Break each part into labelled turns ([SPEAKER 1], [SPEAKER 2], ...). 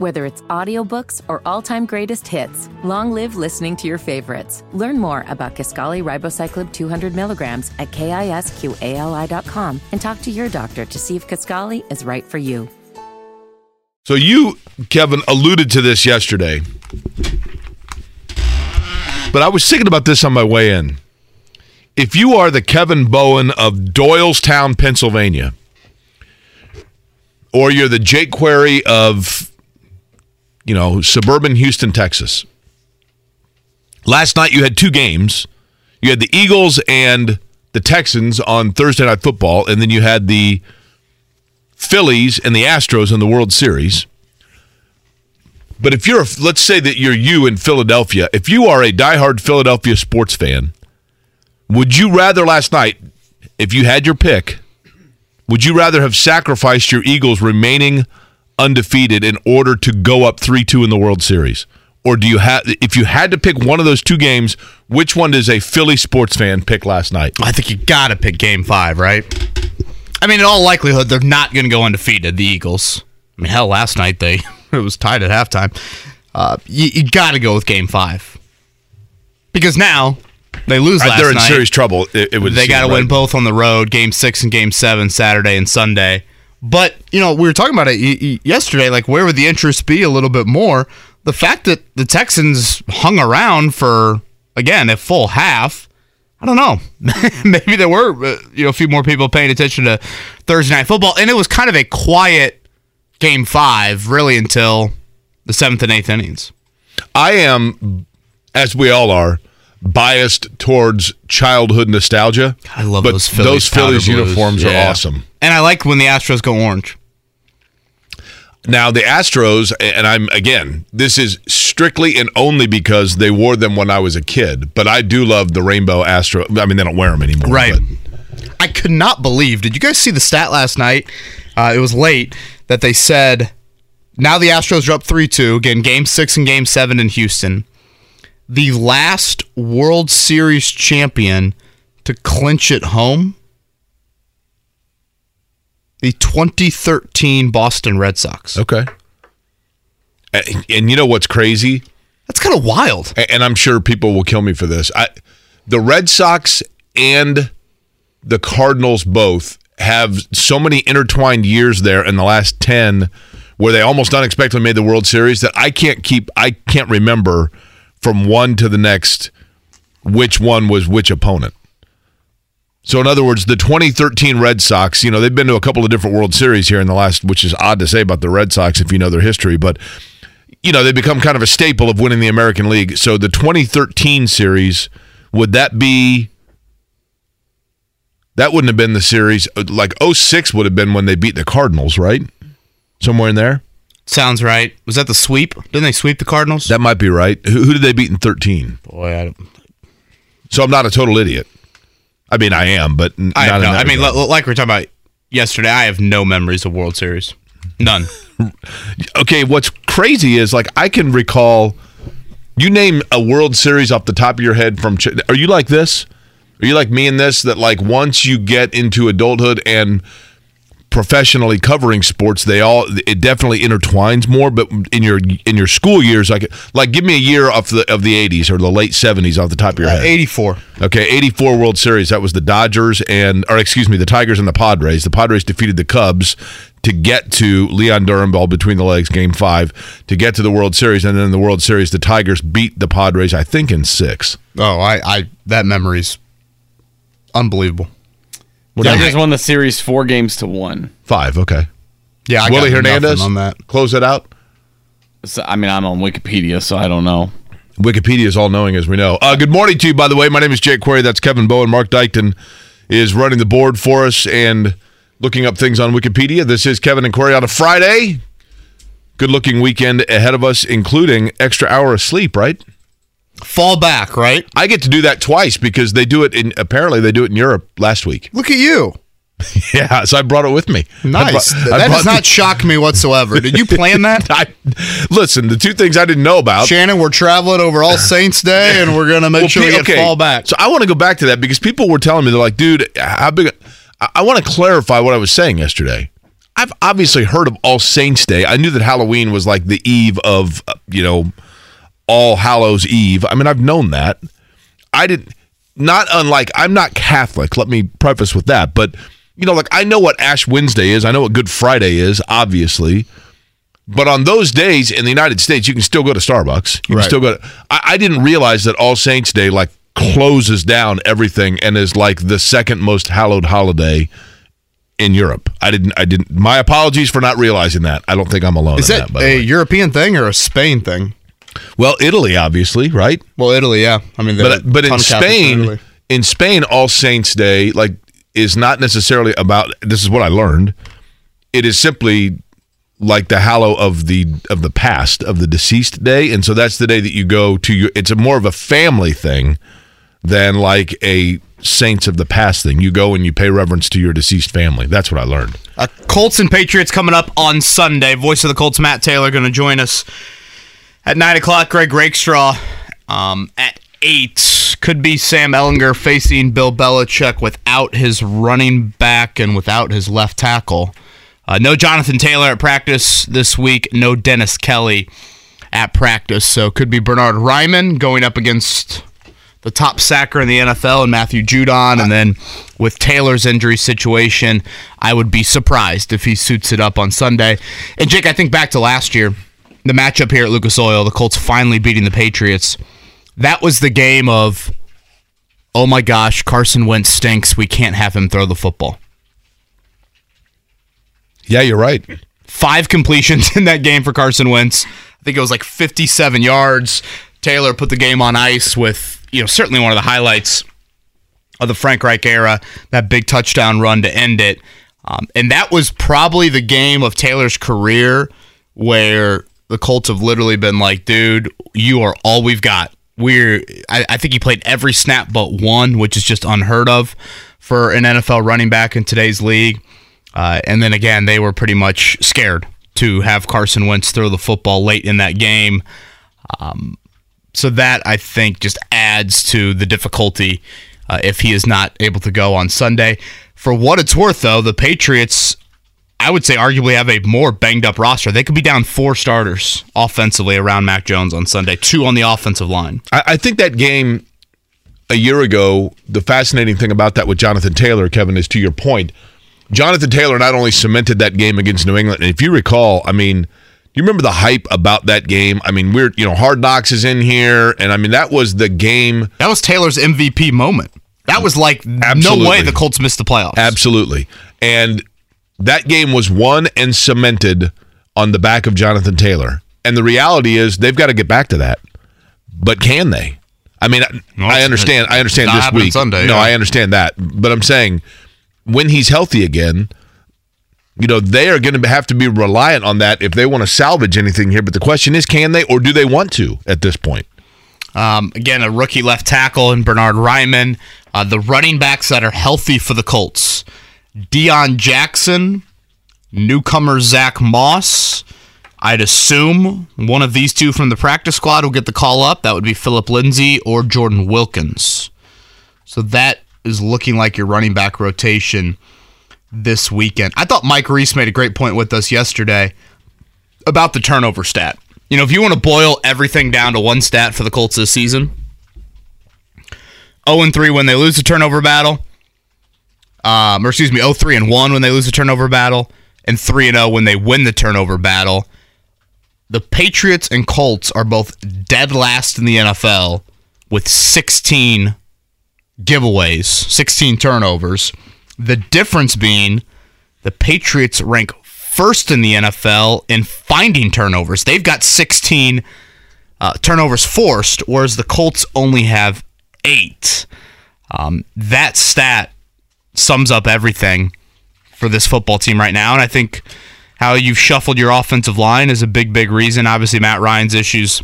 [SPEAKER 1] Whether it's audiobooks or all-time greatest hits, long live listening to your favorites. Learn more about Kisqali Ribociclib 200 milligrams at kisqali.com and talk to your doctor to see if Kisqali is right for you.
[SPEAKER 2] So you, Kevin, alluded to this yesterday. But I was thinking about this on my way in. If you are the Kevin Bowen of Doylestown, Pennsylvania, or you're the Jake Query of, you know, suburban Houston, Texas. Last night you had two games. You had the Eagles and the Texans on Thursday Night Football, and then you had the Phillies and the Astros in the World Series. But if you're, let's say that you're you in Philadelphia, if you are a diehard Philadelphia sports fan, would you rather last night, if you had your pick, would you rather have sacrificed your Eagles remaining undefeated in order to go up 3 2 in the World Series? Or do you have, if you had to pick one of those two games, which one does a Philly sports fan pick last night?
[SPEAKER 3] I think you got to pick game five, right? I mean, in all likelihood, they're not going to go undefeated, the Eagles. I mean, hell, last night they it was tied at halftime. Uh, you, you got to go with game five. Because now they lose last
[SPEAKER 2] They're in
[SPEAKER 3] night.
[SPEAKER 2] serious trouble. It, it would
[SPEAKER 3] they got to
[SPEAKER 2] right?
[SPEAKER 3] win both on the road, game six and game seven, Saturday and Sunday. But, you know, we were talking about it yesterday. Like, where would the interest be a little bit more? The fact that the Texans hung around for, again, a full half. I don't know. Maybe there were, uh, you know, a few more people paying attention to Thursday night football, and it was kind of a quiet game five, really, until the seventh and eighth innings.
[SPEAKER 2] I am, as we all are, biased towards childhood nostalgia.
[SPEAKER 3] I love
[SPEAKER 2] but
[SPEAKER 3] those Phillies
[SPEAKER 2] Those Phillies
[SPEAKER 3] blues.
[SPEAKER 2] uniforms
[SPEAKER 3] Yeah.
[SPEAKER 2] are awesome.
[SPEAKER 3] And I like when the Astros go orange.
[SPEAKER 2] Now the Astros, and I'm again, this is strictly and only because they wore them when I was a kid. But I do love the rainbow Astro. I mean, they don't wear them anymore.
[SPEAKER 3] Right.
[SPEAKER 2] but-
[SPEAKER 3] I could not believe. Did you guys see the stat last night? Uh, it was late that they said now the Astros are up 3 2. Again, game six and game seven in Houston. The last World Series champion to clinch it home the 2013 Boston Red Sox.
[SPEAKER 2] okay. And, and you know what's crazy?
[SPEAKER 3] That's kind of wild.
[SPEAKER 2] A- and I'm sure people will kill me for this. I, the Red Sox and the Cardinals both have so many intertwined years there in the last 10 where they almost unexpectedly made the World Series that I can't keep I can't remember from one to the next which one was which opponent. So in other words, the 2013 Red Sox, you know, they've been to a couple of different World Series here in the last which is odd to say about the Red Sox if you know their history, but you know, they become kind of a staple of winning the American League. So the 2013 series, would that be that wouldn't have been the series like 06 would have been when they beat the Cardinals, right? Somewhere in there?
[SPEAKER 3] Sounds right. Was that the sweep? Didn't they sweep the Cardinals?
[SPEAKER 2] That might be right. Who, who did they beat in 13?
[SPEAKER 3] Boy, I, don't,
[SPEAKER 2] So I'm not a total idiot. I mean, I am, but n-
[SPEAKER 3] I,
[SPEAKER 2] not
[SPEAKER 3] have no, I mean, li- like we are talking about yesterday, I have no memories of World Series. None.
[SPEAKER 2] okay, what's crazy is like I can recall you name a World Series off the top of your head from. Ch- Are you like this? Are you like me in this? That like once you get into adulthood and professionally covering sports, they all it definitely intertwines more. But in your in your school years, like like give me a year of the of the eighties or the late seventies off the top of your uh, head.
[SPEAKER 3] 84.
[SPEAKER 2] Okay, 84 World Series. That was the Dodgers and, or excuse me, the Tigers and the Padres. The Padres defeated the Cubs to get to Leon Durham ball between the legs, game five, to get to the World Series. And then in the World Series, the Tigers beat the Padres, I think, in six.
[SPEAKER 3] Oh, I, I that memory's unbelievable.
[SPEAKER 4] Tigers won the series four games to one.
[SPEAKER 2] Five, okay.
[SPEAKER 3] Yeah, I
[SPEAKER 2] Willie
[SPEAKER 3] got nothing
[SPEAKER 2] Hernandez
[SPEAKER 3] on that.
[SPEAKER 2] Close it out.
[SPEAKER 4] So, I mean, I'm on Wikipedia, so I don't know.
[SPEAKER 2] Wikipedia is all knowing, as we know. Uh, good morning to you, by the way. My name is Jake Query. That's Kevin Bowen. Mark Dykton is running the board for us and looking up things on Wikipedia. This is Kevin and Query on a Friday. Good looking weekend ahead of us, including extra hour of sleep, right?
[SPEAKER 3] Fall back, right?
[SPEAKER 2] I get to do that twice because they do it in, apparently, they do it in Europe last week.
[SPEAKER 3] Look at you.
[SPEAKER 2] Yeah, so I brought it with me.
[SPEAKER 3] Nice.
[SPEAKER 2] brought-
[SPEAKER 3] that does not shock me whatsoever. Did you plan that?
[SPEAKER 2] I, listen, the two things I didn't know about.
[SPEAKER 3] Shannon, we're traveling over All Saints Day, and we're going to make
[SPEAKER 2] Well,
[SPEAKER 3] sure we
[SPEAKER 2] P-
[SPEAKER 3] fall back.
[SPEAKER 2] So I want to go back to that because people were telling me they're like, dude, how big? I, I want to clarify what I was saying yesterday. I've obviously heard of All Saints Day. I knew that Halloween was like the eve of, uh, you know, All Hallows Eve. I mean, I've known that. I didn't, not unlike, I'm not Catholic. Let me preface with that. But, you know, like I know what Ash Wednesday is. I know what Good Friday is, obviously. But on those days in the United States, you can still go to Starbucks. You
[SPEAKER 3] Right.
[SPEAKER 2] can still go to, I, I didn't realize that All Saints Day, like, closes down everything and is like the second most hallowed holiday in Europe. I didn't. I didn't. My apologies for not realizing that. I don't think I'm alone.
[SPEAKER 3] Is it
[SPEAKER 2] that,
[SPEAKER 3] a
[SPEAKER 2] way.
[SPEAKER 3] European thing or a Spain thing?
[SPEAKER 2] Well, Italy, obviously, right?
[SPEAKER 3] Well, Italy, yeah. I mean,
[SPEAKER 2] But but in
[SPEAKER 3] ton of Catholics
[SPEAKER 2] Spain, in Spain, All Saints Day like is not necessarily about. This is what I learned. It is simply like the hallow of the of the past of the deceased day, and so that's the day that you go to your. It's a more of a family thing than like a saints of the past thing. You go and you pay reverence to your deceased family. That's what I learned.
[SPEAKER 3] Uh, Colts and Patriots coming up on Sunday. Voice of the Colts, Matt Taylor, going to join us at 9 o'clock. Greg Rakestraw um, at 8. Could be Sam Ehlinger facing Bill Belichick without his running back and without his left tackle. Uh, no Jonathan Taylor at practice this week. No Dennis Kelly at practice. So could be Bernard Raimann going up against the top sacker in the NFL and Matthew Judon. And then with Taylor's injury situation, I would be surprised if he suits it up on Sunday. And Jake, I think back to last year, the matchup here at Lucas Oil, the Colts finally beating the Patriots. That was the game of, oh my gosh, Carson Wentz stinks. We can't have him throw the football.
[SPEAKER 2] Yeah, you're right.
[SPEAKER 3] Five completions in that game for Carson Wentz. I think it was like 57 yards. Taylor put the game on ice with, you know, certainly one of the highlights of the Frank Reich era, that big touchdown run to end it. Um, and that was probably the game of Taylor's career where the Colts have literally been like, dude, you are all we've got. We're, I, I think he played every snap but one, which is just unheard of for an NFL running back in today's league. Uh, and then again, they were pretty much scared to have Carson Wentz throw the football late in that game. Um, so that I think just adds to the difficulty uh, if he is not able to go on Sunday. For what it's worth, though, the Patriots, I would say, arguably have a more banged up roster. They could be down four starters offensively around Mac Jones on Sunday, two on the offensive line.
[SPEAKER 2] I, I think that game a year ago, the fascinating thing about that with Jonathan Taylor, Kevin, is to your point. Jonathan Taylor not only cemented that game against New England, and if you recall, I mean, you remember the hype about that game? I mean, we're, you know, Hard Knocks is in here, and I mean, that was the game.
[SPEAKER 3] That was Taylor's MVP moment. That was like no way the Colts missed the playoffs.
[SPEAKER 2] Absolutely. And that game was won and cemented on the back of Jonathan Taylor. And the reality is they've got to get back to that. But can they? I mean, I,
[SPEAKER 3] Well,
[SPEAKER 2] I understand. I understand this week.
[SPEAKER 3] Sunday,
[SPEAKER 2] no,
[SPEAKER 3] yeah.
[SPEAKER 2] I understand that. But I'm saying when he's healthy again, you know, they are going to have to be reliant on that if they want to salvage anything here. But the question is, can they or do they want to at this point?
[SPEAKER 3] Um, again, a rookie left tackle in Bernard Raimann. Uh, the running backs that are healthy for the Colts Deon Jackson, newcomer Zach Moss. I'd assume one of these two from the practice squad will get the call up. That would be Philip Lindsay or Jordan Wilkins. So that is looking like your running back rotation this weekend. I thought Mike Reese made a great point with us yesterday about the turnover stat. You know, if you want to boil everything down to one stat for the Colts this season, 0 and 3 when they lose the turnover battle, um, or excuse me, 0 3 and 1 when they lose the turnover battle, and 3 and 0 when they win the turnover battle. The Patriots and Colts are both dead last in the NFL with 16 giveaways, 16 turnovers. The difference being the Patriots rank first in the NFL in finding turnovers. They've got 16 uh, turnovers forced, whereas the Colts only have eight. Um, that stat sums up everything for this football team right now, and I think how you've shuffled your offensive line is a big, big reason. Obviously, Matt Ryan's issues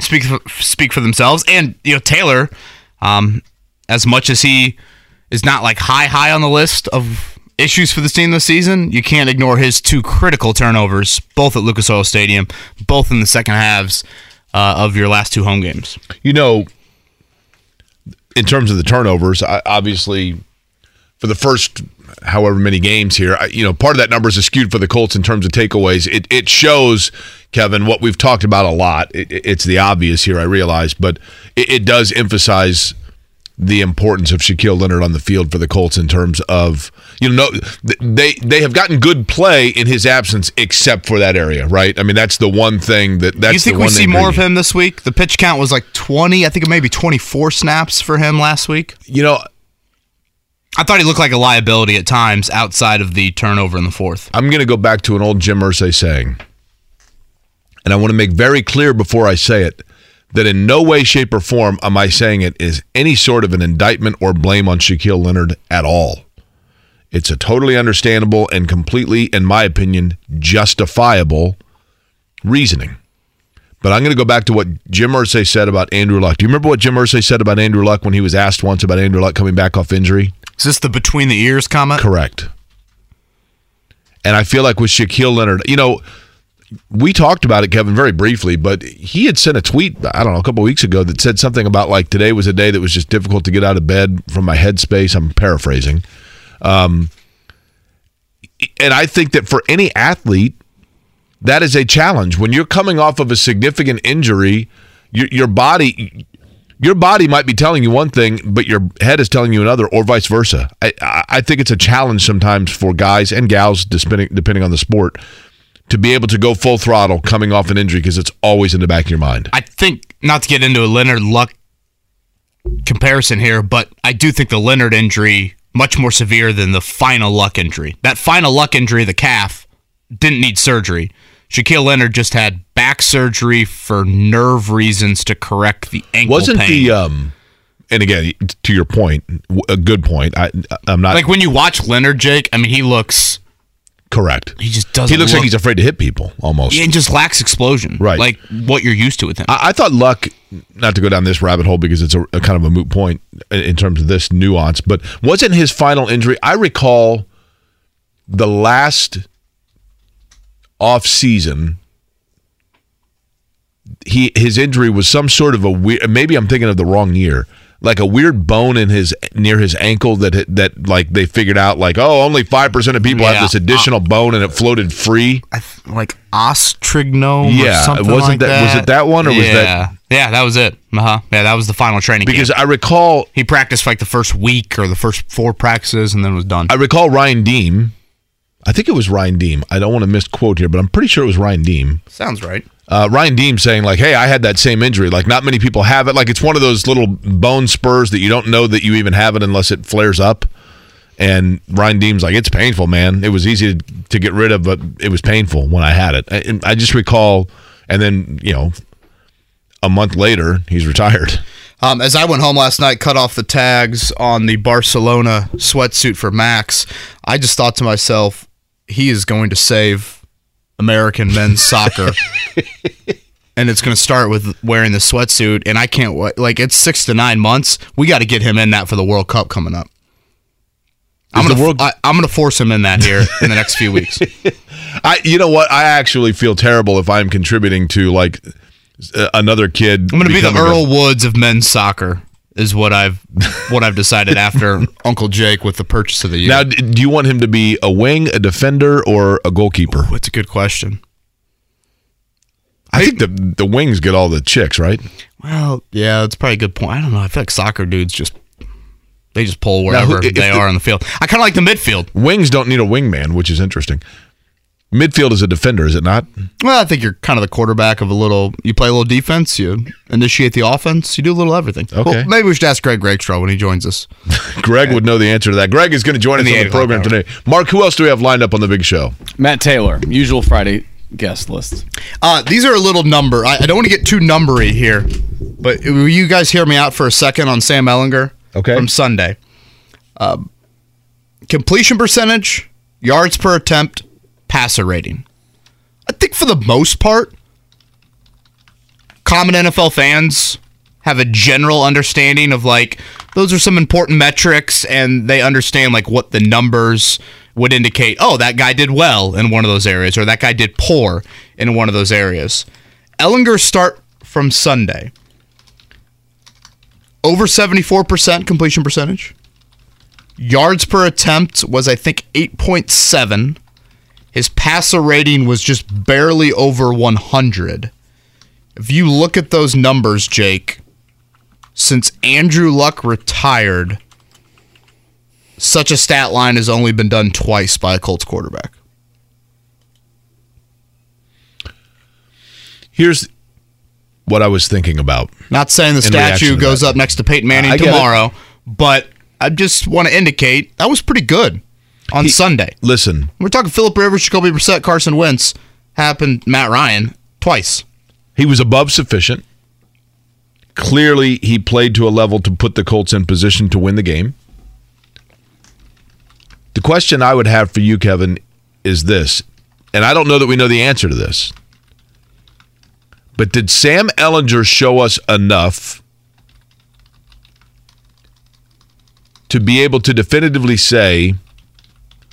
[SPEAKER 3] speak for, speak for themselves, and you know Taylor, um, as much as he is not like high high on the list of issues for the team this season, you can't ignore his two critical turnovers, both at Lucas Oil Stadium, both in the second halves uh, of your last two home games.
[SPEAKER 2] You know, in terms of the turnovers, obviously, for the first however many games here. I, you know, part of that number is skewed for the Colts in terms of takeaways. It it shows Kevin what we've talked about a lot. It, it's the obvious here, I realize, but it, it does emphasize the importance of Shaquille Leonard on the field for the Colts in terms of you know they they have gotten good play in his absence except for that area right I mean that's the one thing that that's the one.
[SPEAKER 3] you think we see more of him this week? The pitch count was like 20. I think it may be 24 snaps for him last week.
[SPEAKER 2] you know
[SPEAKER 3] I thought he looked like a liability at times outside of the turnover in the fourth.
[SPEAKER 2] I'm going to go back to an old Jim Irsay saying and I want to make very clear before I say it that in no way shape or form am I saying it is any sort of an indictment or blame on Shaquille Leonard at all it's a totally understandable and completely in my opinion justifiable reasoning But I'm going to go back to what Jim Irsay said about Andrew Luck. Do you remember what Jim Irsay said about Andrew Luck when he was asked once about Andrew Luck coming back off injury?
[SPEAKER 3] Is this the between the ears comment?
[SPEAKER 2] Correct. And I feel like with Shaquille Leonard, you know, we talked about it, Kevin, very briefly, but he had sent a tweet, I don't know, a couple weeks ago that said something about like today was a day that was just difficult to get out of bed from my headspace. I'm paraphrasing. Um, and I think that for any athlete, that is a challenge. When you're coming off of a significant injury, your, your body your body might be telling you one thing, but your head is telling you another, or vice versa. I, I- think it's a challenge sometimes for guys and gals, depending depending on the sport, to be able to go full throttle coming off an injury because it's always in the back of your mind.
[SPEAKER 3] I think not to get into a Leonard Luck comparison here, but I do think the Leonard injury much more severe than the final Luck injury. That final Luck injury, the calf, didn't need surgery. Shaquille Leonard just had back surgery for nerve reasons to correct the ankle
[SPEAKER 2] Wasn't
[SPEAKER 3] pain.
[SPEAKER 2] the um, and again to your point, a good point. I I'm not
[SPEAKER 3] like when you watch Leonard, Jake. I mean, he looks
[SPEAKER 2] correct.
[SPEAKER 3] he just doesn't.
[SPEAKER 2] He looks
[SPEAKER 3] look,
[SPEAKER 2] like he's afraid to hit people almost.
[SPEAKER 3] he just lacks explosion,
[SPEAKER 2] Right.
[SPEAKER 3] Like what you're used to with him.
[SPEAKER 2] I, I thought Luck, not to go down this rabbit hole because it's a, a kind of a moot point in, in terms of this nuance, but wasn't his final injury? I recall the last off season. He his injury was some sort of a weird. Maybe I'm thinking of the wrong year. Like a weird bone in his near his ankle that that like they figured out like oh only five percent of people have this additional bone and it floated free.
[SPEAKER 3] I th- like os trigonum
[SPEAKER 2] Yeah,
[SPEAKER 3] or something
[SPEAKER 2] wasn't
[SPEAKER 3] like
[SPEAKER 2] that- was it that one or was that-
[SPEAKER 3] Yeah, that was it. Uh-huh. Yeah, that was the final training
[SPEAKER 2] Because. I recall
[SPEAKER 3] He practiced like the first week or the first four practices and then was done.
[SPEAKER 2] I recall Ryan Diem. I think it was Ryan Diem. I don't want to misquote here, but I'm pretty sure it was Ryan Diem.
[SPEAKER 3] Sounds right.
[SPEAKER 2] Uh, Ryan Diem saying like, "Hey, I had that same injury. Like, not many people have it. Like, it's one of those little bone spurs that you don't know that you even have it unless it flares up." And Ryan Diem's like, "It's painful, man. It was easy to, to get rid of, but it was painful when I had it." I, I just recall, and then you know, a month later, he's retired.
[SPEAKER 3] Um, as I went home last night, cut off the tags on the Barcelona sweatsuit for Max, I just thought to myself, he is going to save American men's soccer. And it's going to start with wearing the sweatsuit, and I can't wait. Like it's six to nine months. We got to get him in that for the World Cup coming up. I'm gonna,
[SPEAKER 2] World-
[SPEAKER 3] I, gonna force him in that here in the next few weeks.
[SPEAKER 2] I, you know what? I actually feel terrible if I'm contributing to like uh, another kid.
[SPEAKER 3] I'm gonna be the
[SPEAKER 2] becoming a-
[SPEAKER 3] Earl Woods of men's soccer. Is what I've what I've decided after Uncle Jake with the purchase of the year.
[SPEAKER 2] Now, do you want him to be a wing, a defender, or a goalkeeper?
[SPEAKER 3] That's a good question.
[SPEAKER 2] I think the the wings get all the chicks, right?
[SPEAKER 3] Well, yeah, that's probably a good point. I don't know. I feel like soccer dudes just they just pull wherever
[SPEAKER 2] if
[SPEAKER 3] they
[SPEAKER 2] the-
[SPEAKER 3] are on the field. I kind of like the midfield.
[SPEAKER 2] Wings don't need a wingman, which is interesting. Midfield is a defender, is it not?
[SPEAKER 3] Well, I think you're kind of the quarterback of a little. You play a little defense. You initiate the offense. You do a little everything.
[SPEAKER 2] Okay.
[SPEAKER 3] Well, maybe we should ask Greg Rakestraw when he joins us.
[SPEAKER 2] Greg would know the answer to that. Greg is going to join us
[SPEAKER 3] the
[SPEAKER 2] on the program
[SPEAKER 3] hour.
[SPEAKER 2] today. Mark, who else do we have lined up on the big show?
[SPEAKER 4] Matt Taylor, usual Friday guest list.
[SPEAKER 3] Uh, these are a little number. I, I don't want to get too numbery here, but will you guys hear me out for a second on Sam Ehlinger?
[SPEAKER 2] Okay.
[SPEAKER 3] From Sunday. Um, completion percentage, yards per attempt, passer rating. I think for the most part, common NFL fans have a general understanding of like those are some important metrics and they understand like what the numbers would indicate oh that guy did well in one of those areas or that guy did poor in one of those areas ehlinger start from sunday over 74% completion percentage Yards per attempt was, I think, 8.7. His passer rating was just barely over 100. If you look at those numbers, Jake, since Andrew Luck retired, such a stat line has only been done twice by a Colts quarterback.
[SPEAKER 2] Here's what I was thinking about.
[SPEAKER 3] Not saying the statue goes up next to Peyton Manning
[SPEAKER 2] get it.
[SPEAKER 3] tomorrow, but I just want to indicate that was pretty good on
[SPEAKER 2] He-
[SPEAKER 3] Sunday.
[SPEAKER 2] Listen,
[SPEAKER 3] We're talking Philip Rivers, Jacoby Brissett, Carson Wentz. Happened Matt Ryan twice.
[SPEAKER 2] he was above sufficient. Clearly, he played to a level to put the Colts in position to win the game. The question I would have for you, Kevin, is this, and I don't know that we know the answer to this. But did Sam Ehlinger show us enough to be able to definitively say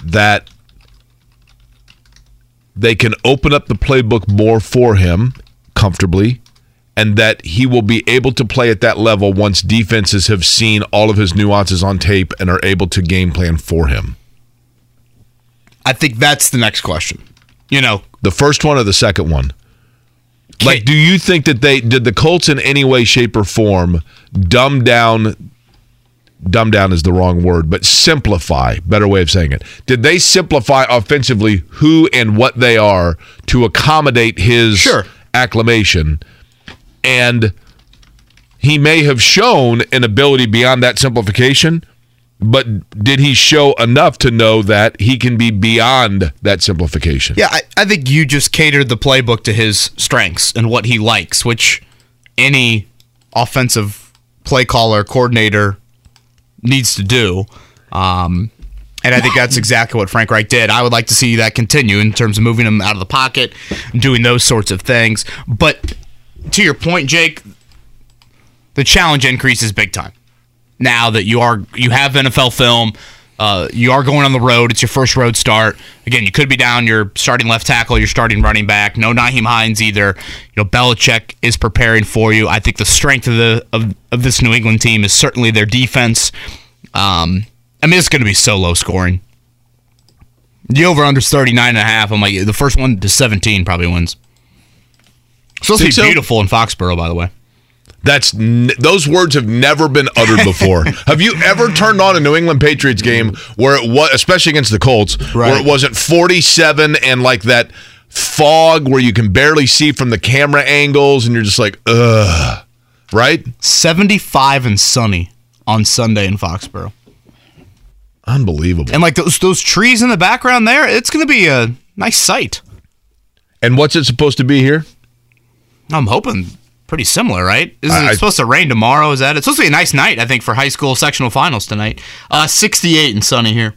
[SPEAKER 2] that they can open up the playbook more for him comfortably and that he will be able to play at that level once defenses have seen all of his nuances on tape and are able to game plan for him?
[SPEAKER 3] I think that's the next question. You know,
[SPEAKER 2] The first one or the second one? Like, do you think that they did the Colts in any way, shape, or form dumb down? Dumb down is the wrong word, but simplify. Better way of saying it. Did they simplify offensively who and what they are to accommodate his
[SPEAKER 3] Sure.
[SPEAKER 2] acclamation? And he may have shown an ability beyond that simplification, but did he show enough to know that he can be beyond that simplification?
[SPEAKER 3] yeah, I, I think you just catered the playbook to his strengths and what he likes, which any offensive play caller, coordinator needs to do. Um, and I think that's exactly what Frank Reich did. I would like to see that continue in terms of moving him out of the pocket, doing those sorts of things. But to your point, Jake, the challenge increases big time. Now that you are you have NFL film, uh, you are going on the road. It's your first road start. Again, you could be down your starting left tackle, your starting running back. No Nyheim Hines either. You know Belichick is preparing for you. I think the strength of the of, of this New England team is certainly their defense. Um, I mean, it's going to be so low scoring. The over under 39 and a half. I'm like the first one to 17 probably wins. It's supposed to be
[SPEAKER 2] so?
[SPEAKER 3] beautiful in Foxborough, by the way.
[SPEAKER 2] That's n- those words have never been uttered before. have you ever turned on a New England Patriots game where it was, especially against the Colts, where it wasn't forty-seven and like that fog where you can barely see from the camera angles, and you're just like, ugh, right?
[SPEAKER 3] 75 and sunny on Sunday in Foxborough.
[SPEAKER 2] Unbelievable.
[SPEAKER 3] And like those those trees in the background there, it's going to be a nice sight.
[SPEAKER 2] And what's it supposed to be here?
[SPEAKER 3] I'm hoping pretty similar, right? Is
[SPEAKER 2] I-
[SPEAKER 3] it supposed to rain tomorrow? Is that? It's supposed to be a nice night, I think, for high school sectional finals tonight. Uh, 68 and sunny here.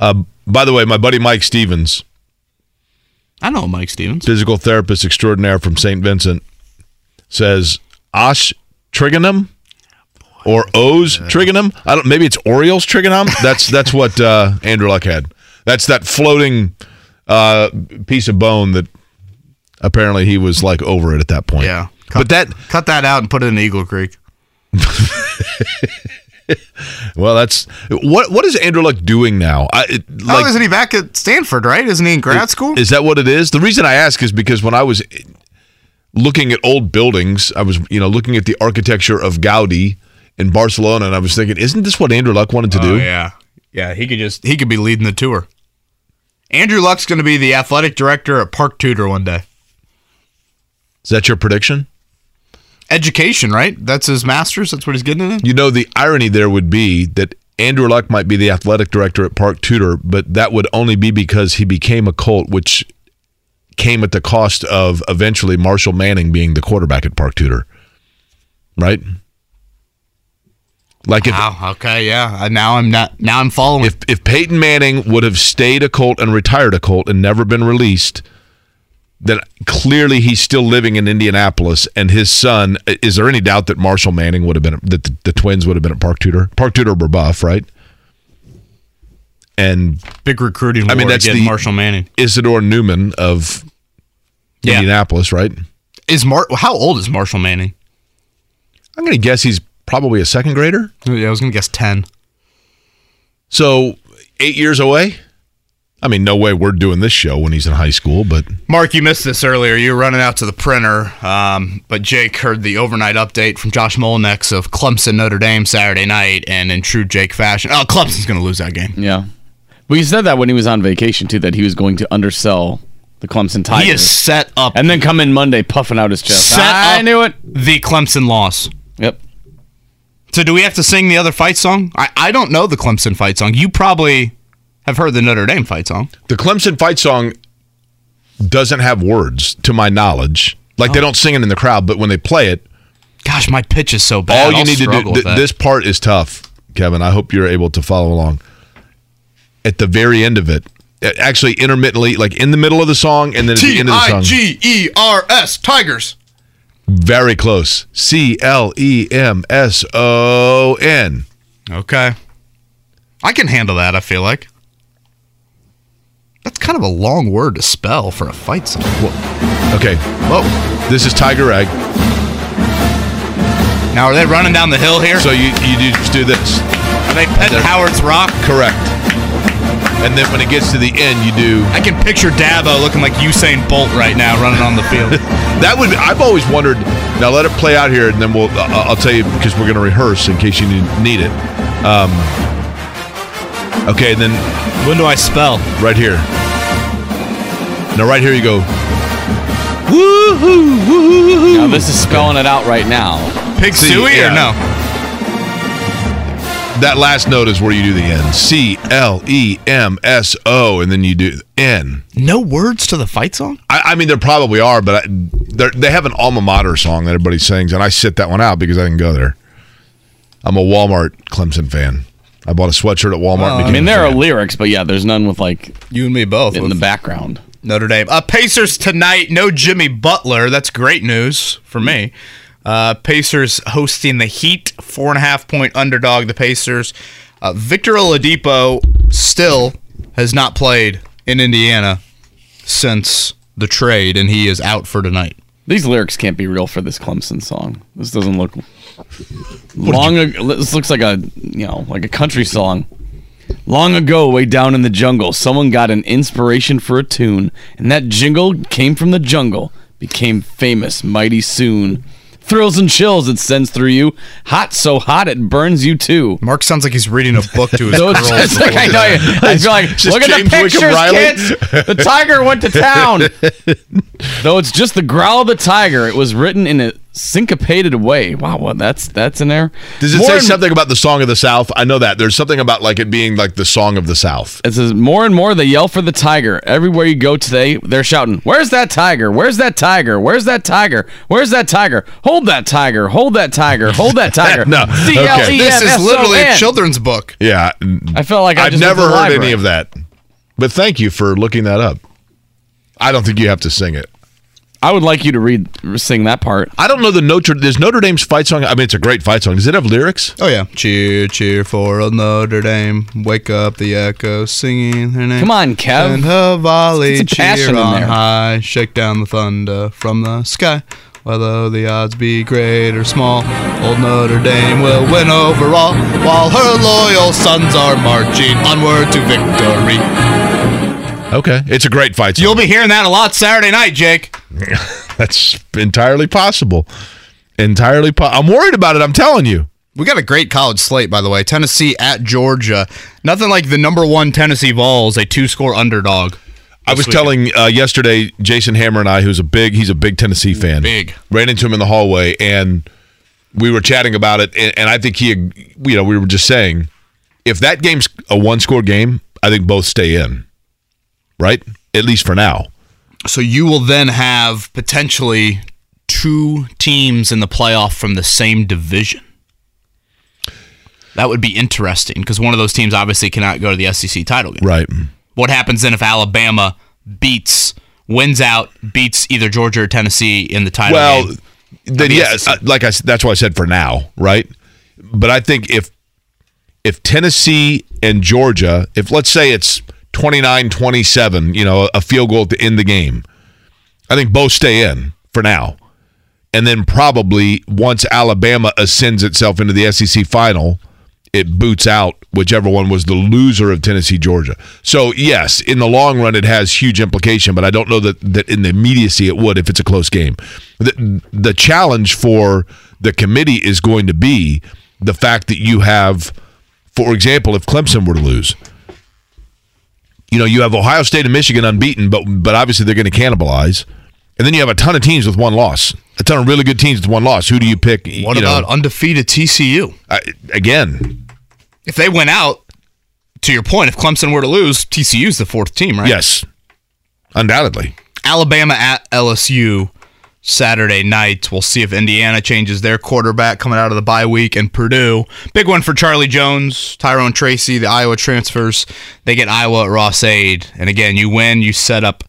[SPEAKER 2] By the way, my buddy Mike Stevens,
[SPEAKER 3] I know Mike Stevens.
[SPEAKER 2] physical therapist extraordinaire from St. Vincent, says Osh trigonum or O's trigonum. I don't. Maybe it's Orioles trigonum. That's that's what uh, Andrew Luck had. That's that floating uh, piece of bone that apparently he was like over it at that point.
[SPEAKER 3] Yeah.
[SPEAKER 2] but that
[SPEAKER 3] Cut that out and put it in Eagle Creek.
[SPEAKER 2] well, that's what what is Andrew Luck doing now? I, it, oh, like,
[SPEAKER 3] oh, isn't he back at Stanford, right? Isn't he in grad school?
[SPEAKER 2] Is that what it is? The reason I ask is because when I was looking at old buildings, I was you know looking at the architecture of Gaudi in Barcelona, and I was thinking, isn't this what Andrew Luck wanted to oh, do?
[SPEAKER 3] Oh, yeah. Yeah, he could just he could be leading the tour. Andrew Luck's going to be the athletic director at Park Tudor one day.
[SPEAKER 2] Is that your prediction?
[SPEAKER 3] Education, right? That's his master's. That's what he's getting in.
[SPEAKER 2] You know, the irony there would be that Andrew Luck might be the athletic director at Park Tudor, but that would only be because he became a Colt, which came at the cost of eventually Marshall Manning being the quarterback at Park Tudor. Right? Like if
[SPEAKER 3] Wow. Okay. Yeah. Now I'm not. Now I'm following.
[SPEAKER 2] if if Peyton Manning would have stayed a Colt and retired a Colt and never been released, then clearly he's still living in Indianapolis. And his son, is there any doubt that Marshall Manning would have been that the, the twins would have been at Park Tudor? Park Tudor were buff, right? And
[SPEAKER 3] big recruiting.
[SPEAKER 2] I mean, that's the-
[SPEAKER 3] Marshall Manning.
[SPEAKER 2] Isidore Newman of
[SPEAKER 3] Yeah.
[SPEAKER 2] Indianapolis, right?
[SPEAKER 3] Is Mar? How old is Marshall Manning?
[SPEAKER 2] I'm going to guess he's probably a second grader.
[SPEAKER 3] Yeah, I was gonna guess ten.
[SPEAKER 2] So eight years away. I mean, no way we're doing this show when he's in high school, but
[SPEAKER 3] Mark, you missed this earlier. You were running out to the printer, um, but Jake heard the overnight update from Josh Molnex of Clemson Notre Dame Saturday night, and in true Jake fashion, oh, Clemson's going to lose that game.
[SPEAKER 4] Yeah. Well, he said that when he was on vacation too, that he was going to undersell the Clemson Tigers.
[SPEAKER 3] He is set up
[SPEAKER 4] and then come in Monday puffing out his chest.
[SPEAKER 3] Set
[SPEAKER 4] I
[SPEAKER 3] up-
[SPEAKER 4] knew it.
[SPEAKER 3] the Clemson loss.
[SPEAKER 4] Yep.
[SPEAKER 3] So, do we have to sing the other fight song? I, I don't know the Clemson fight song. You probably have heard the Notre Dame fight song.
[SPEAKER 2] the Clemson fight song doesn't have words, to my knowledge. Like they oh. don't sing it in the crowd, but when they play it,
[SPEAKER 3] Gosh, my pitch is so bad.
[SPEAKER 2] all you
[SPEAKER 3] I'll
[SPEAKER 2] need to do. th- this part is tough, Kevin. I hope you're able to follow along. At the very end of it, actually intermittently, like in the middle of the song and then at the end of the song,
[SPEAKER 3] G E R S Tigers.
[SPEAKER 2] very close. C L E M S O N.
[SPEAKER 3] Okay. I can handle that, I feel like. That's kind of a long word to spell for a fight song. Whoa.
[SPEAKER 2] Okay,
[SPEAKER 3] Whoa.
[SPEAKER 2] this is Tiger Rag.
[SPEAKER 3] Now, are they running down the hill here?
[SPEAKER 2] So you you just do this.
[SPEAKER 3] are they petting Howard's Rock?
[SPEAKER 2] Correct. And then when it gets to the end, you do
[SPEAKER 3] I can picture Davo looking like Usain Bolt right now running on the field.
[SPEAKER 2] that. Would Be, I've always wondered. Now let it play out here, and then we'll. Uh, I'll tell you because we're going to rehearse in case you need, need it. Um, okay, then
[SPEAKER 3] when do I spell?
[SPEAKER 2] right here. Now right here you go. Woohoo! Woohoo!
[SPEAKER 4] Now this is spelling it out right now.
[SPEAKER 3] Pig
[SPEAKER 2] See,
[SPEAKER 3] Suey
[SPEAKER 2] yeah.
[SPEAKER 3] or no?
[SPEAKER 2] That last note is where you do the N. C L E M S O, and then you do N.
[SPEAKER 3] No words to the fight song?
[SPEAKER 2] I, I mean, there probably are, but I, they're- they have an alma mater song that everybody sings, and I sit that one out because I didn't go there. I'm a Walmart Clemson fan. I bought a sweatshirt at Walmart. and
[SPEAKER 4] I mean,
[SPEAKER 2] a
[SPEAKER 4] there are lyrics, but yeah, there's none with like
[SPEAKER 3] You and me both.
[SPEAKER 4] in the background.
[SPEAKER 3] Notre Dame. Uh, Pacers tonight. No Jimmy Butler. That's great news for me. Uh, Pacers hosting the Heat. Four and a half point underdog. The Pacers. Uh, Victor Oladipo still has not played in Indiana since the trade, and he is out for tonight.
[SPEAKER 4] These lyrics can't be real for this Clemson song. This doesn't look long. ag- This looks like a you know like a country song. Long ago, way down in the jungle, someone got an inspiration for a tune, and that jingle came from the jungle, became famous mighty soon. Thrills and chills it sends through you, hot so hot it burns you too.
[SPEAKER 3] Mark sounds like he's reading a book to his
[SPEAKER 4] So it's
[SPEAKER 3] girls.
[SPEAKER 4] just like I know. you- I feel like
[SPEAKER 2] Just
[SPEAKER 4] look at the pictures,
[SPEAKER 2] Riley.
[SPEAKER 4] kids. The tiger went to town. Though it's just the growl of the tiger, it was written in a syncopated way. Wow, what that's that's in there.
[SPEAKER 2] Does it
[SPEAKER 4] More
[SPEAKER 2] say
[SPEAKER 4] and-
[SPEAKER 2] something about the song of the South? I know that. There's something about like it being like the song of the South.
[SPEAKER 4] It says more and more they yell for the tiger. Everywhere you go today, they're shouting, "Where's that tiger? Where's that tiger? Where's that tiger? Where's that tiger? Hold that tiger! Hold that tiger! Hold that tiger!"
[SPEAKER 2] No, okay.
[SPEAKER 3] This is literally a children's book.
[SPEAKER 2] Yeah.
[SPEAKER 4] I felt like I
[SPEAKER 2] I've
[SPEAKER 4] just
[SPEAKER 2] never heard
[SPEAKER 4] library.
[SPEAKER 2] any of that. But thank you for looking that up. I don't think you have to sing it.
[SPEAKER 4] I would like you to read, sing that part.
[SPEAKER 2] I don't know the Notre. There's Notre Dame's fight song. I mean, it's a great fight song. Does it have lyrics?
[SPEAKER 3] Oh yeah, cheer, cheer for old Notre Dame. Wake up the echoes, singing their name.
[SPEAKER 4] Come on, Kev.
[SPEAKER 3] And a volley,
[SPEAKER 4] Get some passion
[SPEAKER 3] cheer
[SPEAKER 4] in
[SPEAKER 3] on
[SPEAKER 4] there.
[SPEAKER 3] high, shake down the thunder from the sky. Whether the odds be great or small, old Notre Dame will win overall, while her loyal sons are marching onward to victory.
[SPEAKER 2] Okay, it's a great fight song.
[SPEAKER 3] You'll be hearing that a lot Saturday night, Jake.
[SPEAKER 2] That's entirely possible. Entirely. Po- I'm worried about it. I'm telling you.
[SPEAKER 3] We got a great college slate, by the way. Tennessee at Georgia. Nothing like the number one Tennessee Vols, a two-score underdog.
[SPEAKER 2] I was telling uh, yesterday, Jason Hammer and I, who's a big, he's a big Tennessee fan.
[SPEAKER 3] Big.
[SPEAKER 2] Ran into him in the hallway, and we were chatting about it. And, and I think he, you know, we were just saying, if that game's a one-score game, I think both stay in. Right, at least for now.
[SPEAKER 3] So you will then have potentially two teams in the playoff from the same division. That would be interesting because one of those teams obviously cannot go to the SEC title game.
[SPEAKER 2] Right.
[SPEAKER 3] What happens then if Alabama beats, wins out, beats either Georgia or Tennessee in the title
[SPEAKER 2] Well,
[SPEAKER 3] game?
[SPEAKER 2] then
[SPEAKER 3] the
[SPEAKER 2] yes, uh, like I s- that's why I said for now, right? But I think if if Tennessee and Georgia, if let's say it's 29-27, you know, a field goal to end the game, I think both stay in for now. And then probably once Alabama ascends itself into the SEC final, it boots out whichever one was the loser of Tennessee Georgia. So yes, in the long run, it has huge implication, but I don't know that that in the immediacy it would if it's a close game. The, the challenge for the committee is going to be the fact that you have, for example, if Clemson were to lose. You know, you have Ohio State and Michigan unbeaten, but but obviously they're going to cannibalize. And then you have a ton of teams with one loss, a ton of really good teams with one loss. Who do you pick?
[SPEAKER 3] What
[SPEAKER 2] you
[SPEAKER 3] about
[SPEAKER 2] know,
[SPEAKER 3] undefeated TCU?
[SPEAKER 2] uh, again?
[SPEAKER 3] If they went out, to your point, if Clemson were to lose, TCU's the fourth team, right?
[SPEAKER 2] Yes, undoubtedly.
[SPEAKER 3] Alabama at LSU Saturday night. We'll see if Indiana changes their quarterback coming out of the bye week and Purdue. Big one for Charlie Jones, Tyrone Tracy, the Iowa transfers. They get Iowa at Ross-Ade. And again, you win, you set up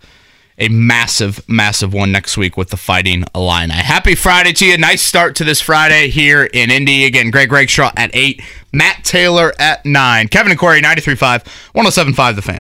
[SPEAKER 3] a massive, massive one next week with the Fighting Illini. Happy Friday to you. Nice start to this Friday here in Indy. Again, Greg Rakestraw at 8, Matt Taylor at 9, Kevin and Query 93.5, 107.5 The Fan.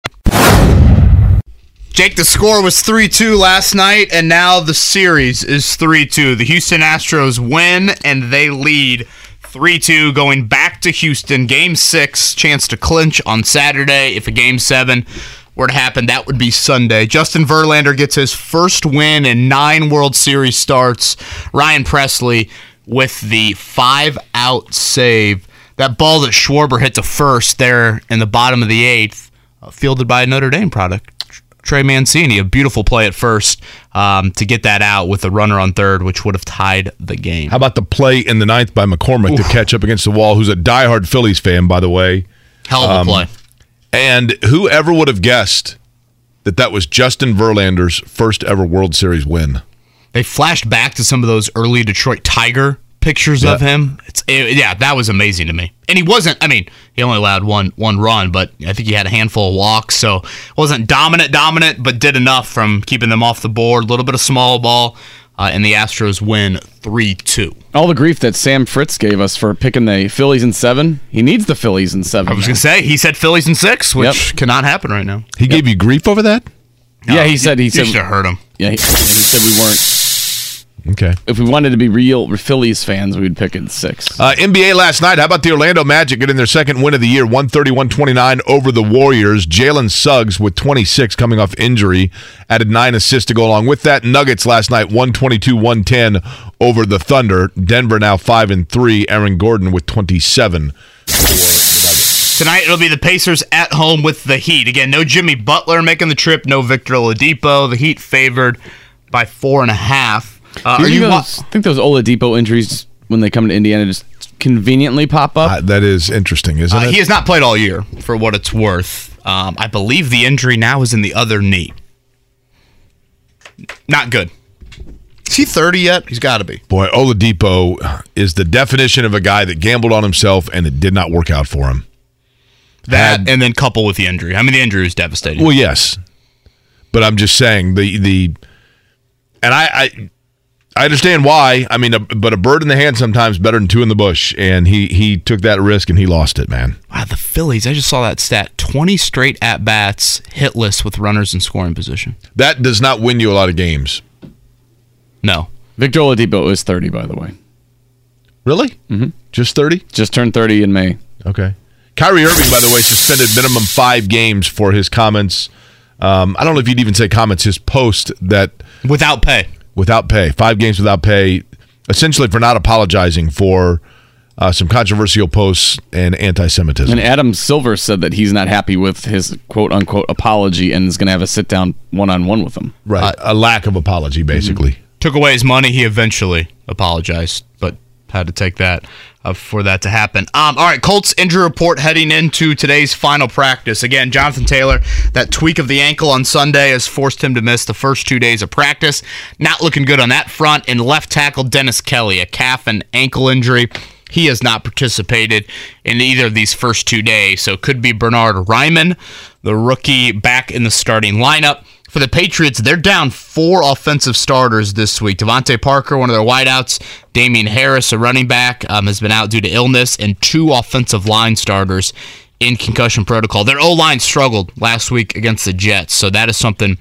[SPEAKER 3] Jake, the score was 3 2 last night, and now the series is 3 2. The Houston Astros win, and they lead 3 2 going back to Houston. Game six, chance to clinch on Saturday. If a game seven were to happen, that would be Sunday. Justin Verlander gets his first win in nine World Series starts. Ryan Pressly with the five out save. That ball that Schwarber hit to first there in the bottom of the eighth, uh, fielded by a Notre Dame product. Trey Mancini, a beautiful play at first um, to get that out with a runner on third, which would have tied the game.
[SPEAKER 2] How about the play in the ninth by McCormick to catch up against the wall, who's a diehard Phillies fan, by the way.
[SPEAKER 3] Hell of a
[SPEAKER 2] Um,
[SPEAKER 3] play.
[SPEAKER 2] And whoever would have guessed that that was Justin Verlander's first ever World Series win?
[SPEAKER 3] They flashed back to some of those early Detroit Tiger pictures of him. It's it- yeah, that was amazing to me. And he wasn't. I mean, he only allowed one one run, but I think he had a handful of walks, so wasn't dominant, dominant, but did enough from keeping them off the board. A little bit of small ball, uh, and the Astros win three two.
[SPEAKER 4] All the grief that Sam Fritz gave us for picking the Phillies in seven. He needs the Phillies in seven.
[SPEAKER 3] I was gonna say he said Phillies in six, which
[SPEAKER 4] Yep.
[SPEAKER 3] cannot happen right now.
[SPEAKER 2] He gave you grief over that?
[SPEAKER 4] yeah, he said he
[SPEAKER 3] You
[SPEAKER 4] said
[SPEAKER 3] should have heard him.
[SPEAKER 4] yeah he, he said we weren't.
[SPEAKER 2] Okay.
[SPEAKER 4] If we wanted to be real Phillies fans, we'd pick it six.
[SPEAKER 2] Uh, NBA last night. How about the Orlando Magic getting their second win of the year, 130 129 over the Warriors? Jalen Suggs with 26 coming off injury, added nine assists to go along with that. Nuggets last night, 122 110 over the Thunder. Denver now 5 and 3. Aaron Gordon with 27.
[SPEAKER 3] Tonight it'll be the Pacers at home with the Heat. Again, no Jimmy Butler making the trip, no Victor Oladipo. The Heat favored by four and a half. Uh,
[SPEAKER 4] Do
[SPEAKER 3] are
[SPEAKER 4] you
[SPEAKER 3] you
[SPEAKER 4] think
[SPEAKER 3] wa-
[SPEAKER 4] those, think those Oladipo injuries when they come to Indiana just conveniently pop up?
[SPEAKER 2] Uh, that is interesting, isn't
[SPEAKER 3] Uh,
[SPEAKER 2] it?
[SPEAKER 3] he has not played all year, for what it's worth. Um, I believe the injury now is in the other knee. Not good. Is he 30 yet? He's got to be.
[SPEAKER 2] Boy, Oladipo is the definition of a guy that gambled on himself and it did not work out for him.
[SPEAKER 3] That
[SPEAKER 2] Had-
[SPEAKER 3] and then couple with the injury. I mean, the injury was devastating.
[SPEAKER 2] Well, yes, but I'm just saying the the, and I I, I understand why. I mean, a, but a bird in the hand sometimes better than two in the bush, and he he took that risk and he lost it, man.
[SPEAKER 3] wow, the Phillies. I just saw that stat: 20 straight at bats, hitless with runners in scoring position.
[SPEAKER 2] That does not win you a lot of games.
[SPEAKER 3] No.
[SPEAKER 4] Victor Oladipo is 30, by the way.
[SPEAKER 2] Really? Mm-hmm. Just thirty?
[SPEAKER 4] Just turned 30 in May.
[SPEAKER 2] Okay. Kyrie Irving, by the way, suspended minimum five games for his comments. Um, I don't know if you'd even say comments. His post that
[SPEAKER 3] Without pay.
[SPEAKER 2] Without pay, five games without pay, essentially for not apologizing for uh, some controversial posts and anti-Semitism.
[SPEAKER 4] And Adam Silver said that he's not happy with his quote unquote apology and is going to have a sit down one on one with him.
[SPEAKER 2] Right. a lack of apology, basically.
[SPEAKER 3] Took away his money. He eventually apologized, but had to take that. Uh, for that to happen. Um, all right, Colts injury report heading into today's final practice. Again, Jonathan Taylor, that tweak of the ankle on Sunday has forced him to miss the first two days of practice. Not looking good on that front. And left tackle Dennis Kelly, a calf and ankle injury. He has not participated in either of these first two days, so it could be Bernard Raimann, the rookie, back in the starting lineup. For the Patriots, they're down four offensive starters this week. DeVante Parker, one of their wideouts, Damien Harris, a running back, um, has been out due to illness, and two offensive line starters in concussion protocol. Their O line struggled last week against the Jets, so that is something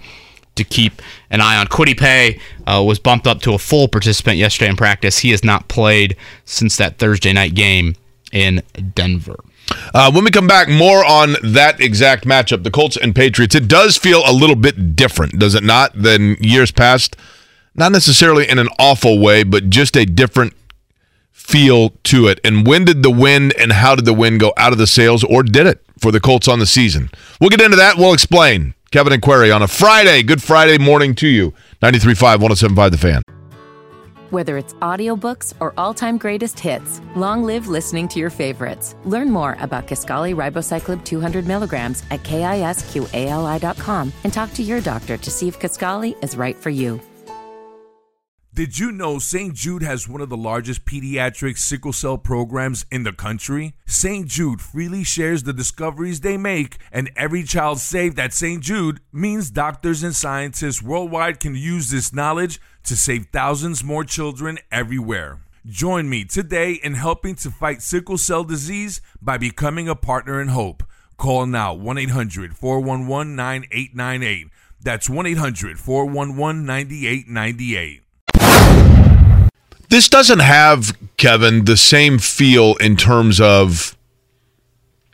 [SPEAKER 3] to keep an eye on. Kwity Paye uh, was bumped up to a full participant yesterday in practice. He has not played since that Thursday night game in Denver.
[SPEAKER 2] Uh, when we come back, more on that exact matchup, the Colts and Patriots. It does feel a little bit different, does it not, than years past? Not necessarily in an awful way, but just a different feel to it. And when did the wind and how did the wind go out of the sails, or did it for the Colts on the season? We'll get into that. We'll explain. Kevin and Query on a Friday. Good Friday morning to you. 93.5, 107.5 The Fan.
[SPEAKER 1] Whether it's audiobooks or all-time greatest hits, long live listening to your favorites. Learn more about Kisqali Ribociclib 200 milligrams at kisqali.com and talk to your doctor to see if Kisqali is right for you.
[SPEAKER 5] Did you know St. Jude has one of the largest pediatric sickle cell programs in the country? St. Jude freely shares the discoveries they make, and every child saved at St. Jude means doctors and scientists worldwide can use this knowledge to save thousands more children everywhere. Join me today in helping to fight sickle cell disease by becoming a partner in hope. Call now 1 800 411 9898. That's 1 800 411 9898.
[SPEAKER 2] This doesn't have, Kevin, the same feel in terms of,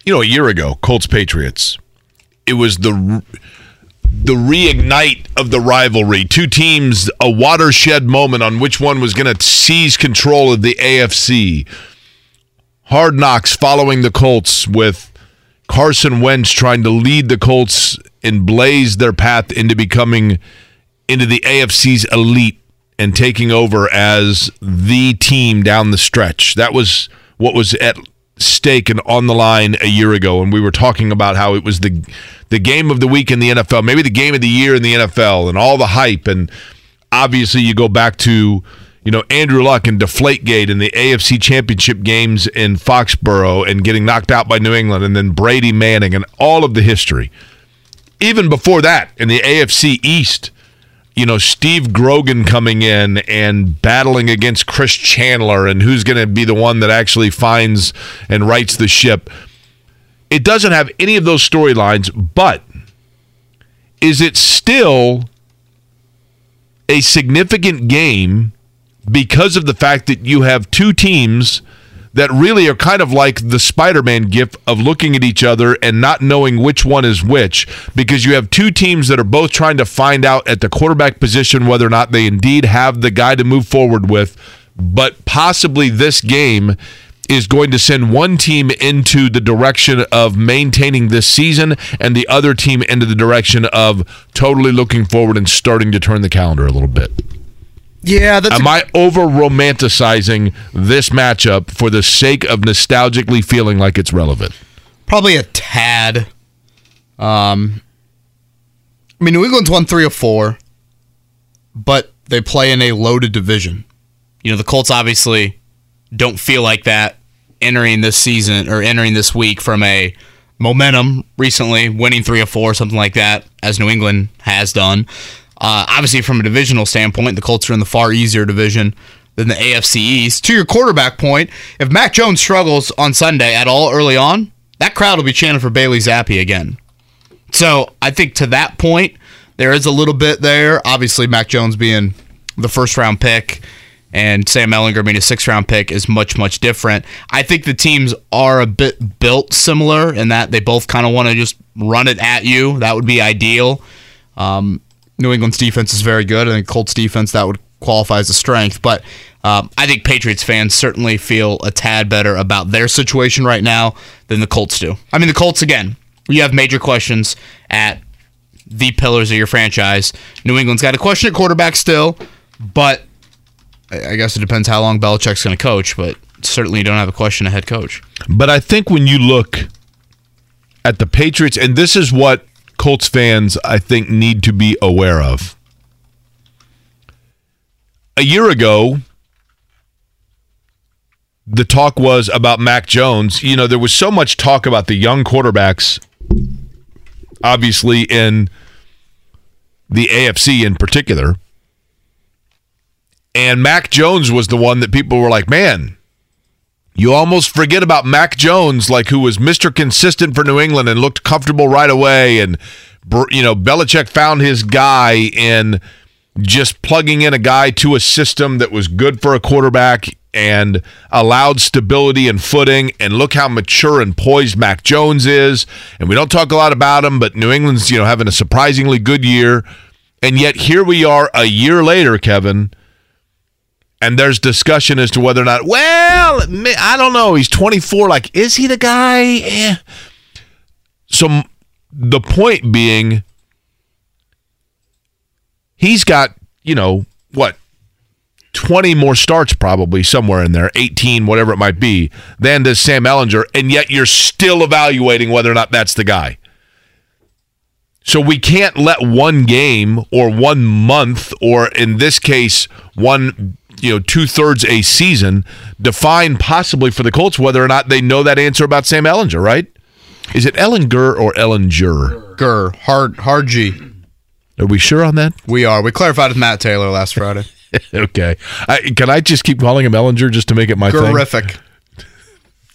[SPEAKER 2] you know, a year ago, Colts Patriots. It was the the reignite of the rivalry. Two teams, a watershed moment on which one was going to seize control of the AFC. Hard knocks following the Colts with Carson Wentz trying to lead the Colts and blaze their path into becoming into the AFC's elite and taking over as the team down the stretch. That was what was at stake and on the line a year ago and we were talking about how it was the the game of the week in the NFL, maybe the game of the year in the NFL and all the hype and obviously you go back to you know Andrew Luck and Deflategate and the AFC Championship games in Foxborough and getting knocked out by New England and then Brady Manning and all of the history. Even before that in the AFC East, you know, Steve Grogan coming in and battling against Chris Chandler and who's going to be the one that actually finds and rights the ship. It doesn't have any of those storylines, but is it still a significant game because of the fact that you have two teams that really are kind of like the Spider-Man gif of looking at each other and not knowing which one is which because you have two teams that are both trying to find out at the quarterback position whether or not they indeed have the guy to move forward with but possibly this game is going to send one team into the direction of maintaining this season and the other team into the direction of totally looking forward and starting to turn the calendar a little bit.
[SPEAKER 3] Yeah, that's
[SPEAKER 2] Am I over romanticizing this matchup for the sake of nostalgically feeling like it's relevant?
[SPEAKER 3] probably a tad. Um, I mean, New England's won three or four, but they play in a loaded division. You know, the Colts obviously don't feel like that entering this season or entering this week from a momentum recently, winning three or four, something like that, as New England has done. Uh, obviously, from a divisional standpoint, the Colts are in the far easier division than the AFC East. To your quarterback point, if Mac Jones struggles on Sunday at all early on, that crowd will be chanting for Bailey Zappe again. So I think to that point, there is a little bit there. Obviously, Mac Jones being the first round pick and Sam Ehlinger being a sixth round pick is much, much different. I think the teams are a bit built similar in that they both kind of want to just run it at you. That would be ideal. Um, New England's defense is very good. I think Colts defense that would qualify as a strength, but um, I think Patriots fans certainly feel a tad better about their situation right now than the Colts do. I mean, the Colts again, you have major questions at the pillars of your franchise. New England's got a question at quarterback still, but I guess it depends how long Belichick's going to coach. But certainly don't have a question of head coach.
[SPEAKER 2] But I think when you look at the Patriots, and this is what Colts fans, I think, need to be aware of. A year ago, the talk was about Mac Jones. You know, there was so much talk about the young quarterbacks, obviously, in the AFC in particular. And Mac Jones was the one that people were like, man, you almost forget about Mac Jones, like who was Mr. Consistent for New England and looked comfortable right away. And, you know, Belichick found his guy in just plugging in a guy to a system that was good for a quarterback and allowed stability and footing. And look how mature and poised Mac Jones is. And we don't talk a lot about him, but New England's, you know, having a surprisingly good year. And yet here we are a year later, Kevin and there's discussion as to whether or not, well, I don't know. He's 24. Like, is he the guy? Eh. So the point being, he's got, you know, what, 20 more starts probably somewhere in there, 18, whatever it might be, than does Sam Ehlinger, And yet you're still evaluating whether or not that's the guy. So we can't let one game or one month, or in this case, one you know two thirds a season define possibly for the Colts whether or not they know that answer about Sam Ehlinger, right? Is it Ellinger or Ellinger?
[SPEAKER 3] Gur hard hard G.
[SPEAKER 2] Are we sure on that?
[SPEAKER 3] We are. We clarified with Matt Taylor last Friday.
[SPEAKER 2] okay. I, can I just keep calling him Ellinger just to make it my
[SPEAKER 3] Gurific.
[SPEAKER 2] thing?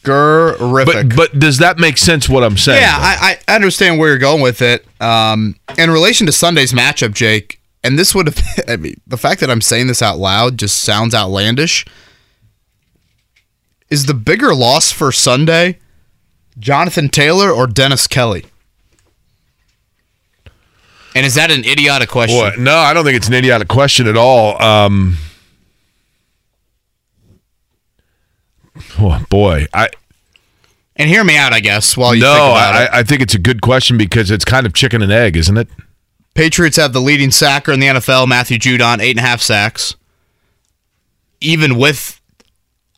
[SPEAKER 3] Gurific.
[SPEAKER 2] But, but does that make sense? What I'm saying?
[SPEAKER 3] Yeah, I, I, understand where you're going with it. Um, in relation to Sunday's matchup, Jake, and this would have, I mean, the fact that I'm saying this out loud just sounds outlandish. Is the bigger loss for Sunday Jonathan Taylor or Dennis Kelly? And is that an idiotic question?
[SPEAKER 2] Boy, no, I don't think it's an idiotic question at all. Um, oh boy, I
[SPEAKER 3] and hear me out, I guess. While you
[SPEAKER 2] no,
[SPEAKER 3] I,
[SPEAKER 2] I, think it's a good question because it's kind of chicken and egg, isn't it?
[SPEAKER 3] Patriots have the leading sacker in the NFL, Matthew Judon, eight and a half sacks. Even with,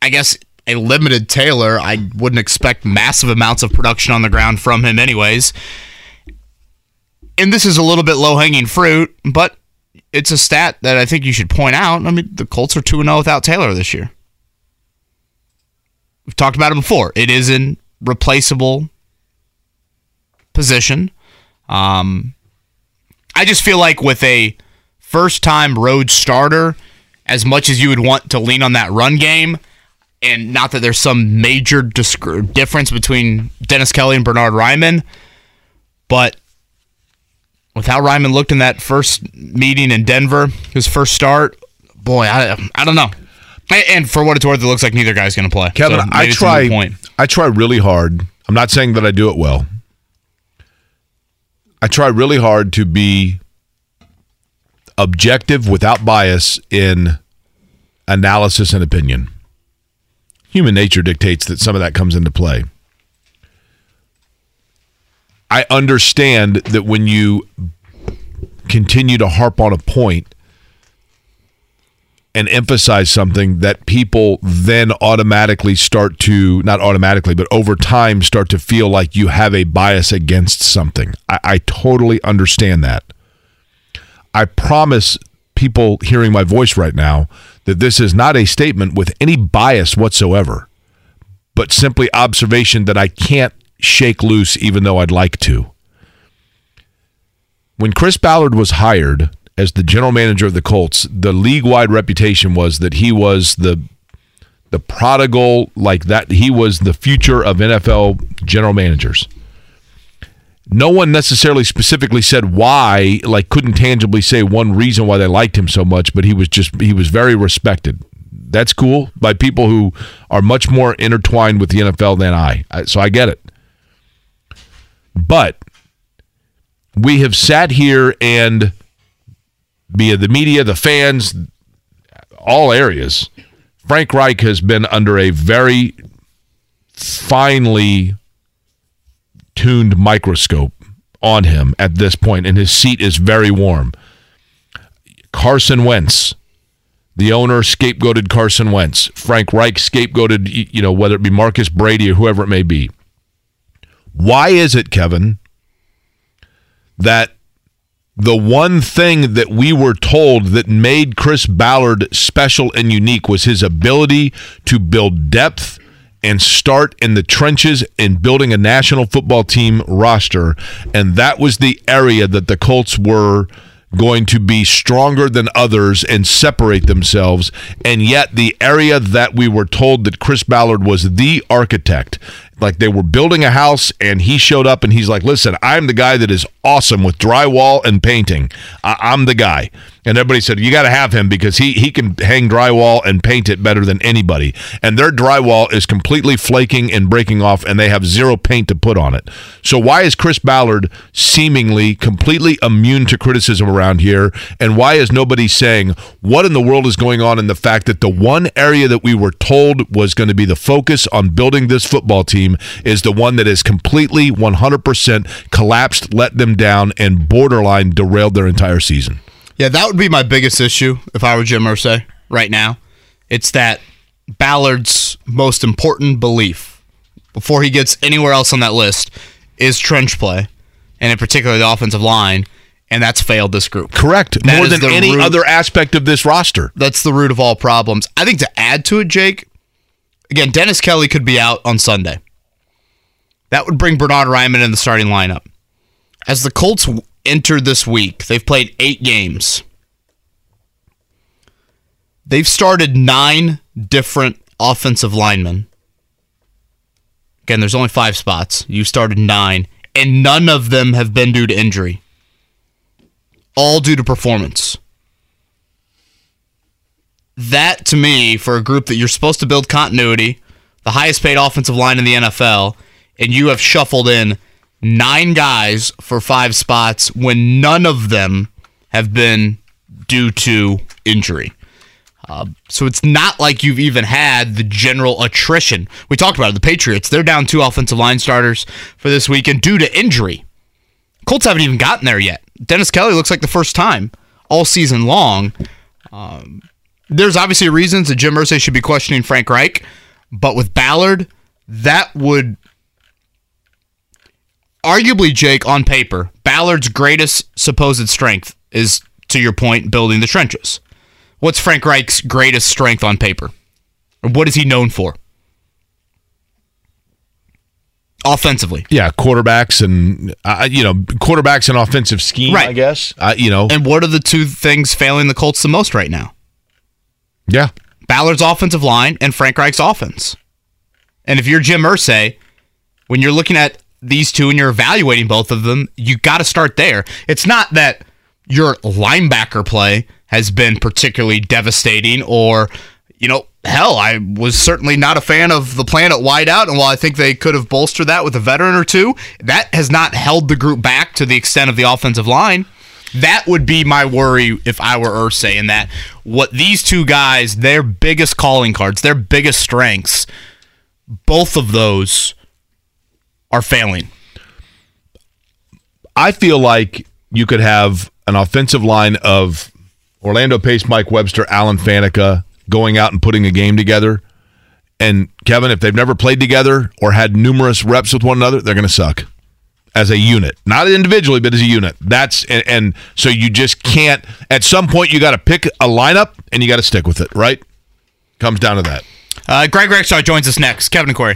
[SPEAKER 3] I guess, a limited Taylor, I wouldn't expect massive amounts of production on the ground from him, anyways. And this is a little bit low hanging fruit, but it's a stat that I think you should point out. I mean, the Colts are 2 0 without Taylor this year. We've talked about it before. It is an replaceable position. Um, I just feel like with a first time road starter, as much as you would want to lean on that run game, and not that there's some major disc- difference between Dennis Kelly and Bernard Raimann, but with how Raimann looked in that first meeting in Denver, his first start, boy, I, I don't know. And for what it's worth, it looks like neither guy's going to play.
[SPEAKER 2] Kevin, so I try. I try really hard. I'm not saying that I do it well. I try really hard to be objective without bias in analysis and opinion. Human nature dictates that some of that comes into play. I understand that when you continue to harp on a point and emphasize something that people then automatically start to not automatically but over time start to feel like you have a bias against something. I, I totally understand that. I promise people hearing my voice right now that this is not a statement with any bias whatsoever but simply observation that i can't shake loose even though i'd like to. When chris ballard was hired as the general manager of the Colts, the league wide reputation was that he was the the prodigal, like that he was the future of NFL general managers. No one necessarily specifically said why, like couldn't tangibly say one reason why they liked him so much, but he was just he was very respected. That's cool by people who are much more intertwined with the NFL than I. So I get it. But we have sat here and via the media, the fans, all areas. Frank Reich has been under a very finely tuned microscope on him at this point, and his seat is very warm. Carson Wentz, The owner scapegoated Carson Wentz. Frank Reich scapegoated, you know, whether it be Marcus Brady or whoever it may be. Why is it, Kevin, that the one thing that we were told that made Chris Ballard special and unique was his ability to build depth and start in the trenches in building a national football team roster. And that was the area that the Colts were going to be stronger than others and separate themselves. And yet, the area that we were told that Chris Ballard was the architect, like they were building a house and he showed up and he's like, listen, I'm the guy that is awesome with drywall and painting. I- I'm the guy. And everybody said, you got to have him because he, he can hang drywall and paint it better than anybody. And their drywall is completely flaking and breaking off, and they have zero paint to put on it. So, why is Chris Ballard seemingly completely immune to criticism around here? And why is nobody saying, what in the world is going on in the fact that the one area that we were told was going to be the focus on building this football team is the one that has completely 100% collapsed, let them down, and borderline derailed their entire season?
[SPEAKER 3] Yeah, that would be my biggest issue if I were Jim Irsay right now. It's that Ballard's most important belief before he gets anywhere else on that list is trench play, and in particular the offensive line, and that's failed this group.
[SPEAKER 2] Correct.
[SPEAKER 3] That
[SPEAKER 2] More than any
[SPEAKER 3] root-
[SPEAKER 2] other aspect of this roster.
[SPEAKER 3] That's the root of all problems. I think to add to it, Jake, again, Dennis Kelly could be out on Sunday. That would bring Bernard Raimann in the starting lineup. As the Colts enter this week, they've played eight games. They've started nine different offensive linemen. Again, there's only five spots. You started nine, and none of them have been due to injury. All due to performance that to me for a group that you're supposed to build continuity, the highest paid offensive line in the NFL, and you have shuffled in nine guys for five spots when none of them have been due to injury. Uh, so it's not like you've even had the general attrition. We talked about it. The Patriots, they're down two offensive line starters for this weekend due to injury. Colts haven't even gotten there yet. Dennis Kelly looks like the first time all season long there's obviously reasons that Jim Irsay should be questioning Frank Reich, but with Ballard, that would arguably, Jake, on paper, Ballard's greatest supposed strength is, to your point, building the trenches. What's Frank Reich's greatest strength on paper? What is he known for? Offensively.
[SPEAKER 2] Yeah, quarterbacks and uh, you know quarterbacks and offensive scheme.
[SPEAKER 3] Right.
[SPEAKER 2] I guess. Uh, you know.
[SPEAKER 3] And what are the two things failing the Colts the most right now?
[SPEAKER 2] yeah.
[SPEAKER 3] Ballard's offensive line and Frank Reich's offense. And if you're Jim Irsay, when you're looking at these two and you're evaluating both of them, you got to start there. It's not that your linebacker play has been particularly devastating or, you know, hell, I was certainly not a fan of the plan at wideout. And while I think they could have bolstered that with a veteran or two, that has not held the group back to the extent of the offensive line. That would be my worry if I were Irsay in that what these two guys, their biggest calling cards, their biggest strengths, both of those are failing.
[SPEAKER 2] I feel like you could have an offensive line of Orlando Pace, Mike Webster, Alan Faneca going out and putting a game together. And Kevin, if they've never played together or had numerous reps with one another, they're going to suck as a unit, not individually, but as a unit. That's and, and so you just can't. At some point, you got to pick a lineup and you got to stick with it. Right? Comes down to that.
[SPEAKER 3] Uh, Greg Rakestraw joins us next. Kevin and Query.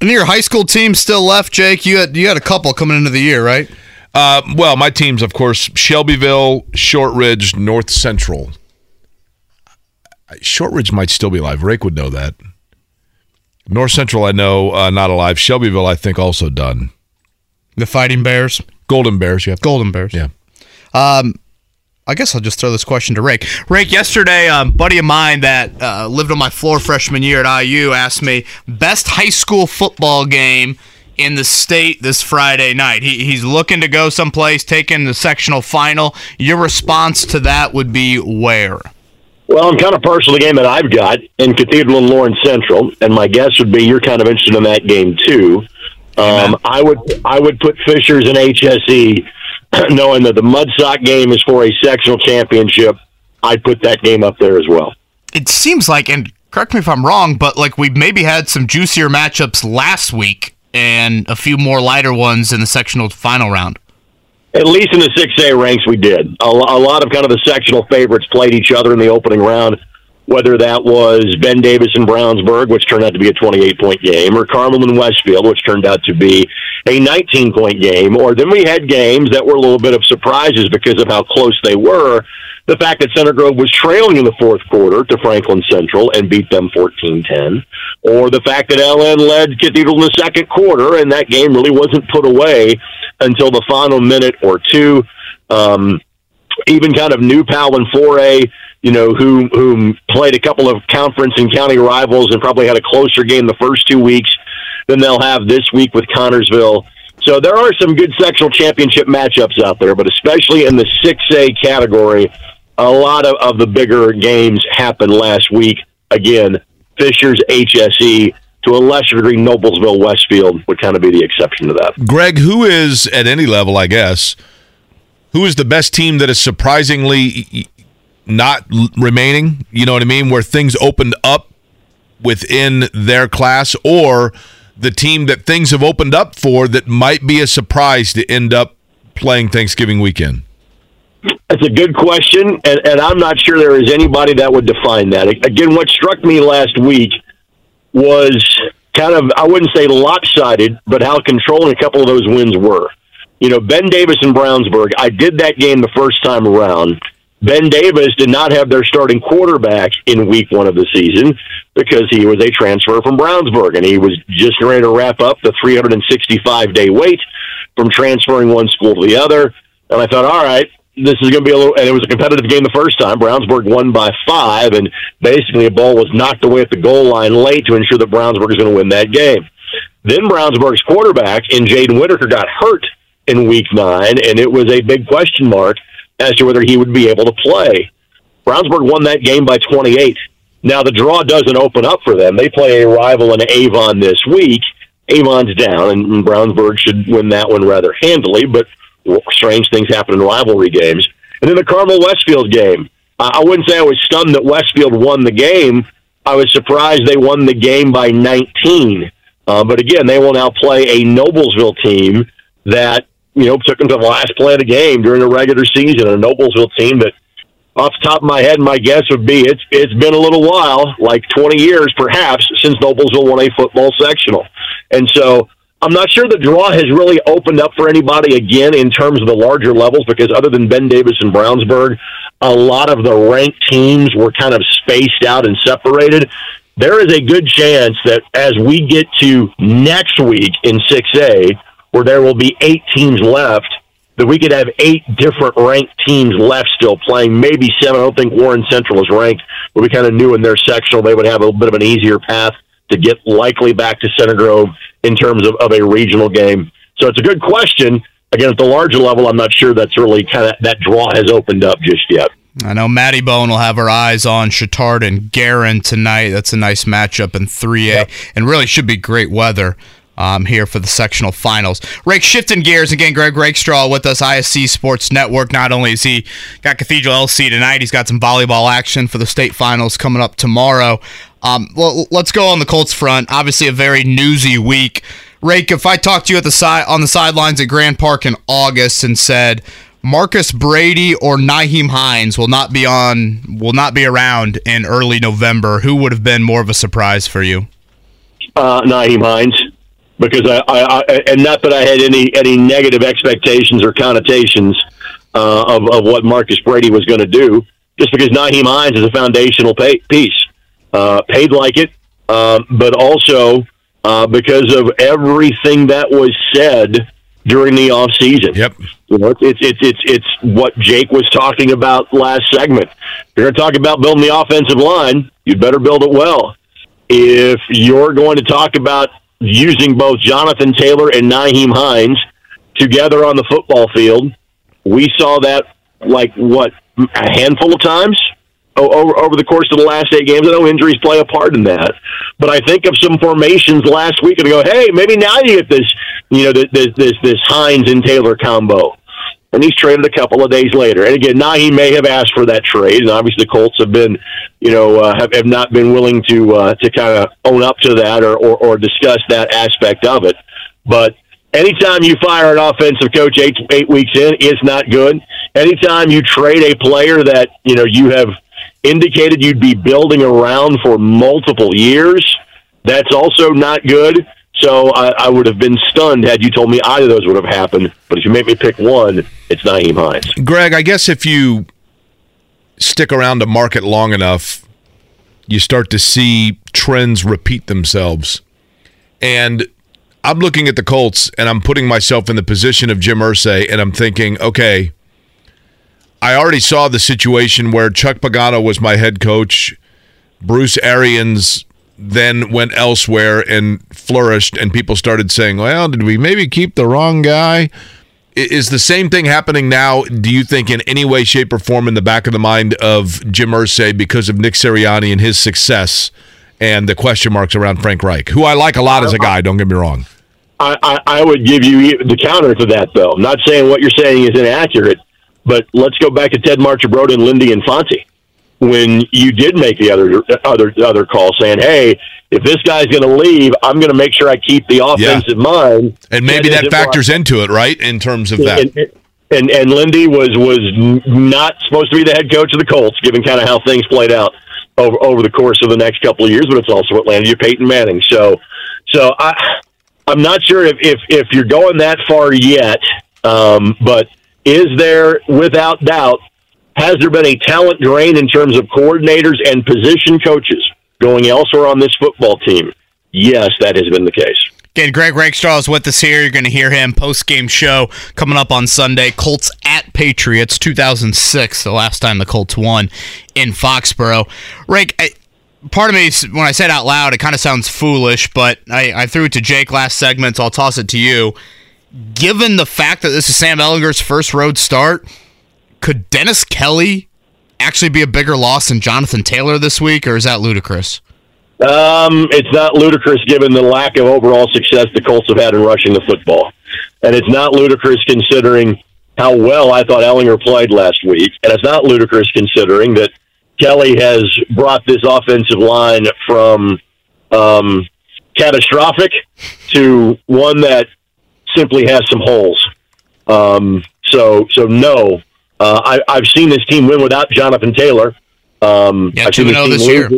[SPEAKER 3] And your high school team still left, Jake. You had you had a couple coming into the year, right?
[SPEAKER 2] Uh, well, my teams, of course, Shelbyville, Shortridge, North Central. Shortridge might still be alive. Rake would know that. North Central, I know, uh, not alive. Shelbyville, I think, also done.
[SPEAKER 3] The Fighting Bears,
[SPEAKER 2] Golden Bears, yeah.
[SPEAKER 3] Golden Bears.
[SPEAKER 2] Yeah.
[SPEAKER 3] Um, I guess I'll just throw this question to Rake. Rake, yesterday, a buddy of mine that uh, lived on my floor freshman year at IU asked me best high school football game in the state this Friday night. He, he's looking to go someplace, taking the sectional final. Your response to that would be where?
[SPEAKER 6] Well, I'm kind of partial to the game that I've got in Cathedral and Lawrence Central, and my guess would be you're kind of interested in that game too. Um, I would I would put Fishers and HSE, knowing that the Mudsock game is for a sectional championship. I'd put that game up there as well.
[SPEAKER 3] It seems like, and correct me if I'm wrong, but like we maybe had some juicier matchups last week and a few more lighter ones in the sectional final round.
[SPEAKER 6] At least in the 6A ranks, we did. A, a lot of kind of the sectional favorites played each other in the opening round, whether that was Ben Davis and Brownsburg, which turned out to be a 28 point game, or Carmel and Westfield, which turned out to be a 19 point game. Or then we had games that were a little bit of surprises because of how close they were. The fact that Center Grove was trailing in the fourth quarter to Franklin Central and beat them 14 10, or the fact that LN led Cathedral in the second quarter and that game really wasn't put away until the final minute or two. Um, even kind of New Pal and 4A, you know, who who played a couple of conference and county rivals and probably had a closer game the first two weeks than they'll have this week with Connersville. So there are some good sectional championship matchups out there, but especially in the 6A category, a lot of, of the bigger games happened last week. Again, Fishers, HSE, to a lesser degree, Noblesville, Westfield would kind of be the exception to that.
[SPEAKER 2] Greg, who is at any level, I guess, who is the best team that is surprisingly not remaining? You know what I mean? Where things opened up within their class, or the team that things have opened up for that might be a surprise to end up playing Thanksgiving weekend?
[SPEAKER 6] That's a good question, and, and I'm not sure there is anybody that would define that. Again, what struck me last week was kind of, I wouldn't say lopsided, but how controlling a couple of those wins were. You know, Ben Davis and Brownsburg, I did that game the first time around. Ben Davis did not have their starting quarterback in week one of the season because he was a transfer from Brownsburg and he was just ready to wrap up the 365 day wait from transferring one school to the other. And I thought, all right, this is going to be a little, and it was a competitive game the first time. Brownsburg won by five, and basically a ball was knocked away at the goal line late to ensure that Brownsburg is going to win that game. Then Brownsburg's quarterback in Jaden Whitaker got hurt in week nine, and it was a big question mark as to whether he would be able to play. Brownsburg won that game by 28. Now, the draw doesn't open up for them. They play a rival in Avon this week. Avon's down, and Brownsburg should win that one rather handily, but strange things happen in rivalry games. And then the Carmel Westfield game. I wouldn't say I was stunned that Westfield won the game. I was surprised they won the game by 19. Uh, but again, they will now play a Noblesville team that you know took them to the last play of the game during the regular season. A Noblesville team that, off the top of my head, my guess would be it's it's been a little while, like 20 years perhaps, since Noblesville won a football sectional, and so I'm not sure the draw has really opened up for anybody again in terms of the larger levels because other than Ben Davis and Brownsburg, a lot of the ranked teams were kind of spaced out and separated. There is a good chance that as we get to next week in 6A, where there will be eight teams left, that we could have eight different ranked teams left still playing, maybe seven. I don't think Warren Central is ranked, but we kind of knew in their sectional they would have a bit of an easier path to get likely back to Center Grove in terms of, of a regional game. So it's a good question. Again, at the larger level, I'm not sure that's really kind of that draw has opened up just yet.
[SPEAKER 3] I know Maddie Bone will have her eyes on Chatard and Guerin tonight. That's a nice matchup in 3A, yep. and really should be great weather um, here for the sectional finals. Rake shifting gears again. Greg Rakestraw with us, ISC Sports Network. Not only is he got Cathedral LC tonight, he's got some volleyball action for the state finals coming up tomorrow. Um, well, let's go on the Colts front. Obviously, a very newsy week. Rake, if I talked to you at the side on the sidelines at Grand Park in August and said Marcus Brady or Nyheim Hines will not be on, will not be around in early November, who would have been more of a surprise for you?
[SPEAKER 6] Uh, Nyheim Hines. Because I, I, I and not that I had any any negative expectations or connotations uh, of of what Marcus Brady was going to do, just because Nyheim Hines is a foundational pay, piece, uh, paid like it, um, but also uh, because of everything that was said during the off season.
[SPEAKER 2] Yep.
[SPEAKER 6] You know, it's it's it's it's what Jake was talking about last segment. If you're going to talk about building the offensive line, you'd better build it well. If you're going to talk about using both Jonathan Taylor and Nyheim Hines together on the football field, we saw that like what a handful of times over, over the course of the last eight games. I know injuries play a part in that, but I think of some formations last week and go, hey, maybe now you get this, you know, this this this Hines and Taylor combo. And he's traded a couple of days later. And again, now he may have asked for that trade, and obviously the Colts have been, you know, uh, have, have not been willing to uh, to kind of own up to that or, or or discuss that aspect of it. But anytime you fire an offensive coach eight eight weeks in, it's not good. Anytime you trade a player that you know you have indicated you'd be building around for multiple years. That's also not good. So I, I, would have been stunned had you told me either of those would have happened. But if you make me pick one, it's Nyheim Hines.
[SPEAKER 2] Greg, I guess if you stick around a market long enough, you start to see trends repeat themselves. And I'm looking at the Colts and I'm putting myself in the position of Jim Irsay and I'm thinking, okay, I already saw the situation where Chuck Pagano was my head coach. Bruce Arians then went elsewhere and flourished, and people started saying, well, did we maybe keep the wrong guy? Is the same thing happening now, do you think, in any way, shape, or form in the back of the mind of Jim Irsay because of Nick Sirianni and his success and the question marks around Frank Reich, who I like a lot as a guy, don't get me wrong?
[SPEAKER 6] I, I, I would give you the counter to that, though. I'm not saying what you're saying is inaccurate. But let's go back to Ted Marchibroda and Lindy and Infante when you did make the other other other call saying, "Hey, if this guy's going to leave, I'm going to make sure I keep the offensive yeah. mind."
[SPEAKER 2] And maybe that factors into it, right? In terms of that.
[SPEAKER 6] And, and, and Lindy was was not supposed to be the head coach of the Colts, given kind of how things played out over over the course of the next couple of years. But it's also what landed you Peyton Manning. So, so I I'm not sure if if, if you're going that far yet, um, but is there, without doubt, has there been a talent drain in terms of coordinators and position coaches going elsewhere on this football team? Yes, that has been the case.
[SPEAKER 3] Again, Greg Rakestraw is with us here. You're going to hear him post game show coming up on Sunday. Colts at Patriots, 2006, the last time the Colts won in Foxborough. Rake, I, part of me, when I said out loud, it kind of sounds foolish, but I, I threw it to Jake last segment, so I'll toss it to you given the fact that this is Sam Ehlinger's first road start, could Dennis Kelly actually be a bigger loss than Jonathan Taylor this week, or is that ludicrous?
[SPEAKER 6] Um, it's not ludicrous given the lack of overall success the Colts have had in rushing the football. And it's not ludicrous considering how well I thought Ehlinger played last week. And it's not ludicrous considering that Kelly has brought this offensive line from um, catastrophic to one that simply has some holes. Um, so, so no, uh, I, I've seen this team win without Jonathan Taylor. Um,
[SPEAKER 3] yeah, two zero oh this year.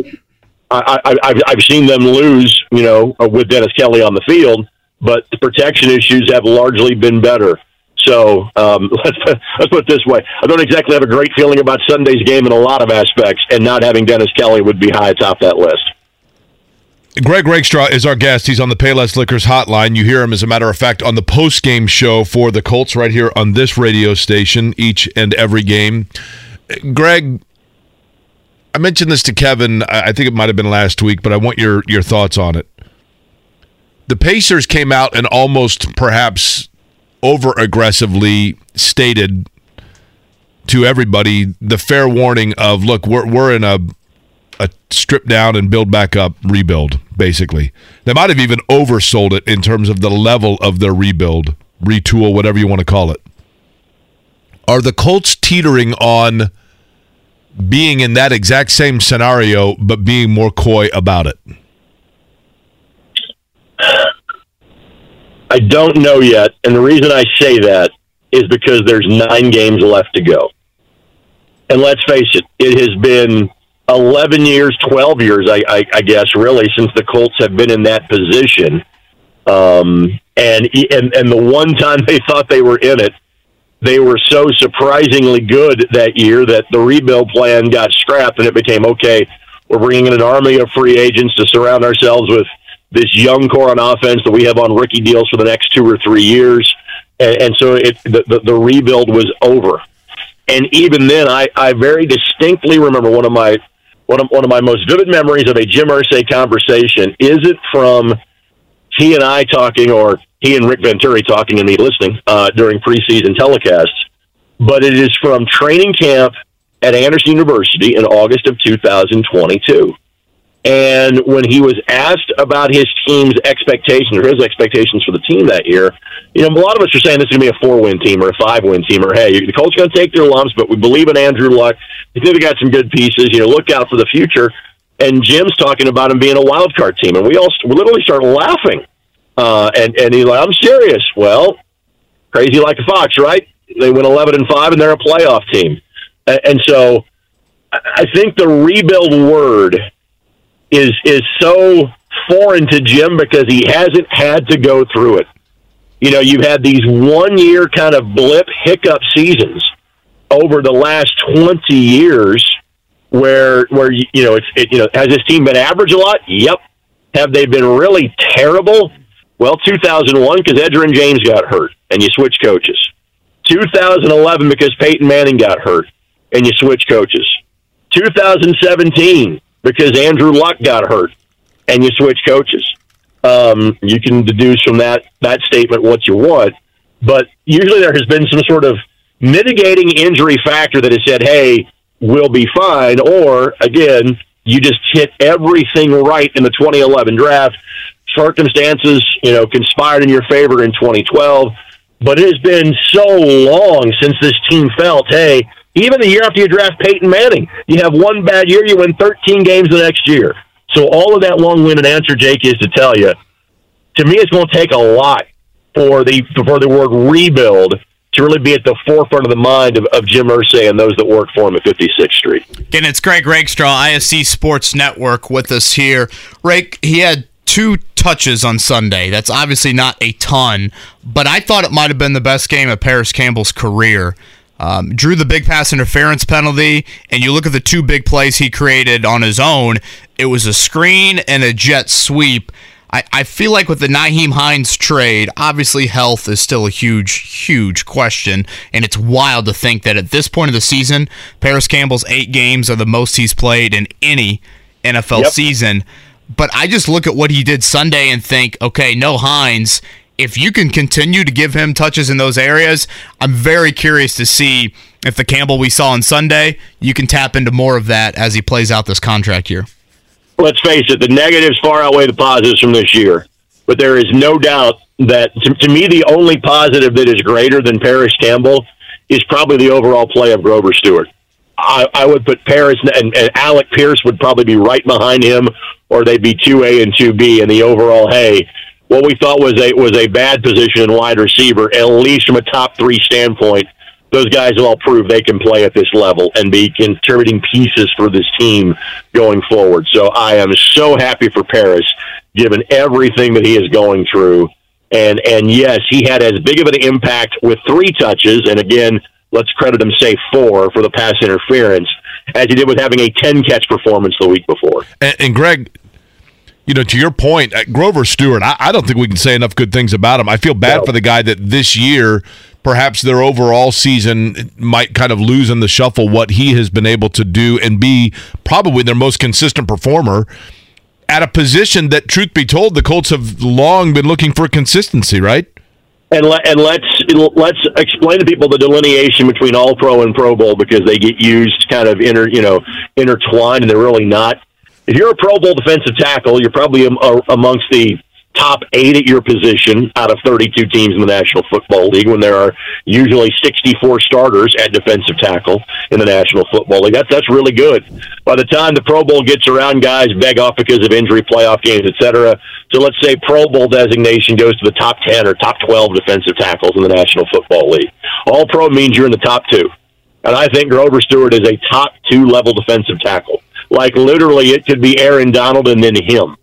[SPEAKER 6] I, I, I've, I've seen them lose, you know, with Dennis Kelly on the field, but the protection issues have largely been better. So um, let's, let's put it this way: I don't exactly have a great feeling about Sunday's game in a lot of aspects, and not having Dennis Kelly would be high atop that list.
[SPEAKER 2] Greg Rakestraw is our guest. He's on the Payless Liquors hotline. You hear him, as a matter of fact, on the post game show for the Colts right here on this radio station each and every game. Greg, I mentioned this to Kevin. I think it might have been last week, but I want your your thoughts on it. The Pacers came out and almost perhaps over aggressively stated to everybody the fair warning of look, we're we're in a a strip down and build back up rebuild, basically. They might have even oversold it in terms of the level of their rebuild, retool, whatever you want to call it. Are the Colts teetering on being in that exact same scenario, but being more coy about it?
[SPEAKER 6] I don't know yet. And the reason I say that is because there's nine games left to go. And let's face it, it has been 11 years, 12 years, I, I, I guess, really, since the Colts have been in that position. Um, and, and and the one time they thought they were in it, they were so surprisingly good that year that the rebuild plan got scrapped, and it became okay. We're bringing in an army of free agents to surround ourselves with this young core on offense that we have on rookie deals for the next two or three years, and, and so it the, the, the rebuild was over. And even then, I, I very distinctly remember one of my one of one of my most vivid memories of a Jim Irsay conversation. Is it from he and I talking, or he and Rick Venturi talking and me listening uh, during preseason telecasts? But it is from training camp at Anderson University in August of 2022. And when he was asked about his team's expectations or his expectations for the team that year, you know, a lot of us are saying this is going to be a four win team or a five win team, or hey, the Colts going to take their lumps, but we believe in Andrew Luck. We think they got some good pieces. You know, look out for the future. And Jim's talking about him being a wild card team, and we all we literally start laughing. Uh, and and he's like, "I'm serious." Well, crazy like a fox, right? They went eleven and five, and they're a playoff team. And so, I think the rebuild word is is so foreign to Jim because he hasn't had to go through it. You know, you've had these one year kind of blip hiccup seasons over the last 20 years where where you know it's it, you know has this team been average a lot? Yep. Have they been really terrible? Well, 2001 because Edgerrin James got hurt and you switch coaches. 2011 because Peyton Manning got hurt and you switch coaches. 2017 because Andrew Luck got hurt and you switch coaches. Um, you can deduce from that that statement what you want, but usually there has been some sort of mitigating injury factor that has said, "Hey, we'll be fine," or again, you just hit everything right in the 2011 draft. Circumstances, you know, conspired in your favor in 2012, but it has been so long since this team felt, "Hey, even the year after you draft Peyton Manning, you have one bad year, you win 13 games the next year. So all of that long-winded answer, Jake, is to tell you, to me, it's going to take a lot for the for the word rebuild to really be at the forefront of the mind of, of Jim Irsay and those that work for him at 56th Street.
[SPEAKER 3] Again, it's Greg Rakestraw, ISC Sports Network, with us here. Rake, he had two touches on Sunday. That's obviously not a ton, but I thought it might have been the best game of Parris Campbell's career. Um, drew the big pass interference penalty, and you look at the two big plays he created on his own. It was a screen and a jet sweep. I, I feel like with the Nyheim Hines trade, obviously health is still a huge, huge question, and it's wild to think that at this point of the season, Parris Campbell's eight games are the most he's played in any NFL yep. season. But I just look at what he did Sunday and think, okay, no Hines if you can continue to give him touches in those areas, I'm very curious to see if the Campbell we saw on Sunday, you can tap into more of that as he plays out this contract year.
[SPEAKER 6] Let's face it, the negatives far outweigh the positives from this year. But there is no doubt that, to, to me, the only positive that is greater than Parris Campbell is probably the overall play of Grover Stewart. I, I would put Parris and, and Alec Pierce would probably be right behind him, or they'd be 2A and 2B in the overall, hey, what we thought was a was a bad position in wide receiver, at least from a top three standpoint. Those guys have all proved they can play at this level and be contributing pieces for this team going forward. So I am so happy for Parris, given everything that he is going through. And and yes, he had as big of an impact with three touches, and again, let's credit him say four for the pass interference, as he did with having a ten catch performance the week before.
[SPEAKER 2] And, and Greg, you know, to your point, uh, Grover Stewart, I, I, don't think we can say enough good things about him. I feel bad no. for the guy that this year, perhaps their overall season might kind of lose in the shuffle what he has been able to do and be probably their most consistent performer at a position that, truth be told, the Colts have long been looking for consistency, right?
[SPEAKER 6] And, let, and let's let's explain to people the delineation between All Pro and Pro Bowl because they get used kind of inter you know intertwined and they're really not if you're a Pro Bowl defensive tackle, you're probably uh, amongst the top eight at your position out of 32 teams in the National Football League when there are usually 64 starters at defensive tackle in the National Football League. That's, that's really good. By the time the Pro Bowl gets around, guys beg off because of injury, playoff games, etc. So let's say Pro Bowl designation goes to the top 10 or top 12 defensive tackles in the National Football League. All Pro means you're in the top two. And I think Grover Stewart is a top two level defensive tackle. Like literally, it could be Aaron Donald and then him.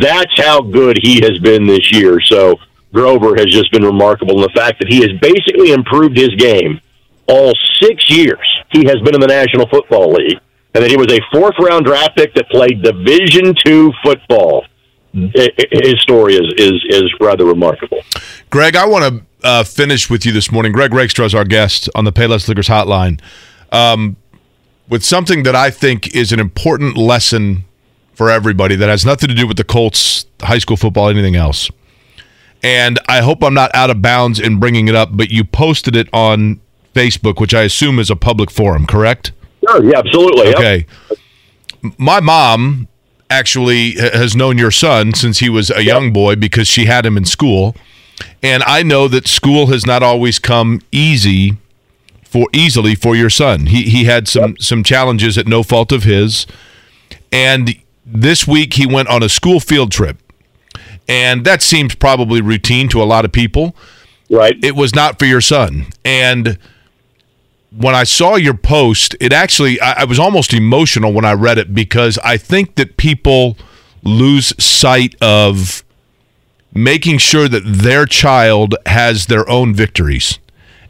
[SPEAKER 6] That's how good he has been this year. So Grover has just been remarkable in the fact that he has basically improved his game all six years he has been in the National Football League, and that he was a fourth round draft pick that played Division two football. His story is is is rather remarkable.
[SPEAKER 2] Greg, I want to uh, finish with you this morning. Greg Rakestraw is our guest on the Payless Liquors Hotline. Um, with something that I think is an important lesson for everybody that has nothing to do with the Colts, high school football, anything else. And I hope I'm not out of bounds in bringing it up, but you posted it on Facebook, which I assume is a public forum, correct?
[SPEAKER 6] Sure, yeah, absolutely.
[SPEAKER 2] Okay. Yep. My mom actually has known your son since he was a young boy because she had him in school. And I know that school has not always come easy for easily for your son. He he had some yep. some challenges at no fault of his. And this week he went on a school field trip. And that seems probably routine to a lot of people.
[SPEAKER 6] Right.
[SPEAKER 2] It was not for your son. And when I saw your post, it actually, I, I, was almost emotional when I read it because I think that people lose sight of making sure that their child has their own victories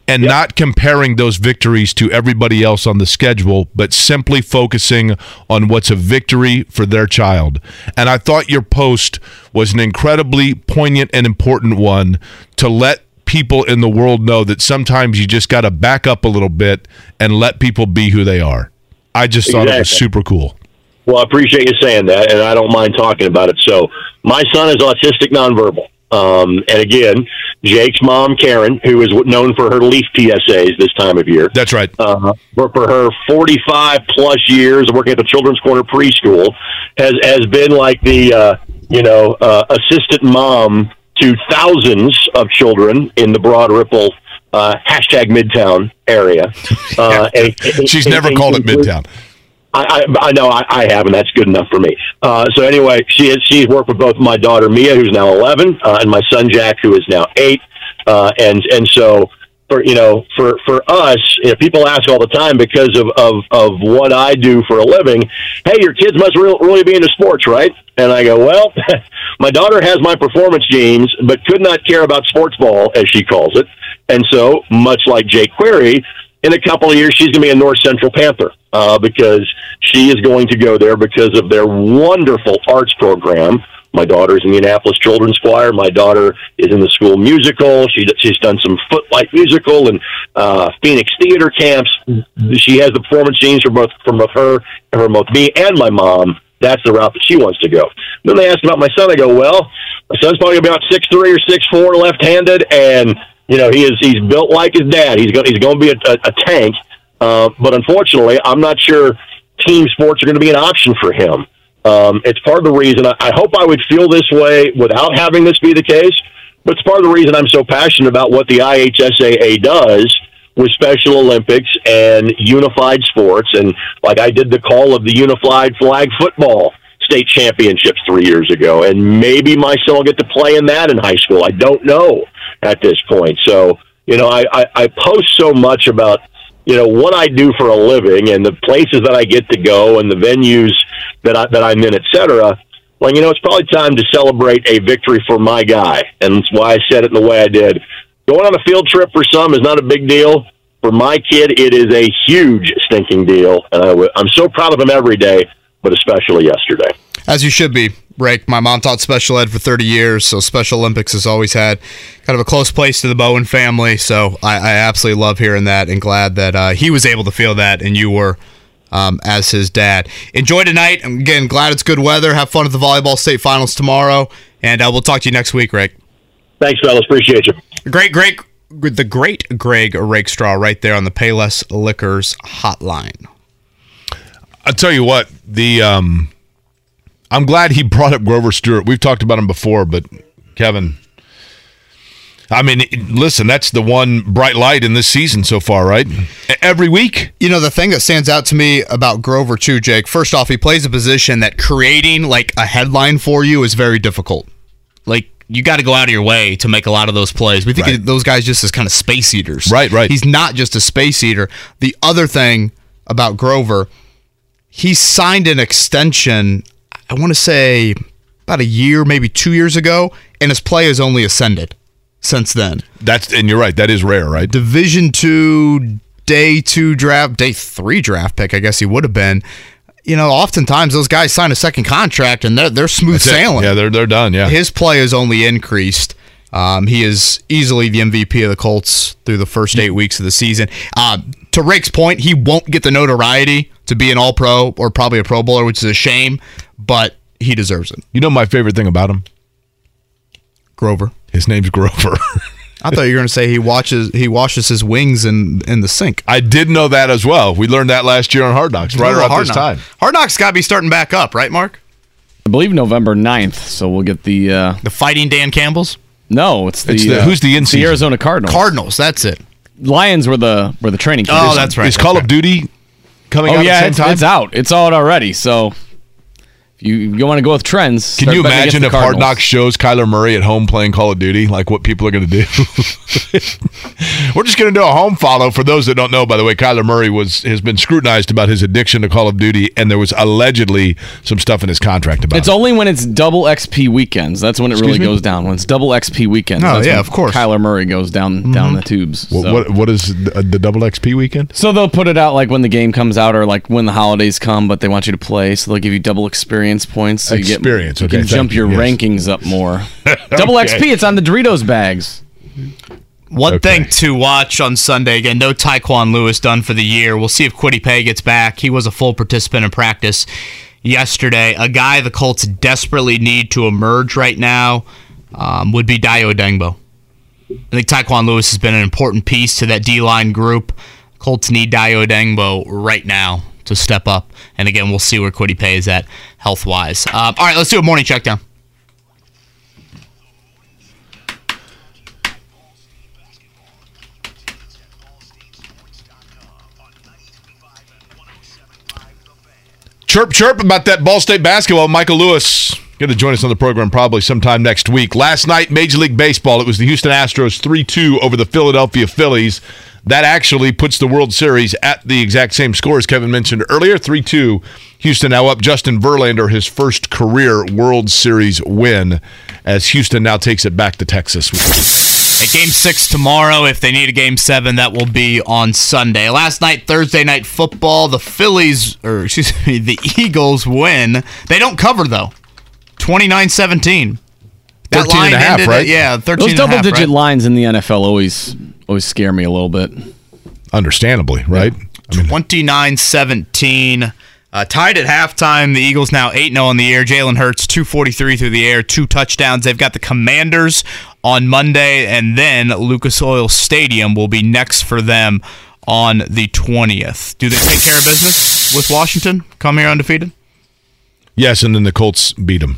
[SPEAKER 2] and yep. not comparing those victories to everybody else on the schedule, but simply focusing on what's a victory for their child. And I thought your post was an incredibly poignant and important one to let people in the world know that sometimes you just got to back up a little bit and let people be who they are. I just exactly. thought it was super cool.
[SPEAKER 6] Well, I appreciate you saying that, and I don't mind talking about it. So, my son is autistic nonverbal. Um, and again, Jake's mom, Karen, who is known for her Leaf PSAs this time of year.
[SPEAKER 2] That's right.
[SPEAKER 6] Uh, for, for her 45 plus years of working at the Children's Corner preschool, has, has been like the, uh, you know, uh, assistant mom to thousands of children in the Broad Ripple uh, hashtag Midtown area.
[SPEAKER 2] Uh, and, and, She's and, never called it Midtown.
[SPEAKER 6] I, I, I know I, I have, and that's good enough for me. Uh, so anyway, she has, she's worked with both my daughter Mia, who's now 11, uh, and my son Jack, who is now eight. Uh, and and so for you know for for us, you know, people ask all the time because of of of what I do for a living. Hey, your kids must re- really be into sports, right? And I go, well, my daughter has my performance genes, but could not care about sports ball, as she calls it. And so, much like Jake Query, in a couple of years, she's going to be a North Central Panther uh, because she is going to go there because of their wonderful arts program my daughter's in the Indianapolis Children's Choir. My daughter is in the school musical. She she's done some Footlight musical and uh, Phoenix theater camps. She has the performance genes from both from both her and from both me and my mom. That's the route that she wants to go. Then they asked about my son. I go, well, my son's probably about six three or six four, left-handed, and you know he is he's built like his dad. He's going he's going to be a, a, a tank. Uh, but unfortunately, I'm not sure team sports are going to be an option for him. Um, it's part of the reason I, I hope I would feel this way without having this be the case, but it's part of the reason I'm so passionate about what the IHSAA does with Special Olympics and unified sports. And like I did the call of the unified flag football state championships three years ago, and maybe my son will get to play in that in high school. I don't know at this point. So, you know, I, I, I post so much about you know what I do for a living and the places that I get to go and the venues that I that I'm in, etc. Well, you know, it's probably time to celebrate a victory for my guy, and that's why I said it in the way I did. Going on a field trip for some is not a big deal. For my kid, it is a huge stinking deal, and I w- I'm so proud of him every day, but especially yesterday.
[SPEAKER 3] As you should be, Rake. My mom taught special ed for 30 years, so Special Olympics has always had kind of a close place to the Bowen family. So I, I absolutely love hearing that and glad that uh, he was able to feel that and you were um, as his dad. Enjoy tonight. I'm again glad it's good weather. Have fun at the volleyball state finals tomorrow, and uh, we'll talk to you next week, Rake.
[SPEAKER 6] Thanks, fellas. Appreciate you.
[SPEAKER 3] Great, great, the great Greg Rakestraw right there on the Payless Liquors hotline.
[SPEAKER 2] I'll tell you what the um, I'm glad he brought up Grover Stewart. We've talked about him before, but Kevin, I mean, listen, that's the one bright light in this season so far, right? Every week.
[SPEAKER 3] You know, the thing that stands out to me about Grover, too, Jake, first off, he plays a position that creating like a headline for you is very difficult. Like, you got to go out of your way to make a lot of those plays. We think right. those guys just as kind of space eaters.
[SPEAKER 2] Right, right.
[SPEAKER 3] He's not just a space eater. The other thing about Grover, he signed an extension, I want to say about a year, maybe two years ago, and his play has only ascended since then.
[SPEAKER 2] That's and you're right. That is rare, right?
[SPEAKER 3] Division two, day two draft, day three draft pick. I guess he would have been. You know, oftentimes those guys sign a second contract and they're they're smooth
[SPEAKER 2] That's it.
[SPEAKER 3] sailing.
[SPEAKER 2] Yeah, they're they're done. Yeah.
[SPEAKER 3] His play has only increased. Um, he is easily the MVP of the Colts through the first eight weeks of the season. Uh, to Rake's point, he won't get the notoriety to be an All Pro or probably a Pro Bowler, which is a shame, but he deserves it.
[SPEAKER 2] you know my favorite thing about him?
[SPEAKER 3] Grover.
[SPEAKER 2] His name's Grover.
[SPEAKER 3] I thought you were going to say he watches he washes his wings in in the sink.
[SPEAKER 2] I did know that as well. We learned that last year on Hard Knocks, right around
[SPEAKER 3] Hard
[SPEAKER 2] this
[SPEAKER 3] Knock-
[SPEAKER 2] time.
[SPEAKER 3] Hard Knocks got to be starting back up, right, Mark?
[SPEAKER 4] I believe November 9th, so we'll get the. Uh,
[SPEAKER 3] The Fighting Dan Campbell's
[SPEAKER 4] no, it's the.
[SPEAKER 2] It's the-
[SPEAKER 4] uh,
[SPEAKER 2] who's the in
[SPEAKER 4] the? Arizona Cardinals.
[SPEAKER 3] Cardinals. That's it.
[SPEAKER 4] Lions were the were the training camp.
[SPEAKER 3] Oh, that's right.
[SPEAKER 2] Is
[SPEAKER 3] that's
[SPEAKER 2] Call
[SPEAKER 3] right.
[SPEAKER 2] of Duty coming
[SPEAKER 4] Oh
[SPEAKER 2] out
[SPEAKER 4] yeah,
[SPEAKER 2] at the
[SPEAKER 4] it's,
[SPEAKER 2] time?
[SPEAKER 4] it's out. It's out already. So you you want to go with trends,
[SPEAKER 2] Can you imagine if Hard Knocks shows Kyler Murray at home playing Call of Duty, like what people are going to do? We're just going to do a home follow for those that don't know. By the way, Kyler Murray was has been scrutinized about his addiction to Call of Duty, and there was allegedly some stuff in his contract about it.
[SPEAKER 4] It's
[SPEAKER 2] it.
[SPEAKER 4] only when it's double XP weekends. That's when it really
[SPEAKER 2] me?
[SPEAKER 4] goes down. When it's double XP weekends.
[SPEAKER 3] Oh,
[SPEAKER 4] that's
[SPEAKER 3] yeah, of course.
[SPEAKER 4] Kyler Murray goes down down mm-hmm. the tubes.
[SPEAKER 2] What,
[SPEAKER 4] so.
[SPEAKER 2] what what is the, uh, the double XP weekend?
[SPEAKER 4] So they'll put it out like when the game comes out or like when the holidays come, but they want you to play, so they'll give you double experience points. So
[SPEAKER 2] Experience,
[SPEAKER 4] You,
[SPEAKER 2] okay,
[SPEAKER 4] you can jump your
[SPEAKER 2] yes.
[SPEAKER 4] rankings up more. double
[SPEAKER 2] Okay.
[SPEAKER 4] XP. It's on the Doritos bags.
[SPEAKER 3] One
[SPEAKER 2] Okay.
[SPEAKER 3] thing to watch on Sunday again. No Tyquan Lewis done for the year. We'll see if Kwity Paye gets back. He was a full participant in practice yesterday. A guy the Colts desperately need to emerge right now um, would be Dayo Odeyingbo. I think Tyquan Lewis has been an important piece to that D line group. Colts need Dayo Odeyingbo right now to step up. And again, we'll see where Kwity Paye is at health wise. Uh, all right, let's do a morning check down.
[SPEAKER 2] Chirp, chirp about that Ball State basketball. Michael Lewis going to join us on the program probably sometime next week. Last night, Major League Baseball, it was the Houston Astros 3 2 over the Philadelphia Phillies. That actually puts the World Series at the exact same score as Kevin mentioned earlier 3 2. Houston now up. Justin Verlander, his first career World Series win as Houston now takes it back to Texas.
[SPEAKER 3] At game six tomorrow, if they need a game seven, that will be on Sunday. Last night, Thursday night football, the Phillies, or excuse me, the Eagles win. They don't cover, though. 29 17.
[SPEAKER 2] 13 and a half, right?
[SPEAKER 3] yeah, 13
[SPEAKER 4] Those
[SPEAKER 3] and a half,
[SPEAKER 4] double digit
[SPEAKER 3] right?
[SPEAKER 4] lines in the NFL always always scare me a little bit.
[SPEAKER 2] Understandably, right? I mean,
[SPEAKER 3] 29 17. Uh, tied at halftime. The Eagles now 8 0 on the air. Jalen Hurts, 243 through the air, two touchdowns. They've got the Commanders on Monday, and then Lucas Oil Stadium will be next for them on the 20th. Do they take care of business with Washington? Come here undefeated?
[SPEAKER 2] Yes, and then the Colts beat them.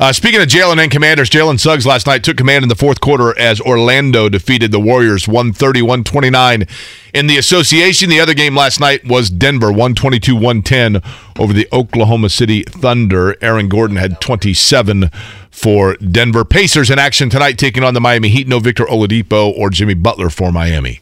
[SPEAKER 2] Uh, speaking of Jalen and Commanders, Jalen Suggs last night took command in the fourth quarter as Orlando defeated the Warriors 130 129 in the association. The other game last night was Denver 122 110 over the Oklahoma City Thunder. Aaron Gordon had 27 for Denver. Pacers in action tonight taking on the Miami Heat. No Victor Oladipo or Jimmy Butler for Miami.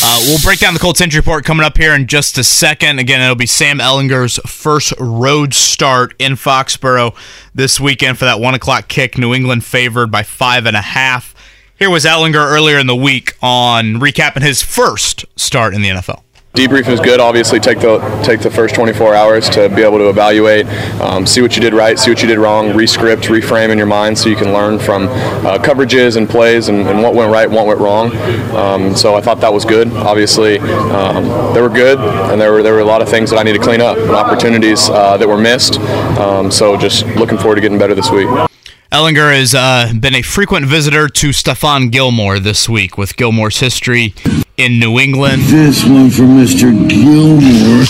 [SPEAKER 3] Uh, we'll break down the Colts injury report coming up here in just a second. Again, it'll be Sam Ehlinger's first road start in Foxborough this weekend for that one o'clock kick. New England favored by five and a half. Here was Ellinger earlier in the week on recapping his first start in the NFL.
[SPEAKER 7] Debrief is good. Obviously, take the take the first 24 hours to be able to evaluate, um, see what you did right, see what you did wrong, rescript, reframe in your mind, so you can learn from uh, coverages and plays and, and what went right, what went wrong. Um, so I thought that was good. Obviously, um, they were good, and there were there were a lot of things that I need to clean up and opportunities uh, that were missed. Um, so just looking forward to getting better this week.
[SPEAKER 3] Ehlinger has uh, been a frequent visitor to Stephon Gilmore this week with Gilmore's history in New England.
[SPEAKER 8] This one for Mr. Gilmore.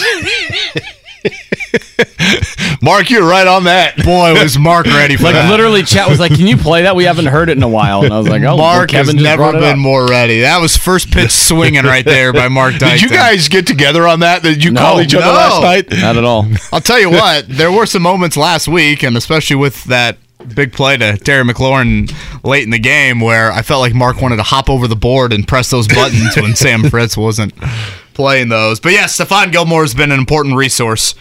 [SPEAKER 2] Mark, you're right on that.
[SPEAKER 3] Boy, was Mark ready for
[SPEAKER 4] Like
[SPEAKER 3] that.
[SPEAKER 4] literally, chat was like, "Can you play that? We haven't heard it in a while." And I was like, "Oh,
[SPEAKER 3] Mark
[SPEAKER 4] Kevin
[SPEAKER 3] has never been
[SPEAKER 4] up.
[SPEAKER 3] more ready. That was first pitch swinging right there by Mark Dyson.
[SPEAKER 2] Did you guys get together on that? Did you
[SPEAKER 4] No,
[SPEAKER 2] call each other
[SPEAKER 3] no.
[SPEAKER 2] last night?
[SPEAKER 4] Not at all.
[SPEAKER 3] I'll tell you what, there were some moments last week, and especially with that big play to Terry McLaurin late in the game, where I felt like Mark wanted to hop over the board and press those buttons when Sam Fritz wasn't playing those. But yeah, Stephon Gilmore has been an important resource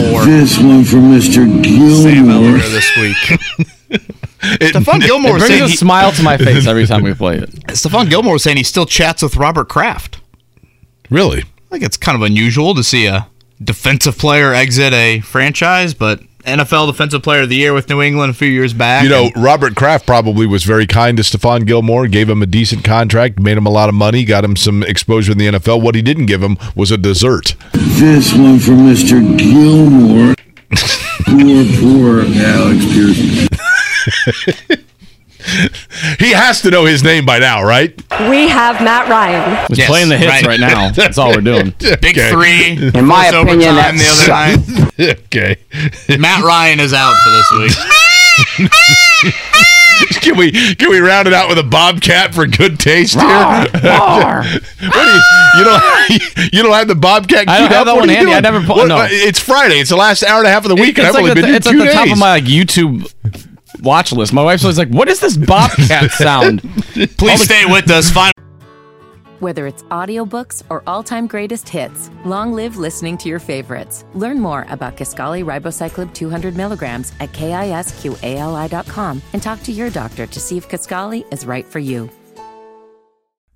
[SPEAKER 3] for
[SPEAKER 8] This one for Mr.
[SPEAKER 3] Sam
[SPEAKER 8] Gilmore.
[SPEAKER 3] This week.
[SPEAKER 2] It-
[SPEAKER 3] Stephon Gilmore
[SPEAKER 4] It brings
[SPEAKER 3] saying
[SPEAKER 4] a
[SPEAKER 3] he,
[SPEAKER 4] smile to my face every time we play it.
[SPEAKER 3] Stephon Gilmore was saying he still chats with Robert Kraft.
[SPEAKER 2] really?
[SPEAKER 3] I think it's kind of unusual to see a defensive player exit a franchise, but NFL Defensive Player of the Year with New England a few years back.
[SPEAKER 2] You know,
[SPEAKER 3] and-
[SPEAKER 2] Robert Kraft probably was very kind to Stephon Gilmore, gave him a decent contract, made him a lot of money, got him some exposure in the NFL. What he didn't give him was a dessert.
[SPEAKER 8] This one for Mr. Gilmore. poor, poor Alec Pierce.
[SPEAKER 2] He has to know his name by now, right?
[SPEAKER 9] We have Matt Ryan.
[SPEAKER 4] He's
[SPEAKER 3] Yes,
[SPEAKER 4] playing the hits
[SPEAKER 3] right.
[SPEAKER 4] right, now. That's all we're doing.
[SPEAKER 3] big
[SPEAKER 2] Okay.
[SPEAKER 3] three.
[SPEAKER 9] In my
[SPEAKER 3] forced
[SPEAKER 9] opinion,
[SPEAKER 3] overtime
[SPEAKER 9] that
[SPEAKER 3] the other night.
[SPEAKER 2] okay.
[SPEAKER 3] Matt Ryan is out for this week.
[SPEAKER 2] Can we can we round it out with a bobcat for good taste here? what you, you don't you don't have the bobcat?
[SPEAKER 4] I don't
[SPEAKER 2] queued
[SPEAKER 4] have
[SPEAKER 2] up?
[SPEAKER 4] that
[SPEAKER 2] What
[SPEAKER 4] one
[SPEAKER 2] are you
[SPEAKER 4] handy. I never put-
[SPEAKER 2] What-
[SPEAKER 4] no.
[SPEAKER 2] Uh, it's Friday. It's the last hour and a half of the week, and I've
[SPEAKER 4] it's
[SPEAKER 2] only
[SPEAKER 4] like
[SPEAKER 2] been
[SPEAKER 4] at it's
[SPEAKER 2] two
[SPEAKER 4] at the
[SPEAKER 2] days.
[SPEAKER 4] top of my like YouTube watch list. My wife's always like, "What is this bobcat sound?"
[SPEAKER 3] Please stay with us. Final
[SPEAKER 1] Whether it's audiobooks or all-time greatest hits, long live listening to your favorites. Learn more about Kisqali Ribociclib 200 milligrams at kisqali.com and talk to your doctor to see if Kisqali is right for you.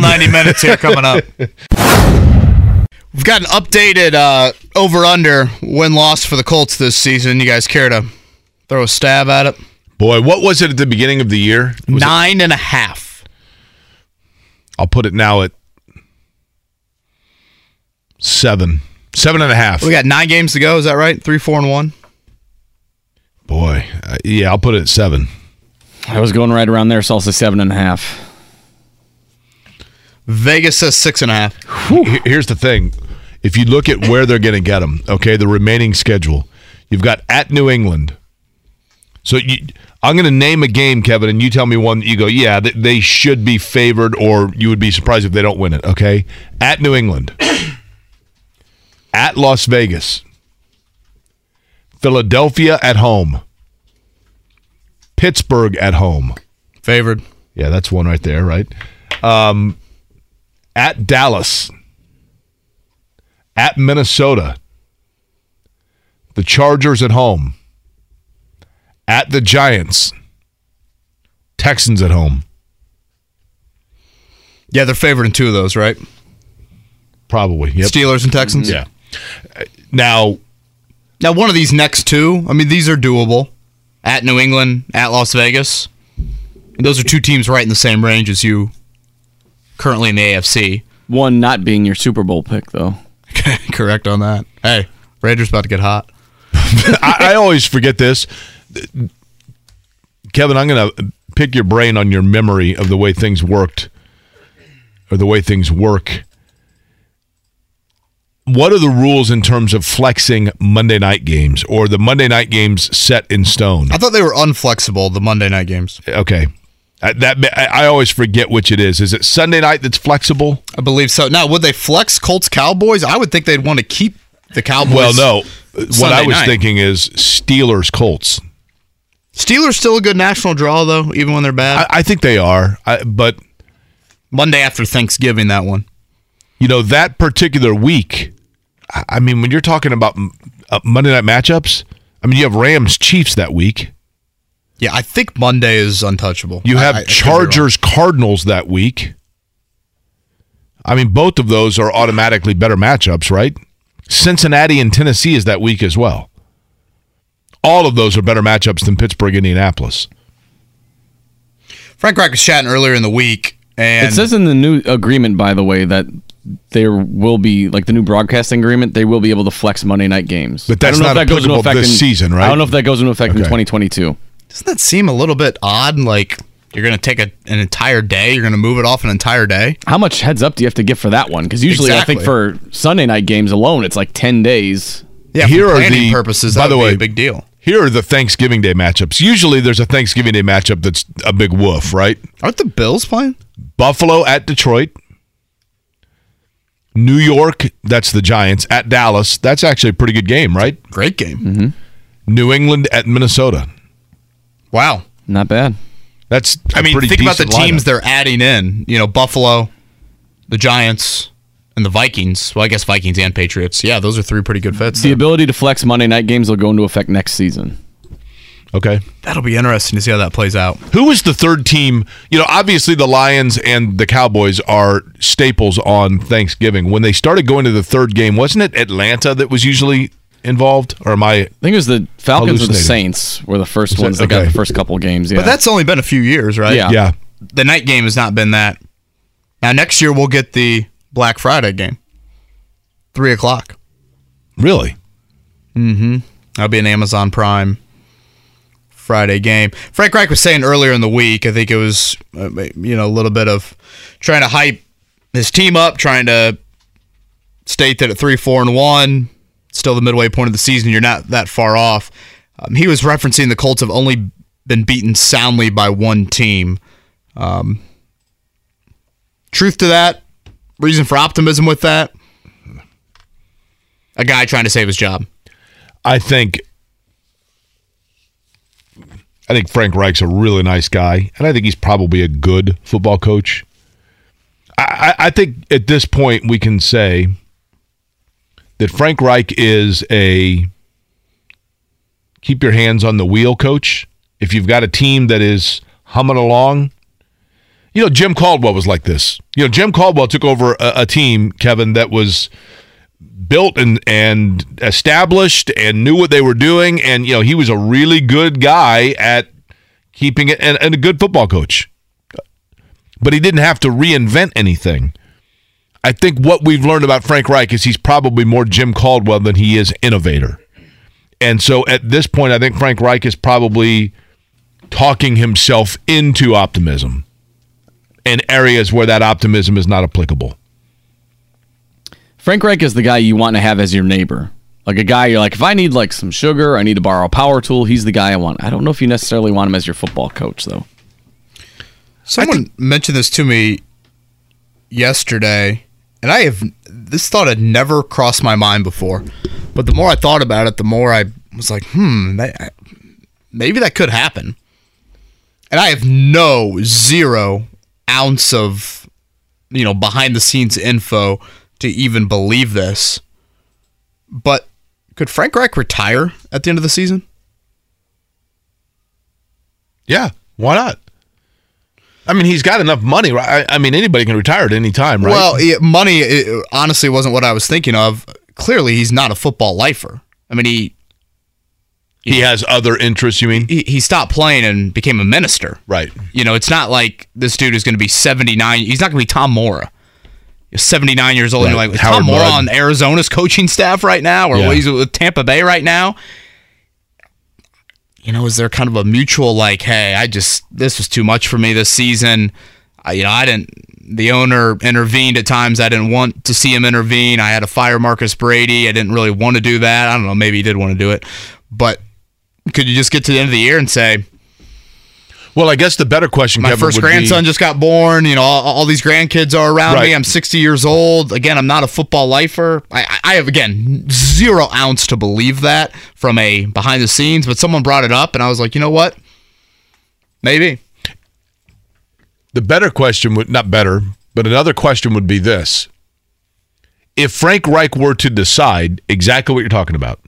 [SPEAKER 3] 90 minutes here coming up. We've got an updated uh, over under win loss for the Colts this season. You guys care to throw a stab at it?
[SPEAKER 2] Boy, what was it at the beginning of the year? Was it-
[SPEAKER 3] Nine and a half.
[SPEAKER 2] I'll put it now at seven, seven and a half.
[SPEAKER 3] We got nine games to go. Is that right? Three, four, and one.
[SPEAKER 2] Boy, uh, yeah, I'll put it at seven.
[SPEAKER 4] I was going right around there, so I'll say seven and a half.
[SPEAKER 3] Vegas says six and a half.
[SPEAKER 2] He- Here's the thing: if you look at where they're going to get them, okay, the remaining schedule, you've got at New England. So you, I'm going to name a game, Kevin, and you tell me one that you go, yeah, th- they should be favored, or you would be surprised if they don't win it. Okay, at New England, at Las Vegas, Philadelphia at home, Pittsburgh at home.
[SPEAKER 3] Favored.
[SPEAKER 2] Yeah, that's one right there, right? Um, at Dallas, at Minnesota, the Chargers at home, at the Giants, Texans at home.
[SPEAKER 3] Yeah, they're favored in two of those, right?
[SPEAKER 2] Probably. Yep.
[SPEAKER 3] Steelers and Texans.
[SPEAKER 2] Yeah. Now,
[SPEAKER 3] Now, one of these next two, I mean, these are doable. At New England, at Las Vegas. Those are two teams right in the same range as you currently in the AFC.
[SPEAKER 4] One not being your Super Bowl pick, though.
[SPEAKER 3] Correct on that. Hey, Raiders about to get hot.
[SPEAKER 2] I, I always forget this. Kevin, I'm going to pick your brain on your memory of the way things worked or the way things work. What are the rules in terms of flexing Monday night games or the Monday night games set in stone?
[SPEAKER 3] I thought they were unflexible, the Monday night games.
[SPEAKER 2] Okay. Uh, that I always forget which it is. Is it Sunday night that's flexible?
[SPEAKER 3] I believe so. Now, would they flex Colts Cowboys? I would think they'd want to keep the Cowboys.
[SPEAKER 2] Well, no. what I was
[SPEAKER 3] night.
[SPEAKER 2] thinking is Steelers Colts.
[SPEAKER 3] Steelers still a good national draw, though, even when they're bad.
[SPEAKER 2] I, I think they are, I, but
[SPEAKER 3] Monday after Thanksgiving, that one.
[SPEAKER 2] you know that particular week. I- mean, when you're talking about uh, Monday night matchups, I mean you have Rams Chiefs that week.
[SPEAKER 3] Yeah, I think Monday is untouchable.
[SPEAKER 2] You have
[SPEAKER 3] I- I could be
[SPEAKER 2] Chargers Cardinals that week. I mean, both of those are automatically better matchups, right? Cincinnati and Tennessee is that week as well. All of those are better matchups than Pittsburgh, Indianapolis.
[SPEAKER 3] Frank Reich was chatting earlier in the week, and
[SPEAKER 4] It says in the new agreement, by the way, that there will be like the new broadcasting agreement. They will be able to flex Monday night games.
[SPEAKER 2] But that's
[SPEAKER 4] I don't know
[SPEAKER 2] not
[SPEAKER 4] if that goes into effect
[SPEAKER 2] this
[SPEAKER 4] in-
[SPEAKER 2] season, right?
[SPEAKER 4] I don't know if that goes into effect in 2022.
[SPEAKER 3] Doesn't that seem a little bit odd? Like you're going to take a, an entire day, you're going to move it off an entire day.
[SPEAKER 4] How much heads up do you have to give for that one? Because usually, I think for Sunday night games alone, it's like 10 days.
[SPEAKER 3] Yeah,
[SPEAKER 2] here
[SPEAKER 3] for
[SPEAKER 2] are
[SPEAKER 3] planning
[SPEAKER 2] the
[SPEAKER 3] purposes.
[SPEAKER 2] By
[SPEAKER 3] that
[SPEAKER 2] the
[SPEAKER 3] would be
[SPEAKER 2] way,
[SPEAKER 3] a big deal.
[SPEAKER 2] Here are the Thanksgiving Day matchups. Usually, there's a Thanksgiving Day matchup that's a big woof, right?
[SPEAKER 3] Aren't the Bills playing?
[SPEAKER 2] Buffalo at Detroit. New York, that's the Giants at Dallas. That's actually a pretty good game, right?
[SPEAKER 3] Great game.
[SPEAKER 2] Mm-hmm. New England at Minnesota.
[SPEAKER 3] Wow.
[SPEAKER 4] Not bad.
[SPEAKER 2] That's
[SPEAKER 3] I mean, think about the teams
[SPEAKER 2] lineup.
[SPEAKER 3] they're adding in. You know, Buffalo, the Giants, and the Vikings. Well, I guess Vikings and Patriots. Yeah, those are three pretty good fits.
[SPEAKER 4] The ability to flex Monday night games will go into effect next season.
[SPEAKER 2] Okay.
[SPEAKER 3] That'll be interesting to see how that plays out.
[SPEAKER 2] Who was the third team? You know, obviously the Lions and the Cowboys are staples on Thanksgiving. When they started going to the third game, wasn't it Atlanta that was usually involved? Or am I?
[SPEAKER 4] I think it was the Falcons or the Saints were the first ones that got the first couple games. Yeah,
[SPEAKER 3] But that's only been a few years, right?
[SPEAKER 4] Yeah.
[SPEAKER 2] Yeah.
[SPEAKER 3] The night game has not been that. Now next year we'll get the Black Friday game, three o'clock.
[SPEAKER 2] Really? Mm-hmm.
[SPEAKER 3] That'll be an Amazon Prime Friday game. Frank Reich was saying earlier in the week, I think it was, uh, you know, a little bit of trying to hype his team up, trying to state that at three, four, and one, still the midway point of the season, you're not that far off. Um, he was referencing the Colts have only been beaten soundly by one team. Um, truth to that, reason for optimism with that, a guy trying to save his job.
[SPEAKER 2] I think I think Frank Reich's a really nice guy, and I think he's probably a good football coach. I, I I think at this point we can say that Frank Reich is a keep your hands on the wheel coach. If you've got a team that is humming along, you know Jim Caldwell was like this. You know Jim Caldwell took over a, a team, Kevin, that was built and and established and knew what they were doing and you know he was a really good guy at keeping it and, and a good football coach but he didn't have to reinvent anything i think what we've learned about frank reich is he's probably more jim caldwell than he is innovator and so at this point i think frank reich is probably talking himself into optimism in areas where that optimism is not applicable
[SPEAKER 4] Frank Reich is the guy you want to have as your neighbor. Like a guy you're like, if I need like some sugar, I need to borrow a power tool, he's the guy I want. I don't know if you necessarily want him as your football coach though.
[SPEAKER 3] Someone mentioned this to me yesterday, and I have this thought had never crossed my mind before. But the more I thought about it, the more I was like, hmm, maybe that could happen. And I have no zero ounce of you know behind the scenes info to even believe this. But could Frank Reich retire at the end of the season?
[SPEAKER 2] Yeah, why not? I mean, he's got enough money, right? I, I mean, anybody can retire at any time, right?
[SPEAKER 3] Well, yeah, money it, honestly wasn't what I was thinking of. Clearly, he's not a football lifer. I mean, he
[SPEAKER 2] he has other interests. You mean?
[SPEAKER 3] he, he stopped playing and became a minister.
[SPEAKER 2] Right.
[SPEAKER 3] You know, it's not like this dude is going to be 79. He's not going to be Tom Moore. 79 years old. And you're like, Tom
[SPEAKER 2] Moore
[SPEAKER 3] on Arizona's coaching staff right now, or
[SPEAKER 2] Yeah.
[SPEAKER 3] he's with Tampa Bay right now? You know, is there kind of a mutual like, hey, I just this was too much for me this season. I, you know, I didn't. The owner intervened at times. I didn't want to see him intervene. I had to fire Marcus Brady. I didn't really want to do that. I don't know. Maybe he did want to do it, but could you just get to the end of the year and say,
[SPEAKER 2] Well, I guess the better question,
[SPEAKER 3] my
[SPEAKER 2] Kevin,
[SPEAKER 3] first
[SPEAKER 2] would be-
[SPEAKER 3] grandson just got born. You know, all, all these grandkids are around
[SPEAKER 2] Right.
[SPEAKER 3] me. I'm 60 years old. Again, I'm not a football lifer. I, I have again zero ounce to believe that from a behind the scenes. But someone brought it up, and I was like, you know what? Maybe.
[SPEAKER 2] the better question would not better, but another question would be this: If Frank Reich were to decide exactly what you're talking about,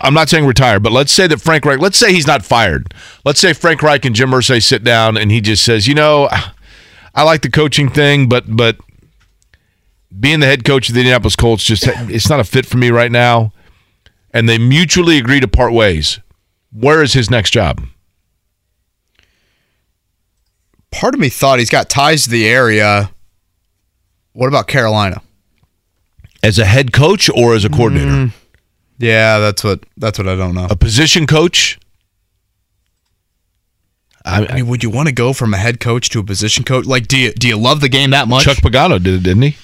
[SPEAKER 2] I'm not saying retire, but let's say that Frank Reich, let's say he's not fired. Let's say Frank Reich and Jim Irsay sit down and he just says, you know, I like the coaching thing, but but being the head coach of the Indianapolis Colts just it's not a fit for me right now, and they mutually agree to part ways. Where is his next job?
[SPEAKER 3] Part of me thought he's got ties to the area. What about Carolina?
[SPEAKER 2] As a head coach or as a coordinator? Mm.
[SPEAKER 3] Yeah, that's what that's what I don't know.
[SPEAKER 2] A position coach? I,
[SPEAKER 3] I mean, would you want to go from a head coach to a position coach? Like, do you do you love the game that much?
[SPEAKER 2] Chuck Pagano did it, didn't he?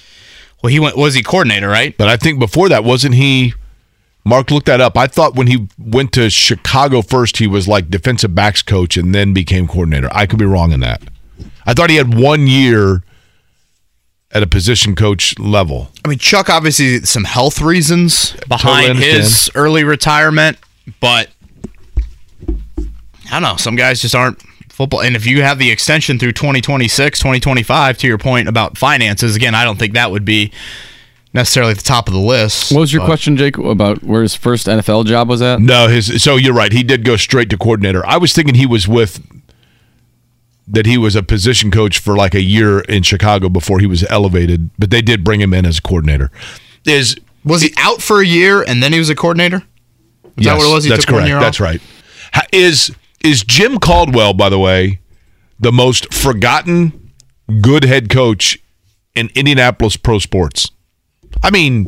[SPEAKER 3] well, he went was he coordinator, right?
[SPEAKER 2] But I think before that, wasn't he Mark, looked that up. I thought when he went to Chicago first, he was like defensive backs coach and then became coordinator. I could be wrong in that. I thought he had one year at a position coach level.
[SPEAKER 3] I mean, Chuck obviously some health reasons behind
[SPEAKER 2] Totally
[SPEAKER 3] his early retirement, but I don't know. Some guys just aren't football. And if you have the extension through 2026, 2025, to your point about finances, again, I don't think that would be necessarily at the top of the list.
[SPEAKER 4] What was your
[SPEAKER 3] but-
[SPEAKER 4] question, Jake, about where his first NFL job was at?
[SPEAKER 2] No, his so you're right. He did go straight to coordinator. I was thinking he was with that he was a position coach for like a year in Chicago before he was elevated, but they did bring him in as a coordinator. Is
[SPEAKER 3] Was he out for a year and then he was a coordinator? Is that what it was? He
[SPEAKER 2] that's correct. That's right. Is is Jim Caldwell, by the way, the most forgotten good head coach in Indianapolis pro sports? I mean,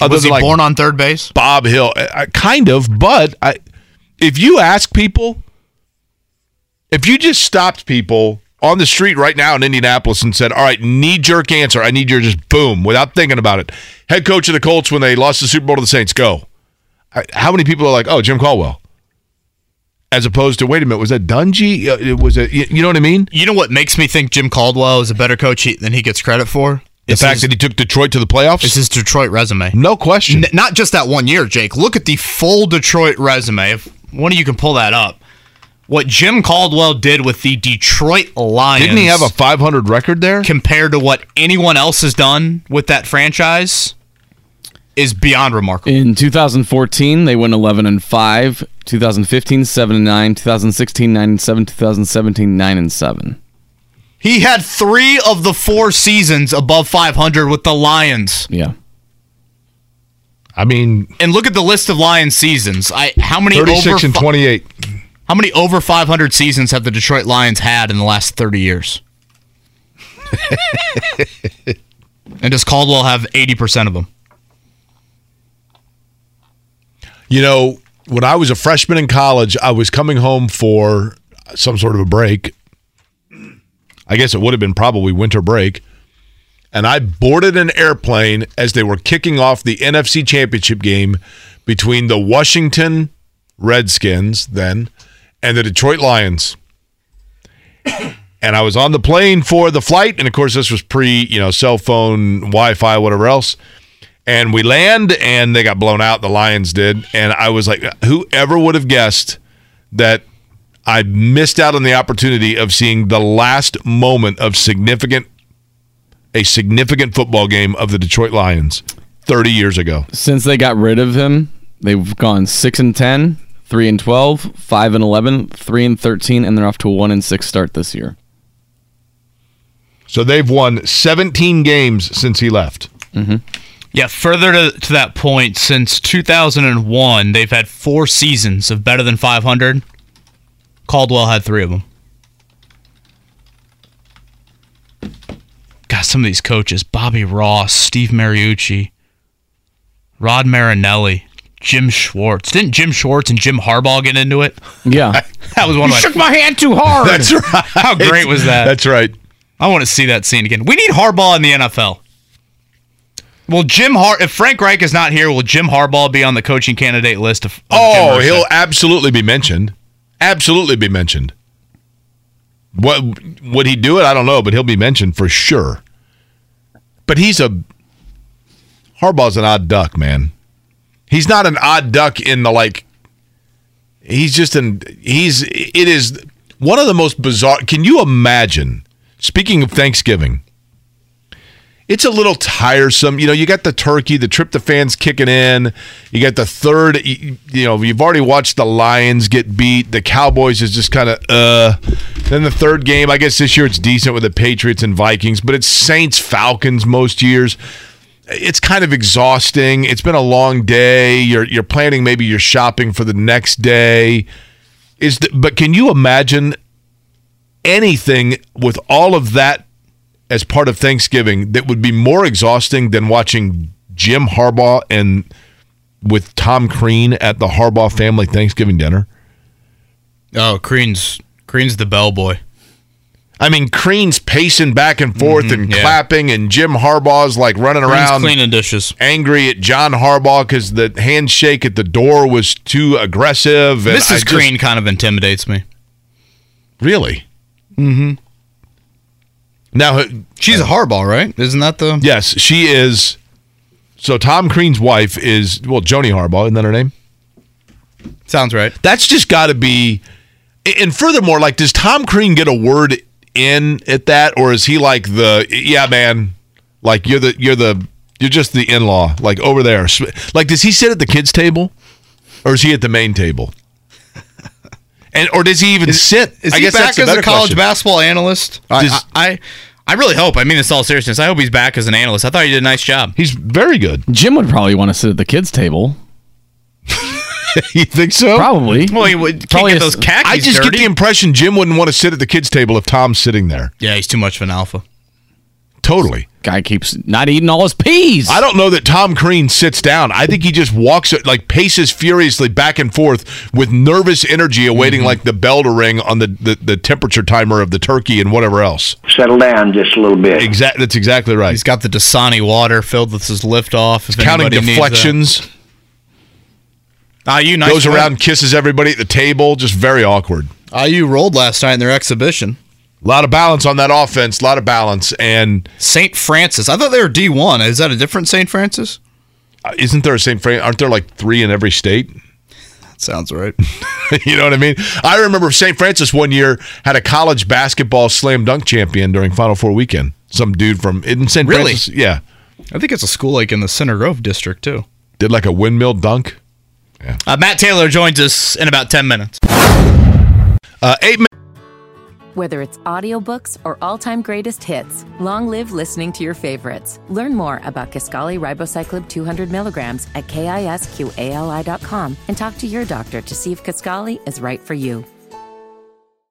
[SPEAKER 2] other
[SPEAKER 3] Was he
[SPEAKER 2] like
[SPEAKER 3] born on third base?
[SPEAKER 2] Bob Hill, I, I- kind of, but I, if you ask people, if you just stopped people on the street right now in Indianapolis and said, "All right, knee jerk answer. I need your just boom without thinking about it." Head coach of the Colts when they lost the Super Bowl to the Saints. Go. How many people are like, "Oh, Jim Caldwell," as opposed to, "Wait a minute, was that Dungy? Uh, It was it? You know what I mean?
[SPEAKER 3] You know what makes me think Jim Caldwell is a better coach than he gets credit for?
[SPEAKER 2] The fact that he took Detroit to the playoffs.
[SPEAKER 3] It's his Detroit resume.
[SPEAKER 2] no question.
[SPEAKER 3] N- not just that one year, Jake. Look at the full Detroit resume. If one of you can pull that up, what Jim Caldwell did with the Detroit Lions.
[SPEAKER 2] Didn't he have a 500 record there?
[SPEAKER 3] compared to what anyone else has done with that franchise is beyond remarkable.
[SPEAKER 4] In 2014, they went 11 and 5. 2015, 7 and 9. 2016, 9 and 7. 2017, 9 and 7.
[SPEAKER 3] He had three of the four seasons above 500 with the Lions.
[SPEAKER 4] Yeah.
[SPEAKER 2] I mean,
[SPEAKER 3] And look at the list of Lions seasons. I how many
[SPEAKER 2] 36
[SPEAKER 3] over
[SPEAKER 2] and
[SPEAKER 3] fi-
[SPEAKER 2] 28.
[SPEAKER 3] How many over 500 seasons have the Detroit Lions had in the last 30 years? and does Caldwell have 80% of them?
[SPEAKER 2] You know, when I was a freshman in college, I was coming home for some sort of a break. I guess it would have been probably winter break. And I boarded an airplane as they were kicking off the NFC Championship game between the Washington Redskins then and the Detroit Lions. and I was on the plane for the flight. And of course, this was pre, you know, cell phone, Wi Fi, whatever else and we land and they got blown out the lions did and i was like whoever would have guessed that i missed out on the opportunity of seeing the last moment of significant a significant football game of the detroit lions 30 years ago
[SPEAKER 4] Since they got rid of him, they've gone 6 and 10, 3 and 12, 5 and 11, 3 and 13, and they're off to a 1 and 6 start this year.
[SPEAKER 2] so they've won 17 games since he left mm-hmm.
[SPEAKER 3] Yeah, further to, to that point, since 2001, they've had four seasons of better than 500. Caldwell had three of them. God, some of these coaches Bobby Ross, Steve Mariucci, Rod Marinelli, Jim Schwartz. Didn't Jim Schwartz and Jim Harbaugh get into it?
[SPEAKER 4] Yeah.
[SPEAKER 3] That was one of my.
[SPEAKER 4] Shook my hand too hard.
[SPEAKER 2] that's right
[SPEAKER 3] How great was that?
[SPEAKER 2] that's right
[SPEAKER 3] I want to see that scene again. We need Harbaugh in the NFL. Will Jim Har if Frank Reich is not here, will Jim Harbaugh be on the coaching candidate list of, of
[SPEAKER 2] Oh,
[SPEAKER 3] Irsay?
[SPEAKER 2] he'll absolutely be mentioned. Absolutely be mentioned. What would he do it? I don't know, but he'll be mentioned for sure. But he's a Harbaugh's an odd duck, man. He's not an odd duck in the like. He's just an. He's. It is one of the most bizarre. Can you imagine? Speaking of Thanksgiving, it's a little tiresome. You know, you got the turkey, the tryptophan's kicking in. You got the third, you know, you've already watched the Lions get beat. The Cowboys is just kind of, uh. Then the third game, I guess this year it's decent with the Patriots and Vikings, but it's Saints Falcons most years. It's kind of exhausting. It's been a long day. You're you're planning maybe you're shopping for the next day. Is the, but can you imagine anything with all of that as part of Thanksgiving that would be more exhausting than watching Jim Harbaugh and with Tom Crean at the Harbaugh family Thanksgiving dinner?
[SPEAKER 3] Oh, Crean's Crean's the bellboy.
[SPEAKER 2] I mean, Crean's pacing back and forth mm-hmm, and
[SPEAKER 3] yeah.
[SPEAKER 2] clapping, and Jim Harbaugh's like running
[SPEAKER 3] Green's
[SPEAKER 2] around
[SPEAKER 3] cleaning dishes.
[SPEAKER 2] angry at John Harbaugh because the handshake at the door was too aggressive. And I
[SPEAKER 3] Mrs.
[SPEAKER 2] just-
[SPEAKER 3] kind of intimidates me.
[SPEAKER 2] really? Mm-hmm. Now, uh,
[SPEAKER 3] She's a uh, Harbaugh, right? Isn't that the?
[SPEAKER 2] yes, she is. So Tom Crean's wife is well, Joani Harbaugh, isn't that her name?
[SPEAKER 3] Sounds right.
[SPEAKER 2] That's just got to be. And furthermore, like, does Tom Crean get a word in at that, or is he like the yeah, man? Like you're the you're the you're just the in law, like over there. Like, does he sit at the kids' table, or is he at the main table? And or does he even sit?
[SPEAKER 3] Is
[SPEAKER 2] I
[SPEAKER 3] he
[SPEAKER 2] guess
[SPEAKER 3] back
[SPEAKER 2] that's a
[SPEAKER 3] as a
[SPEAKER 2] better
[SPEAKER 3] college
[SPEAKER 2] question.
[SPEAKER 3] basketball analyst? I,
[SPEAKER 2] Does-
[SPEAKER 3] I, I I really hope. I mean it's all seriousness. I hope he's back as an analyst. I thought he did a nice job.
[SPEAKER 2] He's very good.
[SPEAKER 4] Jim would probably want to sit at the kids' table.
[SPEAKER 2] you think so?
[SPEAKER 4] Probably.
[SPEAKER 3] Well, he would can't
[SPEAKER 4] Probably
[SPEAKER 3] get those khakis
[SPEAKER 2] I just
[SPEAKER 3] dirty.
[SPEAKER 2] get the impression Jim wouldn't want to sit at the kids' table if Tom's sitting there.
[SPEAKER 3] yeah, he's too much of an alpha.
[SPEAKER 2] Totally.
[SPEAKER 4] Guy keeps not eating all his peas.
[SPEAKER 2] I don't know that Tom Crean sits down. I think he just walks, like paces furiously back and forth with nervous energy, awaiting mm-hmm. like the bell to ring on the, the, the temperature timer of the turkey and whatever else.
[SPEAKER 6] Settle down just a little bit.
[SPEAKER 2] Exact. That's exactly right.
[SPEAKER 3] He's got the Dasani water filled with his lift off. If
[SPEAKER 2] counting
[SPEAKER 3] anybody needs that.
[SPEAKER 2] deflections.
[SPEAKER 3] IU nice
[SPEAKER 2] goes
[SPEAKER 3] win.
[SPEAKER 2] around, kisses everybody at the table. Just very awkward.
[SPEAKER 3] IU rolled last night in their exhibition.
[SPEAKER 2] A lot of balance on that offense. A lot of balance. And
[SPEAKER 3] St. Francis. I thought they were D1. Is that a different St. Francis?
[SPEAKER 2] uh, isn't there a St. Francis? Aren't there like three in every state?
[SPEAKER 3] That sounds right.
[SPEAKER 2] you know what I mean? I remember St. Francis one year had a college basketball slam dunk champion during Final Four weekend. Some dude from in St.
[SPEAKER 3] Really?
[SPEAKER 2] Francis, yeah,
[SPEAKER 3] I think it's a school like in the Center Grove district too.
[SPEAKER 2] did like a windmill dunk.
[SPEAKER 3] Uh, Matt Taylor joins us in about 10 minutes.
[SPEAKER 2] Uh, eight minutes.
[SPEAKER 1] Whether it's audiobooks or all-time greatest hits, long live listening to your favorites. Learn more about Kisqali Ribociclib 200 milligrams at kisqali.com and talk to your doctor to see if Kisqali is right for you.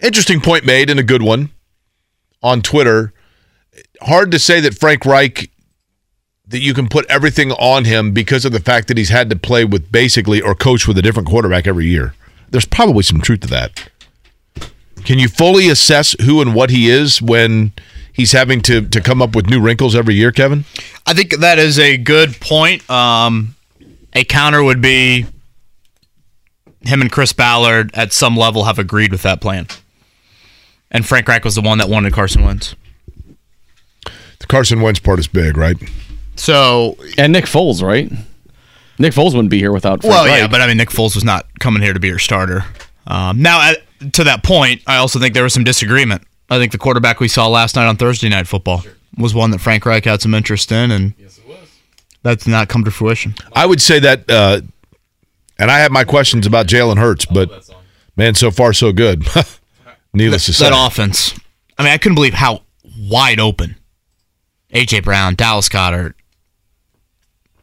[SPEAKER 2] Interesting point made and a good one on Twitter. Hard to say that Frank Reich that you can put everything on him because of the fact that he's had to play with basically or coach with a different quarterback every year. There's probably some truth to that. Can you fully assess who and what he is when he's having to to come up with new wrinkles every year, Kevin?
[SPEAKER 3] I think that is a good point. Um, a counter would be him and Chris Ballard at some level have agreed with that plan. And Frank Reich was the one that wanted Carson Wentz.
[SPEAKER 2] The Carson Wentz part is big, right?
[SPEAKER 3] So,
[SPEAKER 4] and Nick Foles, right? Nick Foles wouldn't be here without. Frank
[SPEAKER 3] well, yeah, but I mean, Nick Foles was not coming here to be your starter. Um, now, at, to that point, I also think there was some disagreement. I think the quarterback we saw last night on Thursday Night Football was one that Frank Reich had some interest in, and yes, that's not come to fruition.
[SPEAKER 2] I would say that, uh, and I have my questions about Jalen Hurts, but man, so far so good. Needless to say,
[SPEAKER 3] that offense. I mean, I couldn't believe how wide open AJ Brown, Dallas Goedert,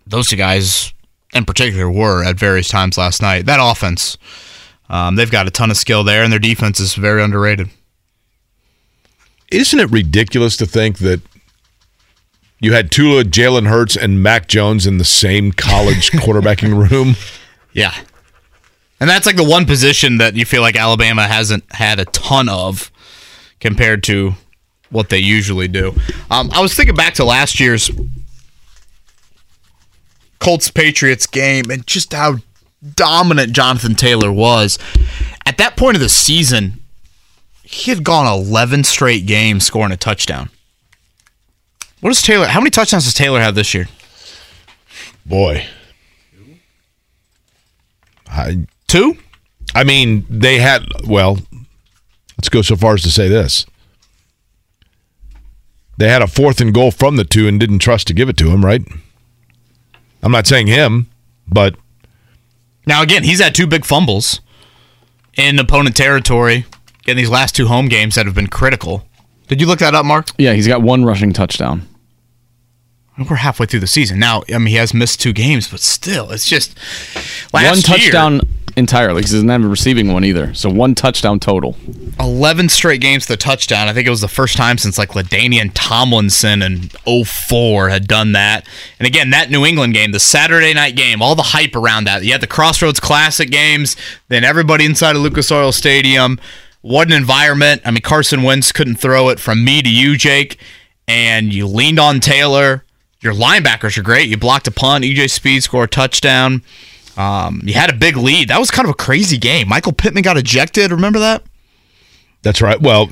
[SPEAKER 3] those two guys in particular were at various times last night. That offense, um, they've got a ton of skill there, and their defense is very underrated.
[SPEAKER 2] isn't it ridiculous to think that you had Tula, Jalen Hurts, and Mac Jones in the same college quarterbacking room?
[SPEAKER 3] Yeah. And that's like the one position that you feel like Alabama hasn't had a ton of compared to what they usually do. Um, I was thinking back to last year's Colts Patriots game and just how dominant Jonathan Taylor was. At that point of the season, he had gone 11 straight games scoring a touchdown. What does Taylor? How many touchdowns does Taylor have this year?
[SPEAKER 2] Boy, I
[SPEAKER 3] Two.
[SPEAKER 2] I mean they had well. Let's go so far as to say this: they had a fourth and goal from the two and didn't trust to give it to him. Right? I'm not saying him, but
[SPEAKER 3] Now again, he's had two big fumbles in opponent territory in these last two home games that have been critical. Did you look that up, Mark?
[SPEAKER 4] Yeah, he's got one rushing touchdown.
[SPEAKER 3] We're halfway through the season now. I mean, he has missed two games, but still, it's just last
[SPEAKER 4] one
[SPEAKER 3] year,
[SPEAKER 4] touchdown entirely because he doesn't have a receiving one either. So one touchdown total.
[SPEAKER 3] 11 straight games with a touchdown. I think it was the first time since like LaDainian Tomlinson in 04 had done that. And again, that New England game, the Saturday night game, all the hype around that. You had the Crossroads Classic games, then everybody inside of Lucas Oil Stadium. What an environment. I mean, Carson Wentz couldn't throw it from me to you, Jake. And you leaned on Taylor. Your linebackers are great. You blocked a punt. EJ Speed scored a touchdown. Um, you had a big lead. That was kind of a crazy game. Michael Pittman got ejected. Remember that?
[SPEAKER 2] That's right. Well,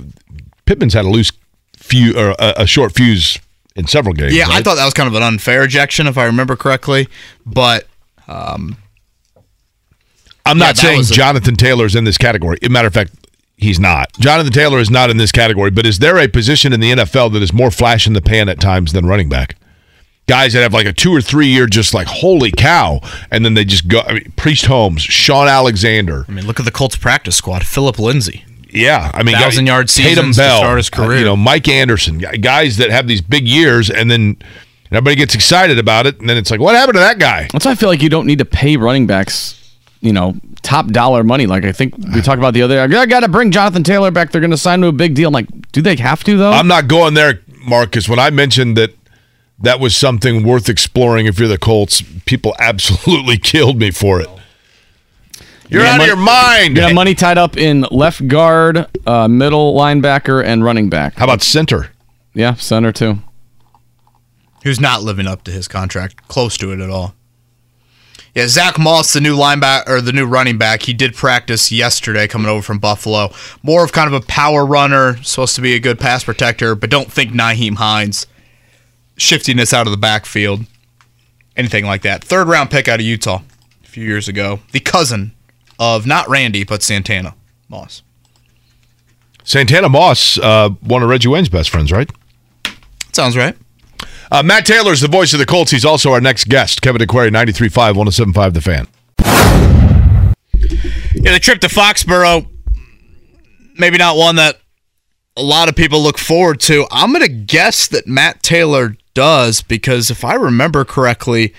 [SPEAKER 2] Pittman's had a loose few or a, a short fuse in several games.
[SPEAKER 3] Yeah, I thought that was kind of an unfair ejection, if I remember correctly. But um,
[SPEAKER 2] I'm not
[SPEAKER 3] that
[SPEAKER 2] saying
[SPEAKER 3] was a-
[SPEAKER 2] Jonathan Taylor's in this category. As a matter of fact, he's not. Jonathan Taylor is not in this category. But is there a position in the NFL that is more flash in the pan at times than running back? Guys that have like a two or three year, just like holy cow, and then they just go. I mean, Priest Holmes, Shaun Alexander.
[SPEAKER 3] I mean, look at the Colts practice squad. Phillip Lindsay.
[SPEAKER 2] Yeah, I mean,
[SPEAKER 3] Thousand
[SPEAKER 2] guy-
[SPEAKER 3] yard
[SPEAKER 2] Tatum
[SPEAKER 3] seasons to start his
[SPEAKER 2] uh,
[SPEAKER 3] career.
[SPEAKER 2] you know, Mike Anderson, guys that have these big years, and then everybody gets excited about it, and then it's like, what happened to that guy?
[SPEAKER 4] That's why I feel like you don't need to pay running backs, you know, top dollar money. Like I think we talked about the other. I got to bring Jonathan Taylor back. They're going to sign to a big deal. I'm like, do they have to though?
[SPEAKER 2] I'm not going there, Marcus. When I mentioned that that was something worth exploring if you're the Colts, people absolutely killed me for it. You're
[SPEAKER 4] Yeah,
[SPEAKER 2] out
[SPEAKER 4] mon-
[SPEAKER 2] of your mind.
[SPEAKER 4] You got money tied up in left guard, uh, middle linebacker, and running back.
[SPEAKER 2] How about center?
[SPEAKER 4] Yeah, center too.
[SPEAKER 3] who's not living up to his contract, close to it at all. Yeah, Zach Moss, the new linebacker or the new running back, he did practice yesterday coming over from Buffalo. More of kind of a power runner, supposed to be a good pass protector, but don't think Nyheim Hines. Shiftiness out of the backfield, anything like that. Third round pick out of Utah a few years ago. The cousin of not Randy, but Santana Moss.
[SPEAKER 2] Santana Moss, uh, one of Reggie Wayne's best friends, right?
[SPEAKER 3] Sounds right.
[SPEAKER 2] Uh, Matt Taylor's the voice of the Colts. He's also our next guest. Kevin Aquari, 93.5, 107.5 The Fan.
[SPEAKER 3] Yeah, the trip to Foxborough, maybe not one that a lot of people look forward to. I'm going to guess that Matt Taylor does because if I remember correctly,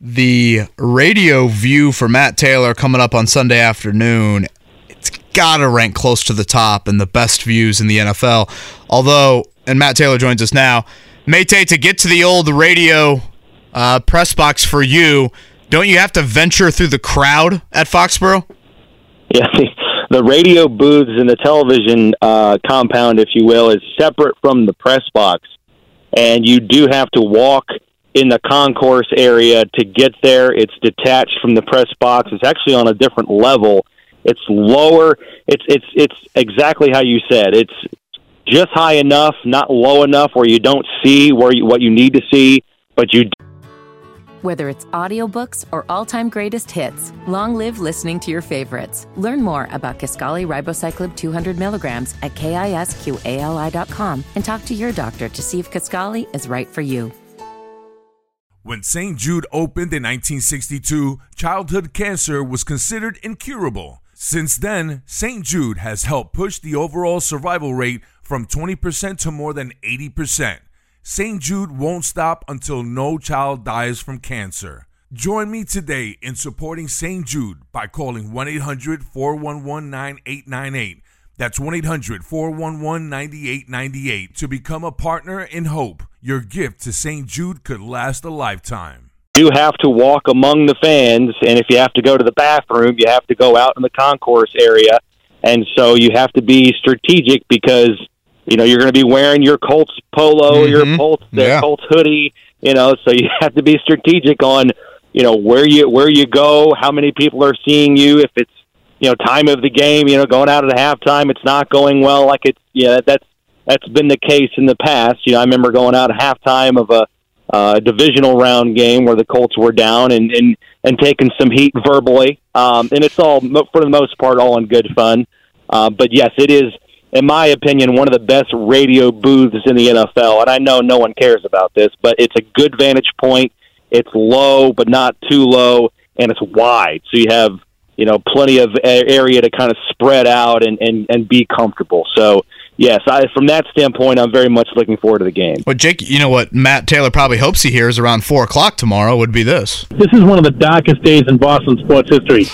[SPEAKER 3] the radio view for Matt Taylor coming up on Sunday afternoon, it's got to rank close to the top and the best views in the NFL. Although, and Matt Taylor joins us now, Mate, to get to the old radio uh, press box for you, don't you have to venture through the crowd at Foxborough?
[SPEAKER 10] Yeah, the radio booths and the television uh, compound, if you will, is separate from the press box, and you do have to walk in the concourse area to get there. It's detached from the press box. It's actually on a different level. It's lower. It's it's it's exactly how you said. It's just high enough, not low enough where you don't see where you, what you need to see, but you
[SPEAKER 1] Whether it's audiobooks or all-time greatest hits, long live listening to your favorites. Learn more about Kisqali Ribociclib 200 milligrams at kisqali.com and talk to your doctor to see if Kisqali is right for you.
[SPEAKER 5] When St. Jude opened in 1962, childhood cancer was considered incurable. Since then, St. Jude has helped push the overall survival rate from 20% to more than 80%. St. Jude won't stop until no child dies from cancer. Join me today in supporting St. Jude by calling 1 800 411 9898. That's 1 800 411 9898 to become a partner in hope. Your gift to St. Jude could last a lifetime.
[SPEAKER 10] You have to walk among the fans, and if you have to go to the bathroom, you have to go out in the concourse area, and so you have to be strategic because you know you're going to be wearing your Colts polo, your
[SPEAKER 3] Mhm.
[SPEAKER 10] Colts, their
[SPEAKER 3] Yeah.
[SPEAKER 10] Colts hoodie, you know, so you have to be strategic on you know where you where you go, how many people are seeing you, if it's you know time of the game, you know, going out at halftime, it's not going well, like it's yeah, that's that's been the case in the past. You know, I remember going out at halftime of a uh, divisional round game where the Colts were down and and and taking some heat verbally. Um, and it's all for the most part all in good fun. Uh, but yes, it is, in my opinion, one of the best radio booths in the NFL. And I know no one cares about this, but it's a good vantage point. It's low, but not too low, and it's wide. So you have you know, plenty of area to kind of spread out and, and, and be comfortable. So, yes, I, from that standpoint, I'm very much looking forward to the game.
[SPEAKER 3] But Jake, you know what Matt Taylor probably hopes he hears around four o'clock tomorrow would be this.
[SPEAKER 11] This is one of the darkest days in Boston sports history.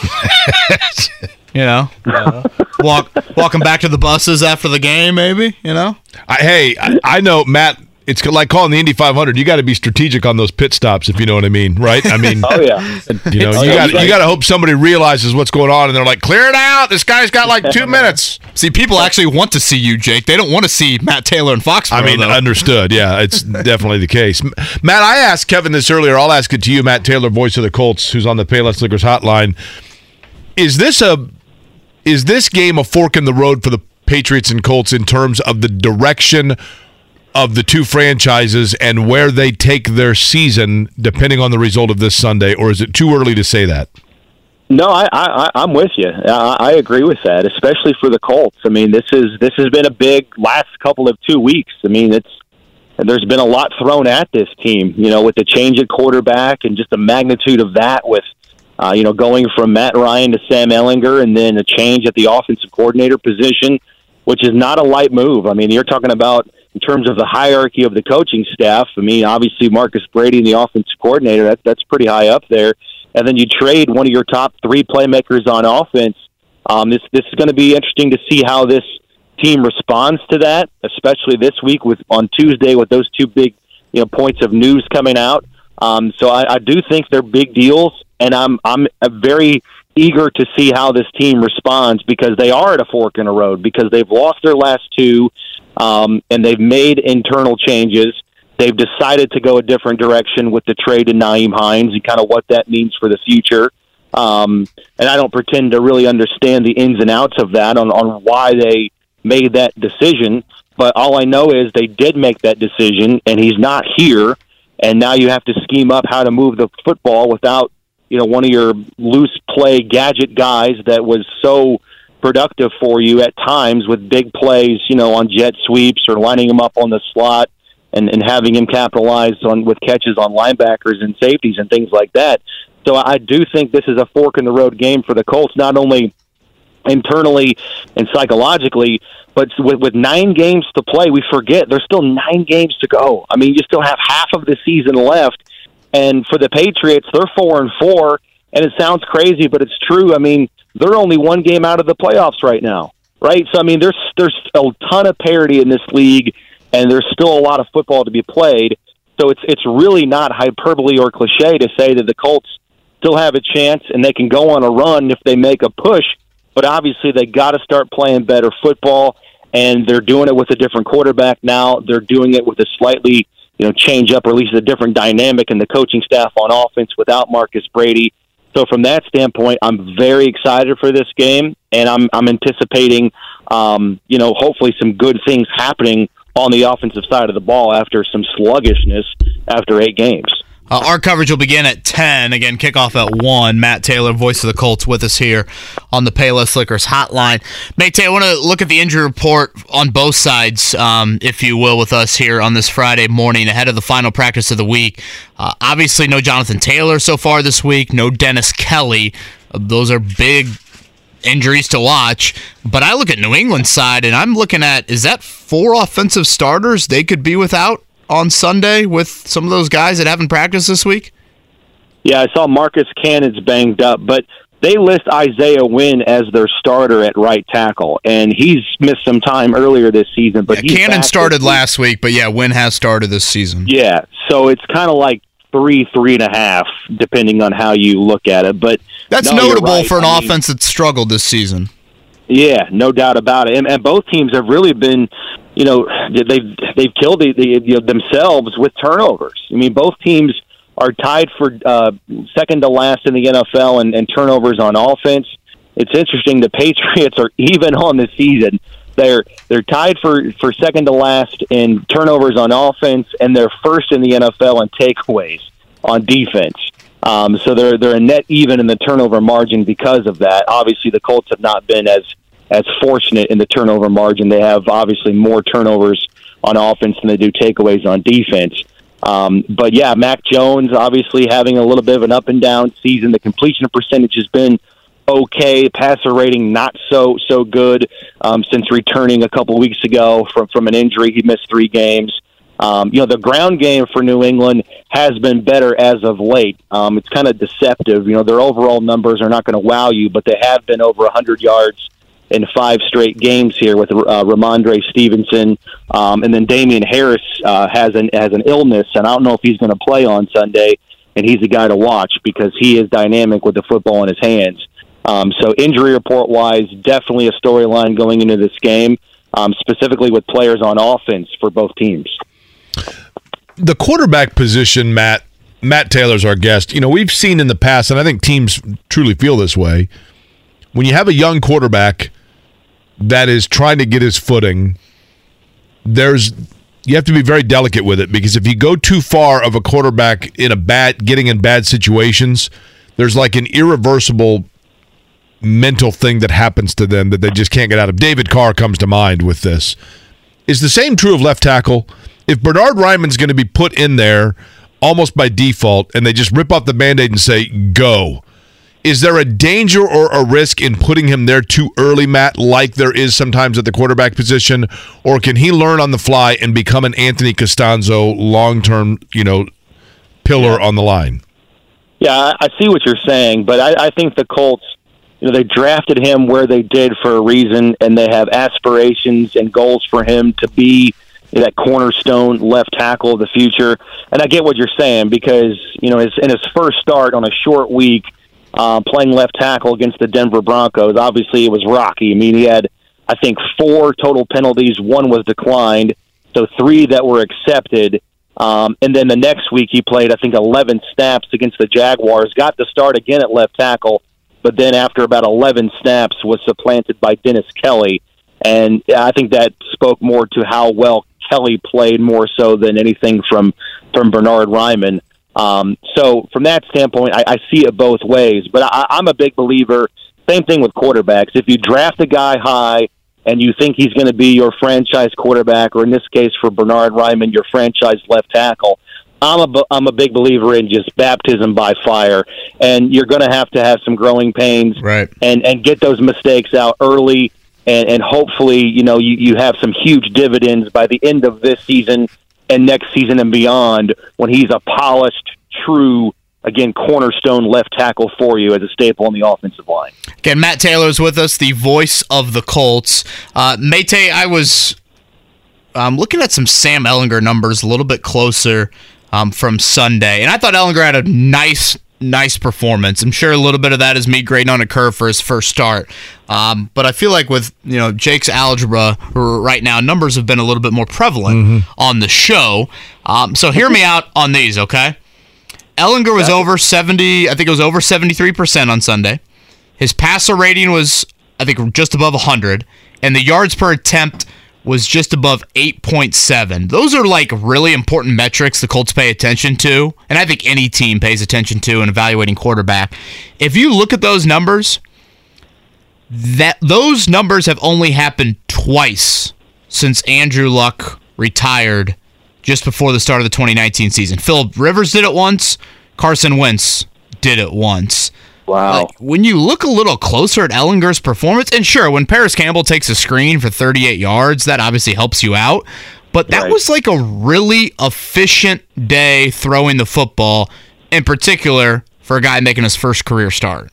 [SPEAKER 3] You know, walk walking back to the buses after the game, maybe. You know,
[SPEAKER 2] I, hey, I, I know Matt. It's like calling the Indy 500. You got to be strategic on those pit stops, if you know what I mean, right? I mean,
[SPEAKER 10] Oh, yeah.
[SPEAKER 2] you know, you got you got to hope somebody realizes what's going on, and they're like, "Clear it out! This guy's got like two minutes."
[SPEAKER 3] see, people actually want to see you, Jake. They don't want to see Matt Taylor and Fox.
[SPEAKER 2] I mean,
[SPEAKER 3] though.
[SPEAKER 2] understood. Yeah, it's definitely the case. Matt, I asked Kevin this earlier. I'll ask it to you, Matt Taylor, voice of the Colts, who's on the Payless Liquors hotline. Is this a is this game a fork in the road for the Patriots and Colts in terms of the direction of the two franchises and where they take their season, depending on the result of this Sunday, or is it too early to say that?
[SPEAKER 10] No, I, I, I'm with you. I, I agree with that, especially for the Colts. I mean, this is this has been a big last couple of two weeks. I mean, it's there's been a lot thrown at this team. You know, with the change at quarterback and just the magnitude of that, with uh, you know going from Matt Ryan to Sam Ehlinger, and then a change at the offensive coordinator position, which is not a light move. I mean, you're talking about in terms of the hierarchy of the coaching staff. I mean, obviously Marcus Brady and the offensive coordinator that that's pretty high up there and then you trade one of your top three playmakers on offense. Um, this this is going to be interesting to see how this team responds to that, especially this week with on Tuesday with those two big you know points of news coming out. Um, so I, I do think they're big deals, and I'm I'm very eager to see how this team responds because they are at a fork in the road because they've lost their last two, um, and they've made internal changes. They've decided to go a different direction with the trade to Nyheim Hines and kind of what that means for the future. Um, and I don't pretend to really understand the ins and outs of that on, on why they made that decision. But all I know is they did make that decision, and he's not here. And now you have to scheme up how to move the football without, you know, one of your loose play gadget guys that was so productive for you at times with big plays, you know, on jet sweeps or lining him up on the slot and, and having him capitalize on with catches on linebackers and safeties and things like that. So I do think this is a fork in the road game for the Colts, not only internally and psychologically, but with, with nine games to play, we forget there's still nine games to go. I mean, you still have half of the season left, and for the Patriots, they're four and four, and it sounds crazy, but it's true. I mean, they're only one game out of the playoffs right now, right? So I mean, there's there's a ton of parity in this league, and there's still a lot of football to be played. So it's it's really not hyperbole or cliche to say that the Colts still have a chance and they can go on a run if they make a push. But obviously, they got to start playing better football, and they're doing it with a different quarterback now. They're doing it with a slightly, you know, change up or at least a different dynamic in the coaching staff on offense without Marcus Brady. So from that standpoint, I'm very excited for this game, and I'm I'm anticipating, um, you know, hopefully some good things happening on the offensive side of the ball after some sluggishness after eight games.
[SPEAKER 3] Uh, our coverage will begin at 10. Again, kickoff at 1. Matt Taylor, voice of the Colts, with us here on the Payless Liquors hotline. Mate, I want to look at the injury report on both sides, um, if you will, with us here on this Friday morning ahead of the final practice of the week. Uh, obviously, no Jonathan Taylor so far this week, no Dennis Kelly. Uh, those are big injuries to watch. But I look at New England's side, and I'm looking at is that four offensive starters they could be without on Sunday with some of those guys that haven't practiced this week?
[SPEAKER 10] Yeah, I saw Marcus Cannon's banged up, but they list Isaiah Wynn as their starter at right tackle, and he's missed some time earlier this season. But he's
[SPEAKER 3] Cannon started last week, but yeah, Wynn has started this season.
[SPEAKER 10] Yeah, so it's kind of like three, three and a half, depending on how you look at it. But
[SPEAKER 3] That's
[SPEAKER 10] no,
[SPEAKER 3] notable
[SPEAKER 10] right.
[SPEAKER 3] for an
[SPEAKER 10] I mean,
[SPEAKER 3] offense that struggled this season.
[SPEAKER 10] Yeah, no doubt about it. And, and both teams have really been, you know, they've they've killed the, the, you know, themselves with turnovers. I mean, both teams are tied for uh, second to last in the NFL and, and turnovers on offense. It's interesting. The Patriots are even on the season. They're they're tied for, for second to last in turnovers on offense, and they're first in the NFL in takeaways on defense. Um, so they're they're a net even in the turnover margin because of that. Obviously, the Colts have not been as as fortunate in the turnover margin. They have obviously more turnovers on offense than they do takeaways on defense. Um, but yeah, Mac Jones obviously having a little bit of an up and down season. The completion percentage has been okay. Passer rating not so so good um, since returning a couple weeks ago from from an injury. He missed three games. Um, you know, the ground game for New England has been better as of late. Um, it's kind of deceptive. You know, their overall numbers are not going to wow you, but they have been over 100 yards in five straight games here with uh, Rhamondre Stevenson, um, and then Damien Harris uh, has an has an illness, and I don't know if he's going to play on Sunday. And he's a guy to watch because he is dynamic with the football in his hands. Um, so injury report wise, definitely a storyline going into this game, um, specifically with players on offense for both teams.
[SPEAKER 2] The quarterback position, Matt. Matt Taylor's our guest. You know, we've seen in the past, and I think teams truly feel this way. When you have a young quarterback that is trying to get his footing, there's you have to be very delicate with it because if you go too far of a quarterback in a bad getting in bad situations, there's like an irreversible mental thing that happens to them that they just can't get out of. David Carr comes to mind with this. Is the same true of left tackle? If Bernard Raimann's going to be put in there almost by default and they just rip off the band-aid and say go, is there a danger or a risk in putting him there too early, Matt, like there is sometimes at the quarterback position? Or can he learn on the fly and become an Anthony Castonzo long term, you know, pillar on the line?
[SPEAKER 10] Yeah, I see what you're saying, but I, I think the Colts, you know, they drafted him where they did for a reason, and they have aspirations and goals for him to be that cornerstone left tackle of the future. And I get what you're saying because you know, his, in his first start on a short week uh, playing left tackle against the Denver Broncos. Obviously, it was rocky. I mean, he had, I think, four total penalties. One was declined, so three that were accepted. Um, and then the next week, he played, I think, 11 snaps against the Jaguars. Got to start again at left tackle, but then after about 11 snaps, was supplanted by Dennis Kelly. And I think that spoke more to how well Kelly played more so than anything from from Bernhard Raimann. Um, so from that standpoint, I, I see it both ways. But I, I'm a big believer. Same thing with quarterbacks. If you draft a guy high and you think he's going to be your franchise quarterback, or in this case for Bernard Raimann, your franchise left tackle, I'm a I'm a big believer in just baptism by fire, and you're going to have to have some growing pains,
[SPEAKER 3] right?
[SPEAKER 10] And and get those mistakes out early, and and hopefully you know you you have some huge dividends by the end of this season and next season and beyond when he's a polished, true, again, cornerstone left tackle for you as a staple on the offensive line.
[SPEAKER 3] Again, Matt Taylor is with us, the voice of the Colts. Uh, Mate, I was um, looking at some Sam Ehlinger numbers a little bit closer um, from Sunday, and I thought Ehlinger had a nice nice performance. I'm sure a little bit of that is me grading on a curve for his first start. Um, but I feel like with you know Jake's algebra right now, numbers have been a little bit more prevalent mm-hmm. on the show. Um, so hear me out on these, okay? Ehlinger was over 70. I think it was over 73 percent on Sunday. His passer rating was I think just above 100, and the yards per attempt was just above 8.7. Those are like really important metrics the Colts pay attention to, and I think any team pays attention to in evaluating quarterback. If you look at those numbers, that those numbers have only happened twice since Andrew Luck retired just before the start of the 2019 season. Philip Rivers did it once, Carson Wentz did it once.
[SPEAKER 10] Wow.
[SPEAKER 3] Like, when you look a little closer at Ehlinger's performance, and sure, when Parris Campbell takes a screen for 38 yards, that obviously helps you out. But that right. was like a really efficient day throwing the football, in particular for a guy making his first career start.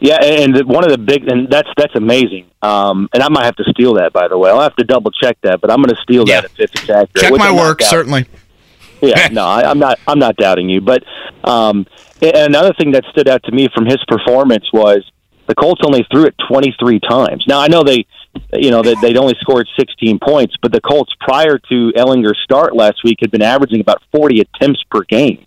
[SPEAKER 10] Yeah, and one of the big and that's that's amazing. Um, and I might have to steal that, by the way. I'll have to double check that, but I'm going to steal yeah. that if, it's accurate.
[SPEAKER 3] Check my work, certainly.
[SPEAKER 10] Yeah, no, I, I'm not. I'm not doubting you, but um, another thing that stood out to me from his performance was the Colts only threw it 23 times. Now I know they, you know, that they'd only scored 16 points, but the Colts prior to Ehlinger's start last week had been averaging about 40 attempts per game,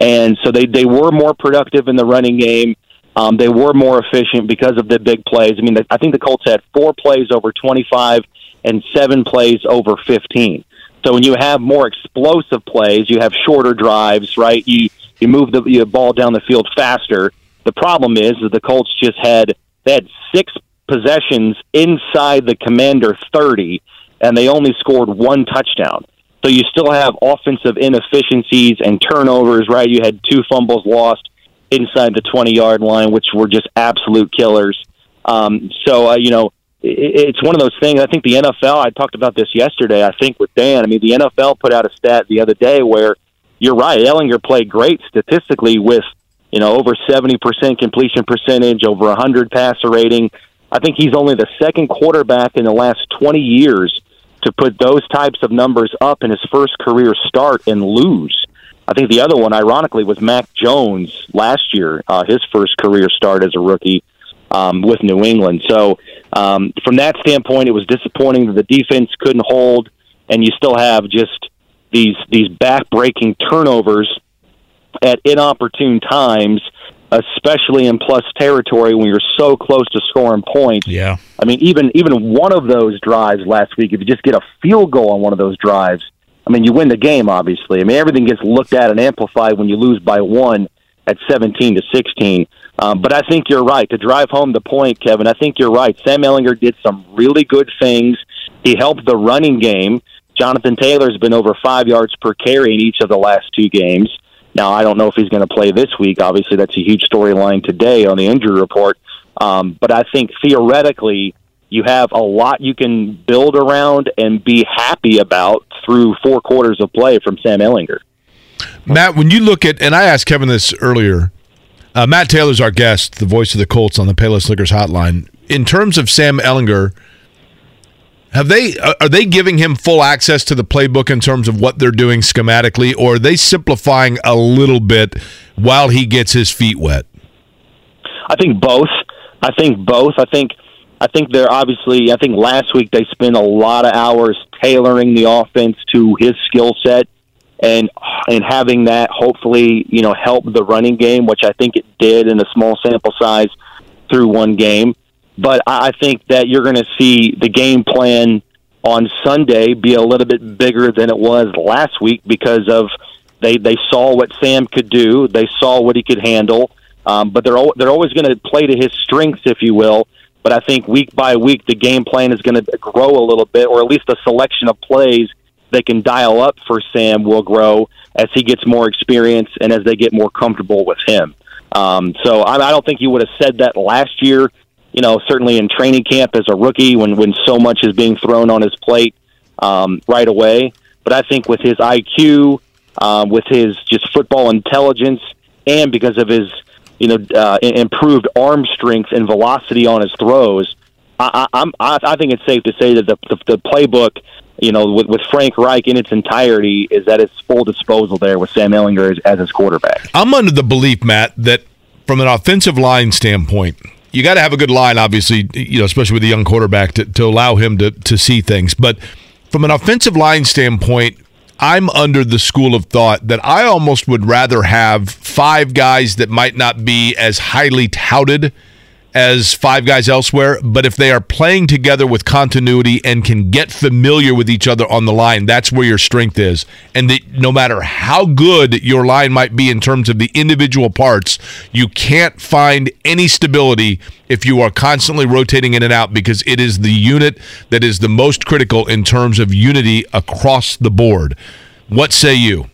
[SPEAKER 10] and so they they were more productive in the running game. Um, they were more efficient because of the big plays. I mean, I think the Colts had four plays over 25 and seven plays over 15. So when you have more explosive plays, you have shorter drives, right? You you move the, the ball down the field faster. The problem is that the Colts just had they had six possessions inside the Commander 30, and they only scored one touchdown. So you still have offensive inefficiencies and turnovers, right? You had two fumbles lost inside the 20 yard line, which were just absolute killers. Um, so, uh, you know, it, it's one of those things. I think the NFL, I talked about this yesterday, I think with Dan. I mean, the NFL put out a stat the other day where you're right. Ehlinger played great statistically with, you know, over 70% completion percentage, over 100 passer rating. I think he's only the second quarterback in the last 20 years to put those types of numbers up in his first career start and lose. I think the other one, ironically, was Mac Jones last year, uh, his first career start as a rookie um, with New England. So, um, from that standpoint, it was disappointing that the defense couldn't hold, and you still have just these these back-breaking turnovers at inopportune times, especially in plus territory when you're so close to scoring points.
[SPEAKER 3] Yeah.
[SPEAKER 10] I mean, even even one of those drives last week, if you just get a field goal on one of those drives, I mean, you win the game. Obviously, I mean, everything gets looked at and amplified when you lose by one at 17 to 16. Um, but I think you're right to drive home the point, Kevin. I think you're right. Sam Ehlinger did some really good things. He helped the running game. Jonathan Taylor's been over five yards per carry in each of the last two games. Now, I don't know if he's going to play this week. Obviously, that's a huge storyline today on the injury report. Um, but I think theoretically, you have a lot you can build around and be happy about through four quarters of play from Sam Ehlinger.
[SPEAKER 2] Matt, when you look at, and I asked Kevin this earlier, uh, Matt Taylor's our guest, the voice of the Colts on the Payless Liquors hotline. In terms of Sam Ehlinger, have they uh, are they giving him full access to the playbook in terms of what they're doing schematically, or are they simplifying a little bit while he gets his feet wet?
[SPEAKER 10] I think both. I think both. I think I think they're obviously. I think last week they spent a lot of hours tailoring the offense to his skill set, and and having that hopefully you know help the running game, which I think it did in a small sample size through one game. But I think that you're going to see the game plan on Sunday be a little bit bigger than it was last week because of they they saw what Sam could do, they saw what he could handle. Um, but they're they're always going to play to his strengths, if you will. But I think week by week the game plan is going to grow a little bit, or at least the selection of plays they can dial up for Sam will grow as he gets more experience and as they get more comfortable with him. Um, so I, I don't think you would have said that last year you know, certainly in training camp as a rookie when, when so much is being thrown on his plate um, right away. But I think with his IQ, uh, with his just football intelligence, and because of his, you know, uh, improved arm strength and velocity on his throws, I, I'm, I, I think it's safe to say that the, the, the playbook, you know, with, with Frank Reich in its entirety, is at its full disposal there with Sam Ehlinger as, as his quarterback.
[SPEAKER 2] I'm under the belief, Matt, that from an offensive line standpoint, you got to have a good line, obviously, you know, especially with a young quarterback to, to allow him to, to see things. But from an offensive line standpoint, I'm under the school of thought that I almost would rather have five guys that might not be as highly touted as five guys elsewhere, but if they are playing together with continuity and can get familiar with each other on the line, that's where your strength is. And that no matter how good your line might be in terms of the individual parts, you can't find any stability if you are constantly rotating in and out because it is the unit that is the most critical in terms of unity across the board. What say you?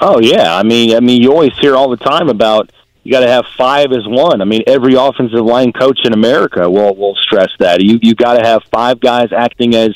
[SPEAKER 10] Oh yeah, I mean, I mean, you always hear all the time about you got to have five as one. I mean, every offensive line coach in America will will stress that. You you got to have five guys acting as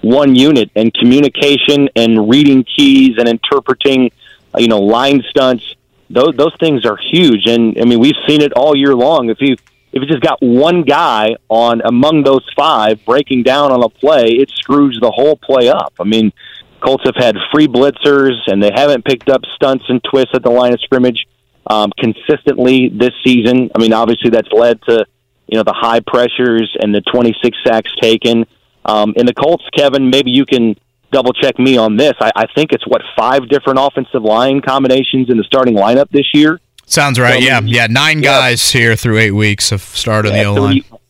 [SPEAKER 10] one unit, and communication and reading keys and interpreting, uh, you know, line stunts. Those those things are huge, and I mean, we've seen it all year long. If you if you just got one guy on among those five breaking down on a play, it screws the whole play up. I mean, Colts have had free blitzers, and they haven't picked up stunts and twists at the line of scrimmage um, consistently this season. I mean, obviously that's led to you know the high pressures and the 26 sacks taken. Um, in the Colts, Kevin, maybe you can double check me on this. I, I think it's what five different offensive line combinations in the starting lineup this year.
[SPEAKER 3] Sounds right. So, yeah, yeah. Nine yeah. guys here through eight weeks have started yeah, the O line. So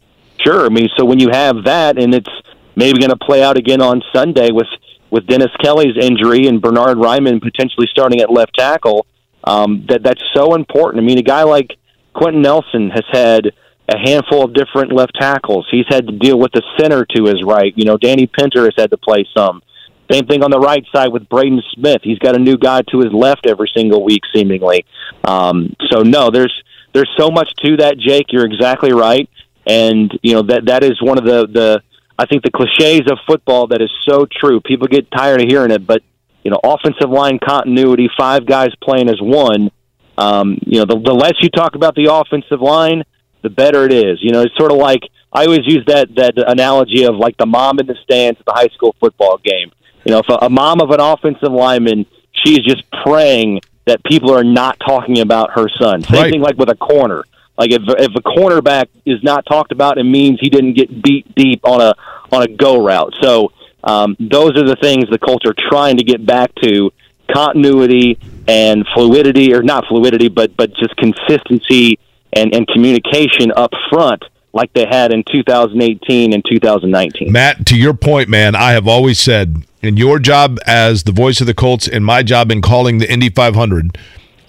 [SPEAKER 10] sure. I mean, so when you have that, and it's maybe going to play out again on Sunday with with Dennis Kelly's injury and Bernard Raimann potentially starting at left tackle um, that that's so important. I mean, a guy like Quenton Nelson has had a handful of different left tackles. He's had to deal with the center to his right. You know, Danny Pinter has had to play some. Same thing on the right side with Braden Smith. He's got a new guy to his left every single week, seemingly. Um, so no, there's there's so much to that, Jake. You're exactly right, and you know that that is one of the the I think the cliches of football that is so true. People get tired of hearing it, but you know, offensive line continuity, five guys playing as one. Um, you know, the, the less you talk about the offensive line, the better it is. You know, it's sort of like I always use that that analogy of like the mom in the stands at the high school football game. You know, if a, a mom of an offensive lineman, she's just praying that people are not talking about her son. Same
[SPEAKER 2] Right.
[SPEAKER 10] thing like with a corner. Like if if a cornerback is not talked about, it means he didn't get beat deep on a on a go route. So um, those are the things the Colts are trying to get back to continuity and fluidity, or not fluidity, but but just consistency and, and communication up front, like they had in 2018 and 2019.
[SPEAKER 2] Matt, to your point, man, I have always said in your job as the voice of the Colts and my job in calling the Indy 500,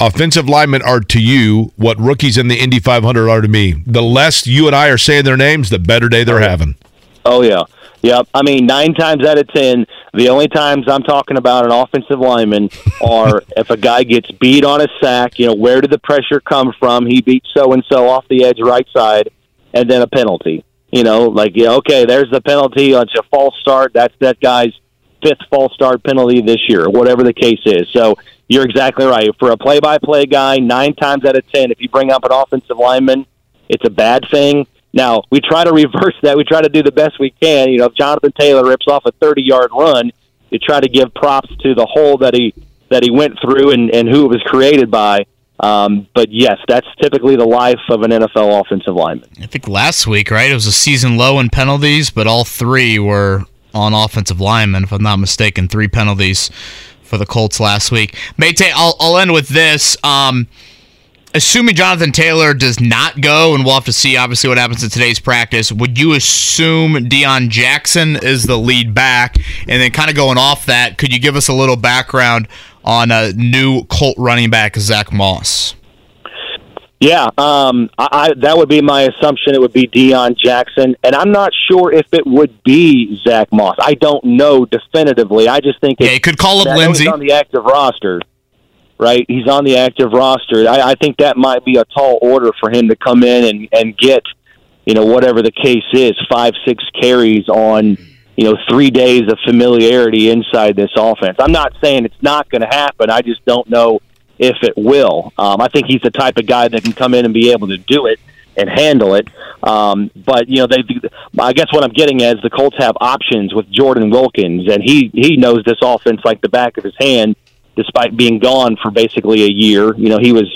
[SPEAKER 2] offensive linemen are to you what rookies in the Indy 500 are to me. The less you and I are saying their names, the better day they're having.
[SPEAKER 10] Oh yeah, yep. I mean, nine times out of ten, the only times I'm talking about an offensive lineman are if a guy gets beat on a sack. You know, where did the pressure come from? He beat so and so off the edge right side, and then a penalty. You know, like yeah, okay, there's the penalty. It's a false start. That's that guy's fifth false start penalty this year, or whatever the case is. So you're exactly right. For a play-by-play guy, nine times out of ten, if you bring up an offensive lineman, it's a bad thing. Now we try to reverse that. We try to do the best we can. You know, if Jonathan Taylor rips off a 30-yard run, you try to give props to the hole that he that he went through and, and who it was created by. Um, but yes, that's typically the life of an NFL offensive lineman.
[SPEAKER 3] I think last week, right? It was a season low in penalties, but all three were on offensive linemen, if I'm not mistaken. Three penalties for the Colts last week. Mate, I'll, I'll end with this. Um, assuming Jonathan Taylor does not go, and we'll have to see obviously what happens in today's practice, would you assume Deon Jackson is the lead back? And then kind of going off that, could you give us a little background on a new Colt running back, Zach Moss?
[SPEAKER 10] Yeah, um, I, I, that would be my assumption. It would be Deon Jackson, and I'm not sure if it would be Zach Moss. I don't know definitively. I just think
[SPEAKER 3] Yeah, you could call up
[SPEAKER 10] Lindsay. On the active roster, right? He's on the active roster. I, I think that might be a tall order for him to come in and and get, you know, whatever the case is, five six carries on, you know, three days of familiarity inside this offense. I'm not saying it's not going to happen. I just don't know if it will. Um, I think he's the type of guy that can come in and be able to do it and handle it. Um, but you know, they. I guess what I'm getting is the Colts have options with Jordan Wilkins, and he he knows this offense like the back of his hand, despite being gone for basically a year. You know, he was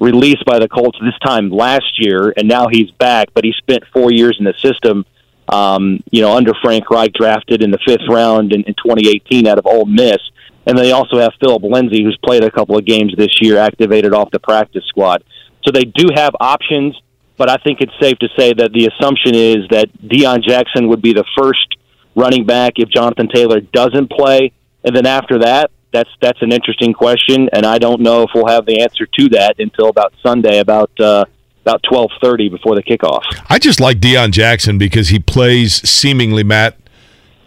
[SPEAKER 10] released by the Colts this time last year, and now he's back. But he spent four years in the system. Um, you know, under Frank Reich, drafted in the fifth round in, in 2018 out of Ole Miss. And they also have Phillip Lindsay, who's played a couple of games this year, activated off the practice squad. So they do have options, but I think it's safe to say that the assumption is that Deon Jackson would be the first running back if Jonathan Taylor doesn't play, and then after that, that's that's an interesting question, and I don't know if we'll have the answer to that until about Sunday, about uh, about twelve thirty before the kickoff.
[SPEAKER 2] I just like Deon Jackson because he plays seemingly, Matt,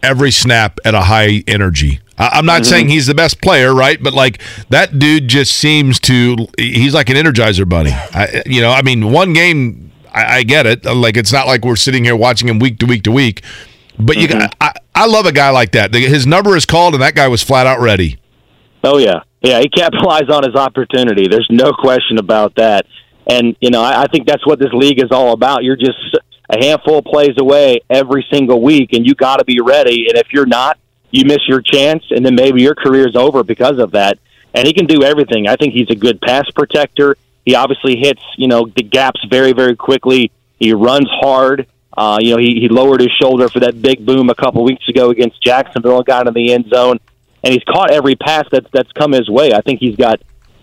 [SPEAKER 2] every snap at a high energy. I- I'm not
[SPEAKER 10] Mm-hmm.
[SPEAKER 2] saying he's the best player, right? But like that dude just seems to, he's like an energizer bunny. I, you know, I mean, one game, I, I get it. Like it's not like we're sitting here watching him week to week to week. But you,
[SPEAKER 10] Mm-hmm.
[SPEAKER 2] I, I love a guy like that. His number is called, and that guy was flat out ready.
[SPEAKER 10] Oh yeah, yeah. He capitalized on his opportunity. There's no question about that. And you know, I, I think that's what this league is all about. You're just a handful of plays away every single week, and you got to be ready. And if you're not, you miss your chance, and then maybe your career's over because of that. And he can do everything. I think he's a good pass protector. He obviously hits, you know, the gaps very, very quickly. He runs hard. Uh, you know, he, he lowered his shoulder for that big boom a couple weeks ago against Jacksonville and got in the end zone. And he's caught every pass that's that's come his way. I think he's got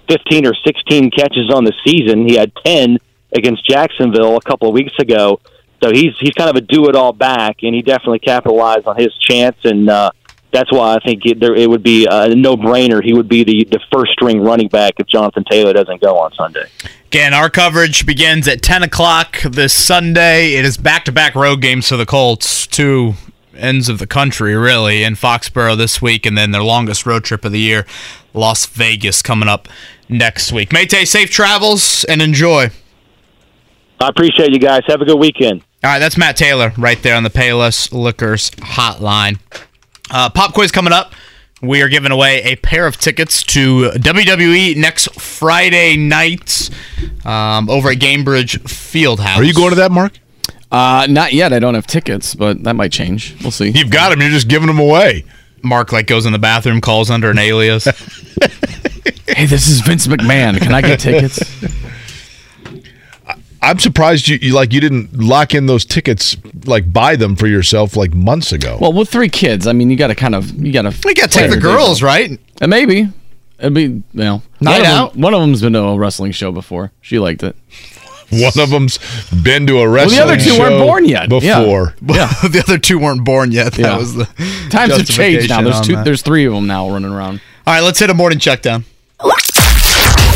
[SPEAKER 10] 15 or 16 catches on the season. He had 10 against Jacksonville a couple of weeks ago. So he's he's kind of a do it all back, and he definitely capitalized on his chance. And uh, that's why I think it, there, it would be a no brainer. He would be the, the first string running back if Jonathan Taylor doesn't go on Sunday.
[SPEAKER 3] Again, our coverage begins at 10 o'clock this Sunday. It is back to back road games for the Colts. Two ends of the country, really, in Foxborough this week, and then their longest road trip of the year, Las Vegas, coming up next week. Mate, safe travels and enjoy.
[SPEAKER 10] I appreciate you guys. Have a good weekend.
[SPEAKER 3] All right, that's Matt Taylor right there on the Payless Liquors hotline. Uh, pop quiz coming up. We are giving away a pair of tickets to WWE next Friday night um, over at Gainbridge Fieldhouse.
[SPEAKER 2] Are you going to that, Mark?
[SPEAKER 4] Uh, not yet. I don't have tickets, but that might change. We'll see.
[SPEAKER 2] You've got them. You're just giving them away.
[SPEAKER 3] Mark like goes in the bathroom, calls under an alias.
[SPEAKER 4] hey, this is Vince McMahon. Can I get tickets?
[SPEAKER 2] I'm surprised you, you like you didn't lock in those tickets, like buy them for yourself like months ago.
[SPEAKER 4] Well, with three kids, I mean, you got to kind of you got to.
[SPEAKER 3] We got to take the girls, right?
[SPEAKER 4] And maybe it'd be you know
[SPEAKER 3] Night
[SPEAKER 4] one of them-
[SPEAKER 3] out.
[SPEAKER 4] one of them's been to a wrestling show before. She liked it.
[SPEAKER 2] One of them's been to a
[SPEAKER 4] Well, the other two weren't born yet.
[SPEAKER 2] Before.
[SPEAKER 4] Yeah.
[SPEAKER 3] the other two weren't born yet. That
[SPEAKER 4] Yeah.
[SPEAKER 3] was the
[SPEAKER 4] Times have changed now. There's two.
[SPEAKER 3] that.
[SPEAKER 4] There's three of them now running around.
[SPEAKER 3] All right, let's hit a morning check down.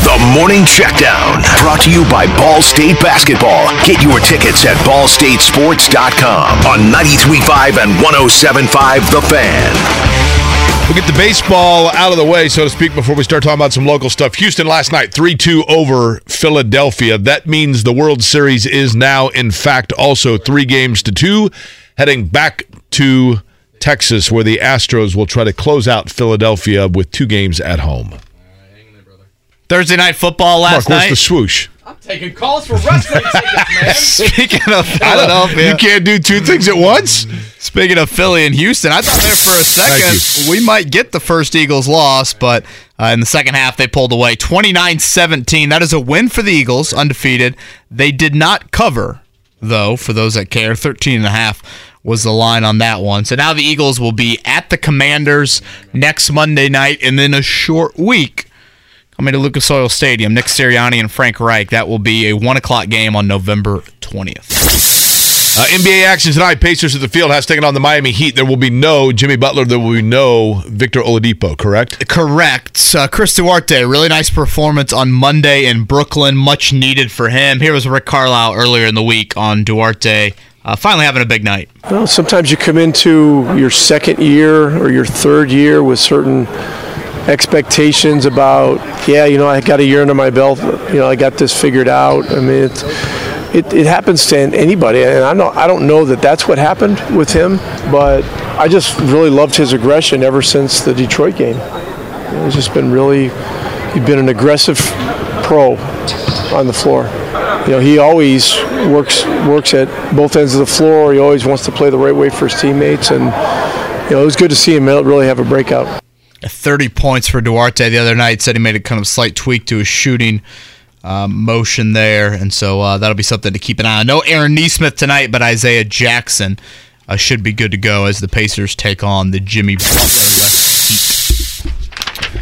[SPEAKER 12] The Morning Checkdown, brought to you by Ball State Basketball. Get your tickets at ballstatesports.com on 93.5 and 107.5 The Fan.
[SPEAKER 2] We'll get the baseball out of the way, so to speak, before we start talking about some local stuff. Houston last night, 3 2 over Philadelphia. That means the World Series is now, in fact, also three games to two, heading back to Texas, where the Astros will try to close out Philadelphia with two games at home.
[SPEAKER 3] Thursday night football last
[SPEAKER 2] Mark, where's
[SPEAKER 3] night.
[SPEAKER 2] the swoosh?
[SPEAKER 4] I'm taking calls for wrestling tickets, man.
[SPEAKER 3] Speaking of
[SPEAKER 2] I don't-
[SPEAKER 3] Philadelphia,
[SPEAKER 2] You can't do two things at once?
[SPEAKER 3] Speaking of Philly and Houston, I thought there for a second we might get the first Eagles loss, but uh, in the second half they pulled away 29-17. That is a win for the Eagles, undefeated. They did not cover, though, for those that care. 13 and a half was the line on that one. So now the Eagles will be at the Commanders next Monday night and then a short week coming to Lucas Oil Stadium. Nick Sirianni and Frank Reich. That will be a 1 o'clock game on November 20th.
[SPEAKER 2] Uh, NBA action tonight. Pacers at the field has taken on the Miami Heat. There will be no Jimmy Butler. There will be no Victor Oladipo. Correct.
[SPEAKER 3] Correct. Uh, Chris Duarte, really nice performance on Monday in Brooklyn. Much needed for him. Here was Rick Carlisle earlier in the week on Duarte. Uh, finally having a big night.
[SPEAKER 13] Well, sometimes you come into your second year or your third year with certain expectations about, yeah, you know, I got a year under my belt. You know, I got this figured out. I mean, it, it, it happens to anybody, and I don't, I don't know that that's what happened with him, but I just really loved his aggression ever since the Detroit game. It's just been really, he's been an aggressive pro on the floor. You know, he always works works at both ends of the floor. He always wants to play the right way for his teammates, and you know, it was good to see him really have a breakout.
[SPEAKER 3] 30 points for Duarte the other night. Said he made a kind of slight tweak to his shooting um, motion there, and so uh, that'll be something to keep an eye on. No Aaron Nesmith tonight, but Isaiah Jackson uh, should be good to go as the Pacers take on the Jimmy Heat.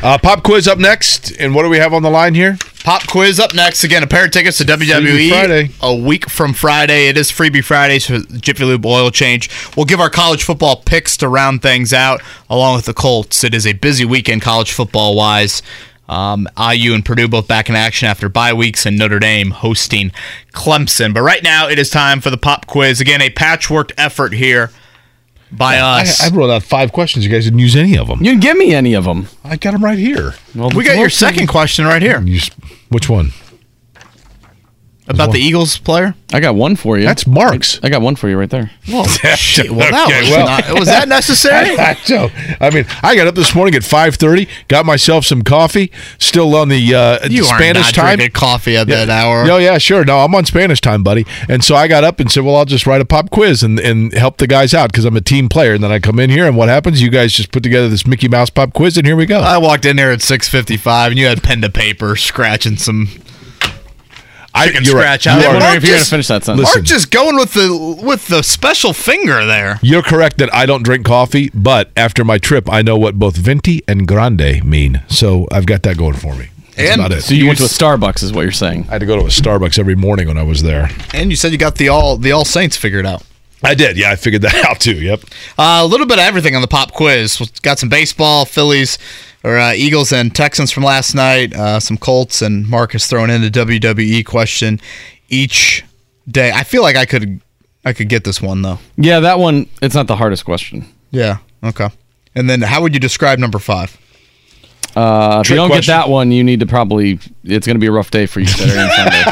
[SPEAKER 2] Uh, pop quiz up next, and what do we have on the line here?
[SPEAKER 3] Pop quiz up next. Again, a pair of tickets to WWE
[SPEAKER 2] Friday.
[SPEAKER 3] a week from Friday. It is Freebie Friday, so Jiffy Lube oil change. We'll give our college football picks to round things out, along with the Colts. It is a busy weekend college football wise. Um, IU and Purdue both back in action after bye weeks, and Notre Dame hosting Clemson. But right now, it is time for the pop quiz. Again, a patchwork effort here by us.
[SPEAKER 2] I, I wrote out five questions. You guys didn't use any of them.
[SPEAKER 4] You didn't give me any of them.
[SPEAKER 2] I got them right here.
[SPEAKER 4] Well,
[SPEAKER 3] we got your second question right here
[SPEAKER 2] You which one?
[SPEAKER 3] About the Eagles player.
[SPEAKER 4] I got one for you.
[SPEAKER 2] That's Mark's.
[SPEAKER 4] I got one for you right there.
[SPEAKER 3] Well, shit, well, that
[SPEAKER 2] Okay,
[SPEAKER 3] was,
[SPEAKER 2] well.
[SPEAKER 3] not, was that necessary?
[SPEAKER 2] I, know. I mean, I got up this morning at five thirty, got myself some coffee, still on the uh,
[SPEAKER 3] You
[SPEAKER 2] Spanish
[SPEAKER 3] not
[SPEAKER 2] time.
[SPEAKER 3] drinking coffee at that hour.
[SPEAKER 2] No, yeah, sure. No, I'm on Spanish time, buddy. And so I got up and said, "Well, I'll just write a pop quiz and, and help the guys out because I'm a team player." And then I come in here, and what happens? You guys just put together this Mickey Mouse pop quiz, and here we go.
[SPEAKER 3] I walked in there at six fifty five, and you had pen to paper scratching some.
[SPEAKER 2] I
[SPEAKER 3] chicken
[SPEAKER 2] you're right.
[SPEAKER 3] scratch
[SPEAKER 2] You
[SPEAKER 3] out.
[SPEAKER 2] are-
[SPEAKER 3] Mark
[SPEAKER 4] wondering if you're gonna
[SPEAKER 3] just-
[SPEAKER 4] finish that sentence.
[SPEAKER 3] Mark just going with the with the special finger there.
[SPEAKER 2] You're correct that I don't drink coffee, but after my trip, I know what both venti and grande mean. So I've got that going for me. That's
[SPEAKER 3] And
[SPEAKER 2] about it.
[SPEAKER 4] So you went to a Starbucks, is what you're saying?
[SPEAKER 2] I had to go to a Starbucks every morning when I was there.
[SPEAKER 3] And you said you got the all the all Saints figured out.
[SPEAKER 2] I did. Yeah, I figured that out too. Yep.
[SPEAKER 3] Uh, a little bit of everything on the pop quiz. We Got some baseball, Phillies or uh, Eagles and Texans from last night. Uh, some Colts and Marcus throwing in a WWE question each day. I feel like I could I could get this one though.
[SPEAKER 4] Yeah, that one. It's not the hardest question.
[SPEAKER 3] Yeah. Okay. And then how would you describe number five?
[SPEAKER 4] Uh, if
[SPEAKER 2] Trick
[SPEAKER 4] you don't
[SPEAKER 2] question.
[SPEAKER 4] get that one, you need to probably. It's going to be a rough day for you Saturday and Sunday.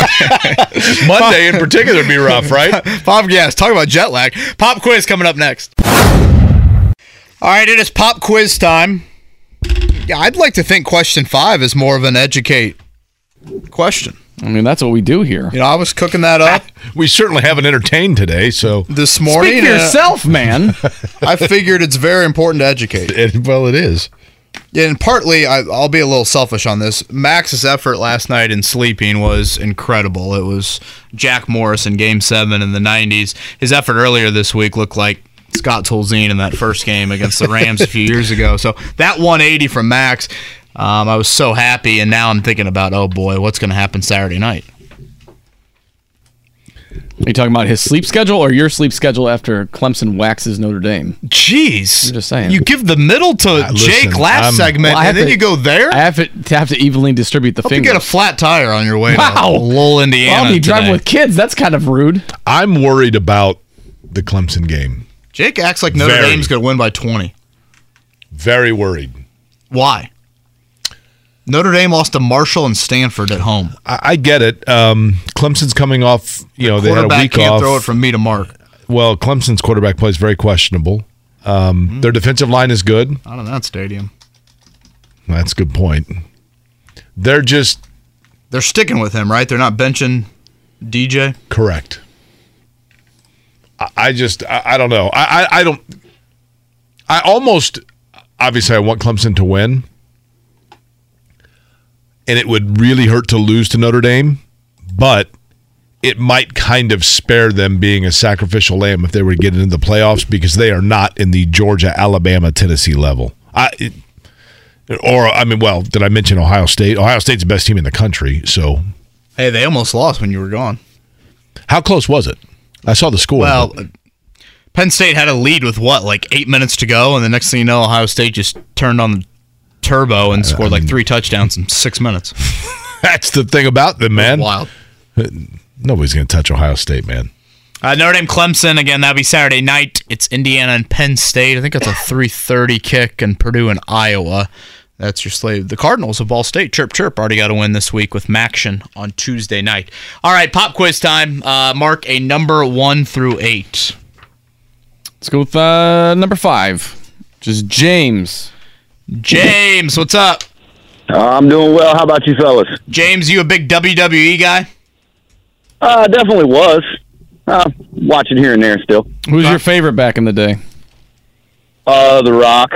[SPEAKER 2] Monday in particular would be rough, right?
[SPEAKER 3] Pop, yes. Talk about jet lag. Pop quiz coming up next. All right, it is pop quiz time. Yeah, I'd like to think question five is more of an educate question.
[SPEAKER 4] I mean, that's what we do here.
[SPEAKER 3] You know, I was cooking that up
[SPEAKER 2] We certainly haven't entertained today, so
[SPEAKER 3] this morning.
[SPEAKER 4] Speak for
[SPEAKER 3] and
[SPEAKER 4] yourself, man.
[SPEAKER 3] I figured it's very important to educate.
[SPEAKER 2] it, well, it is.
[SPEAKER 3] And partly, I, I'll be a little selfish on this. Max's effort last night in sleeping was incredible. It was Jack Morris in Game Seven in the '90s. His effort earlier this week looked like Scott Tolzien in that first game against the Rams a few years ago. So that 180 from Max, um, I was so happy. And now I'm thinking about, oh boy, what's going to happen Saturday night?
[SPEAKER 4] Are you talking about his sleep schedule or your sleep schedule after Clemson waxes Notre Dame?
[SPEAKER 3] Jeez,
[SPEAKER 4] I'm just saying.
[SPEAKER 3] You give the middle to
[SPEAKER 2] Uh,
[SPEAKER 3] Jake
[SPEAKER 2] listen,
[SPEAKER 3] last
[SPEAKER 2] I'm-
[SPEAKER 3] segment,
[SPEAKER 4] Well, I have
[SPEAKER 3] and then
[SPEAKER 4] to-
[SPEAKER 3] you go there.
[SPEAKER 4] I have to, to have to evenly distribute the
[SPEAKER 3] Hope you get a flat tire on your way
[SPEAKER 4] Wow.
[SPEAKER 3] to Lowell, Indiana.
[SPEAKER 4] I'll be driving with kids. That's kind of rude.
[SPEAKER 2] I'm worried about the Clemson game.
[SPEAKER 3] Jake acts like Notre
[SPEAKER 2] Very.
[SPEAKER 3] Dame's going to win by 20.
[SPEAKER 2] Very worried.
[SPEAKER 3] Why? Notre Dame lost to Marshall and Stanford at home.
[SPEAKER 2] I, I get it. Um, Clemson's coming off. You know, they had a week
[SPEAKER 3] can't
[SPEAKER 2] off.
[SPEAKER 3] throw it from me to Mark.
[SPEAKER 2] well, Clemson's quarterback play is very questionable. Um,
[SPEAKER 3] Hmm.
[SPEAKER 2] Their defensive line is good.
[SPEAKER 3] Not in that stadium.
[SPEAKER 2] That's a good point. They're just
[SPEAKER 3] They're sticking with him, right? They're not benching DJ.
[SPEAKER 2] correct. I, I just I, I don't know. I, I I don't. I almost obviously I want Clemson to win, and it would really hurt to lose to Notre Dame, but it might kind of spare them being a sacrificial lamb if they were to get into the playoffs because they are not in the Georgia, Alabama, Tennessee level. I. It, or I mean, well, did I mention Ohio State? Ohio State's the best team in the country. So,
[SPEAKER 3] Hey, they almost lost when you were gone.
[SPEAKER 2] how close was it? I saw the score.
[SPEAKER 3] Well, Penn State had a lead with what, like eight minutes to go, and the next thing you know, Ohio State just turned on the turbo and scored like three touchdowns in six minutes.
[SPEAKER 2] that's the thing about them, man.
[SPEAKER 3] Wild.
[SPEAKER 2] Nobody's going to touch Ohio State, man.
[SPEAKER 3] Uh, Notre Dame Clemson again. That'll be Saturday night. It's Indiana and Penn State. I think it's a three thirty kick, and Purdue and Iowa. That's your slave. The Cardinals of Ball State. Chirp chirp. Already got a win this week with MACtion on Tuesday night. All right, pop quiz time. Uh, mark a number one through eight.
[SPEAKER 4] Let's go with uh, number five, just James.
[SPEAKER 3] James, what's up?
[SPEAKER 6] I'm doing well. How about you, fellas?
[SPEAKER 3] James, you a big WWE guy?
[SPEAKER 6] Uh, definitely was. Uh, watching here and there still.
[SPEAKER 4] Who's your favorite back in the day?
[SPEAKER 6] Uh, The Rock.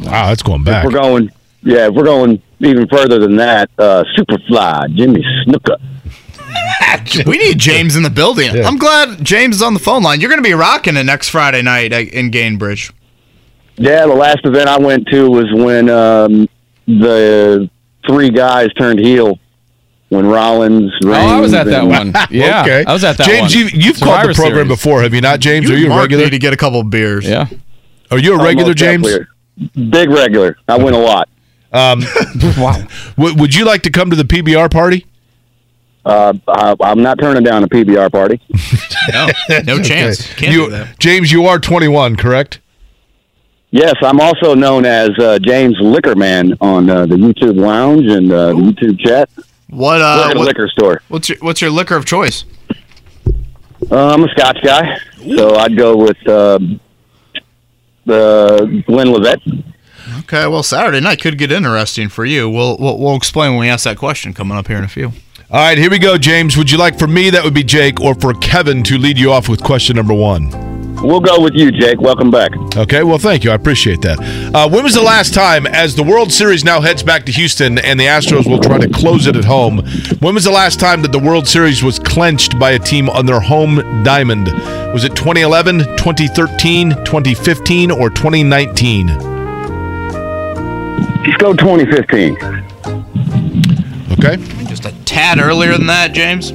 [SPEAKER 2] Wow, that's going
[SPEAKER 6] If
[SPEAKER 2] back.
[SPEAKER 6] we're going, yeah, if we're going even further than that, uh, Superfly, Jimmy Snuka.
[SPEAKER 3] We need James in the building. I'm glad James is on the phone line. You're going to be rocking it next Friday night uh, in Gainbridge.
[SPEAKER 6] Yeah, the last event I went to was when um, the three guys turned heel. When Rollins,
[SPEAKER 4] Oh, I was at that
[SPEAKER 6] and-
[SPEAKER 4] one. Yeah,
[SPEAKER 2] okay.
[SPEAKER 4] I was at that
[SPEAKER 2] James,
[SPEAKER 4] one.
[SPEAKER 2] you, you've called the program
[SPEAKER 4] Series.
[SPEAKER 2] before, have you not, James?
[SPEAKER 3] You
[SPEAKER 2] Are you a regular?
[SPEAKER 3] need to get a couple of beers.
[SPEAKER 4] Yeah.
[SPEAKER 2] Are you a
[SPEAKER 6] Oh,
[SPEAKER 2] regular,
[SPEAKER 6] most
[SPEAKER 2] James?
[SPEAKER 6] definitely. Big regular. I win a lot.
[SPEAKER 2] Um,
[SPEAKER 4] wow.
[SPEAKER 2] w- would you like to come to the PBR party?
[SPEAKER 6] Uh, I, I'm not turning down a PBR party.
[SPEAKER 3] No, no chance. Can't
[SPEAKER 2] you,
[SPEAKER 3] do that.
[SPEAKER 2] James, you are 21, correct?
[SPEAKER 6] Yes, I'm also known as uh, James Liquorman on uh, the YouTube Lounge and uh, the YouTube chat.
[SPEAKER 3] What
[SPEAKER 6] We're
[SPEAKER 3] uh,
[SPEAKER 6] at a
[SPEAKER 3] what,
[SPEAKER 6] liquor store.
[SPEAKER 3] what's your what's your liquor of choice?
[SPEAKER 6] Uh, I'm a Scotch guy, so I'd go with um the Glenlivet.
[SPEAKER 3] Okay, well Saturday night could get interesting for you. We'll we'll, we'll explain when we ask that question coming up here in a few.
[SPEAKER 2] All right, here we go, James. Would you like for me, that would be Jake, or for Kevin to lead you off with question number one?
[SPEAKER 14] We'll go with you, Jake. Welcome back.
[SPEAKER 2] Okay, well, thank you. I appreciate that. Uh, when was the last time, as the World Series now heads back to Houston and the Astros will try to close it at home, when was the last time that the World Series was clenched by a team on their home diamond? Was it 2011, 2013, 2015, or 2019?
[SPEAKER 14] Let's go 2015.
[SPEAKER 2] Okay.
[SPEAKER 3] Just a tad earlier than that, James.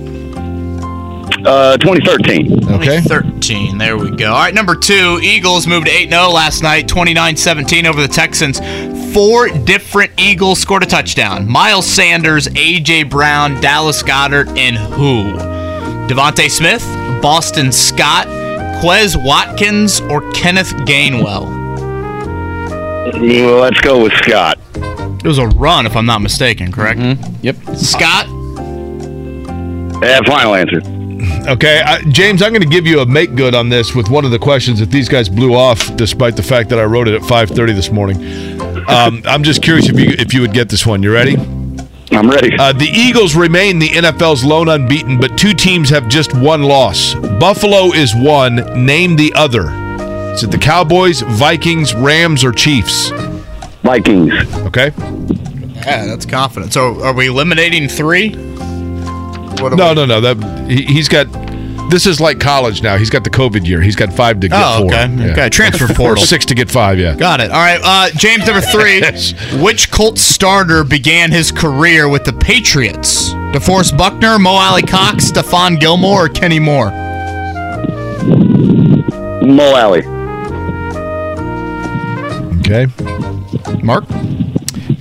[SPEAKER 14] Uh, 2013.
[SPEAKER 2] Okay.
[SPEAKER 3] 2013. There we go. All right, number two. Eagles moved 8 0 last night, 29 17 over the Texans. Four different Eagles scored a touchdown Miles Sanders, A.J. Brown, Dallas Goedert, and who? DeVonta Smith, Boston Scott, Quez Watkins, or Kenneth Gainwell?
[SPEAKER 14] Well, let's go with Scott.
[SPEAKER 3] It was a run, if I'm not mistaken, correct?
[SPEAKER 4] Yep.
[SPEAKER 3] Scott?
[SPEAKER 14] Yeah, final answer.
[SPEAKER 2] Okay, uh, James, I'm going to give you a make good on this with one of the questions that these guys blew off, despite the fact that I wrote it at 5:30 this morning. Um, I'm just curious if you if you would get this one. You ready?
[SPEAKER 14] I'm ready.
[SPEAKER 2] Uh, the Eagles remain the NFL's lone unbeaten, but two teams have just one loss. Buffalo is one. Name the other. Is it the Cowboys, Vikings, Rams, or Chiefs?
[SPEAKER 14] Vikings.
[SPEAKER 2] Okay.
[SPEAKER 3] Yeah, that's confident. So are we eliminating three? What
[SPEAKER 2] No,
[SPEAKER 3] we-
[SPEAKER 2] no, no. That he, he's got. This is like college now. He's got the COVID year. He's got five to get
[SPEAKER 3] Oh,
[SPEAKER 2] four.
[SPEAKER 3] okay. Okay, transfer
[SPEAKER 2] Or
[SPEAKER 3] portal.
[SPEAKER 2] six to get five. Yeah.
[SPEAKER 3] Got it. All right, uh, James, number three. Which Colts starter began his career with the Patriots? DeForest Buckner, Mo Alie-Cox, Stephon Gilmore, or Kenny Moore?
[SPEAKER 14] Mo Alley.
[SPEAKER 2] Okay.
[SPEAKER 3] Mark?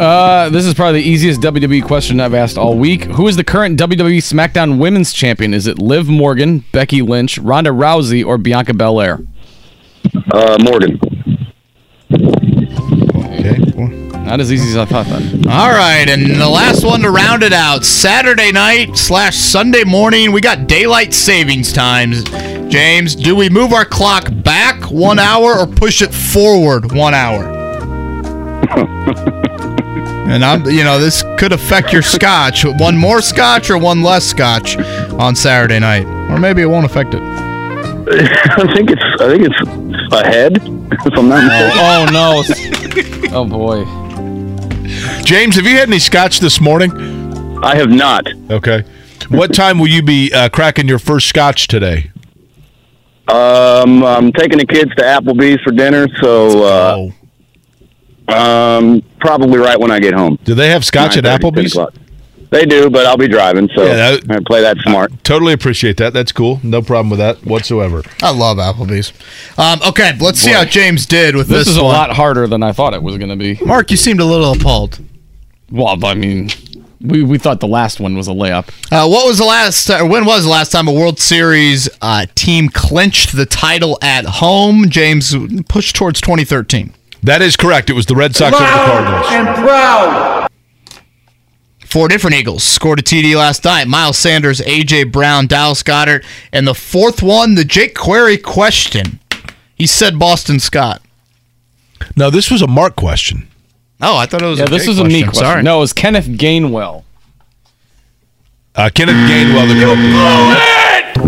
[SPEAKER 4] Uh, this is probably the easiest WWE question I've asked all week. Who is the current WWE SmackDown Women's Champion? Is it Liv Morgan, Becky Lynch, Ronda Rousey, or Bianca Belair?
[SPEAKER 14] Uh, Morgan.
[SPEAKER 2] Okay.
[SPEAKER 4] Not as easy as I thought then.
[SPEAKER 3] All right, and the last one to round it out Saturday night slash Sunday morning, we got daylight savings times. James, do we move our clock back one hour or push it forward one hour? and I'm, you know, this could affect your scotch. One more scotch or one less scotch on Saturday night, or maybe it won't affect it.
[SPEAKER 14] I think it's I think it's ahead. If I'm not mistaken.
[SPEAKER 4] Oh no! oh boy.
[SPEAKER 2] James, have you had any scotch this morning?
[SPEAKER 14] I have not.
[SPEAKER 2] Okay. What time will you be uh, cracking your first scotch today?
[SPEAKER 14] Um, I'm taking the kids to Applebee's for dinner, so uh, um, probably right when I get home.
[SPEAKER 2] Do they have scotch at Applebee's?
[SPEAKER 14] They do, but I'll be driving, so
[SPEAKER 2] Yeah,
[SPEAKER 14] I play that smart.
[SPEAKER 2] Totally appreciate that. That's cool. No problem with that whatsoever.
[SPEAKER 3] I love Applebee's. Um, okay, let's see how James did with
[SPEAKER 4] This
[SPEAKER 3] this,
[SPEAKER 4] is a lot harder than I thought it was going to be.
[SPEAKER 3] Mark, you seemed a little appalled.
[SPEAKER 4] Well, I mean, we, we thought the last one was a layup.
[SPEAKER 3] Uh, what was the last? Uh, when was the last time a World Series uh, team clinched the title at home? James pushed towards 2013.
[SPEAKER 2] That is correct. It was the Red Sox over the Cardinals.
[SPEAKER 3] and proud. Four different Eagles scored a TD last night. Miles Sanders, AJ Brown, Dallas Goedert, and the fourth one, the Jake Query question. He said Boston Scott.
[SPEAKER 2] No, this was a Mark question.
[SPEAKER 3] Oh, I thought it was.
[SPEAKER 4] Yeah,
[SPEAKER 3] a
[SPEAKER 4] this
[SPEAKER 3] Jake
[SPEAKER 4] was a me
[SPEAKER 3] question.
[SPEAKER 4] question.
[SPEAKER 3] Sorry.
[SPEAKER 4] No, it was Kenneth Gainwell.
[SPEAKER 2] Uh, Kenneth Gainwell, the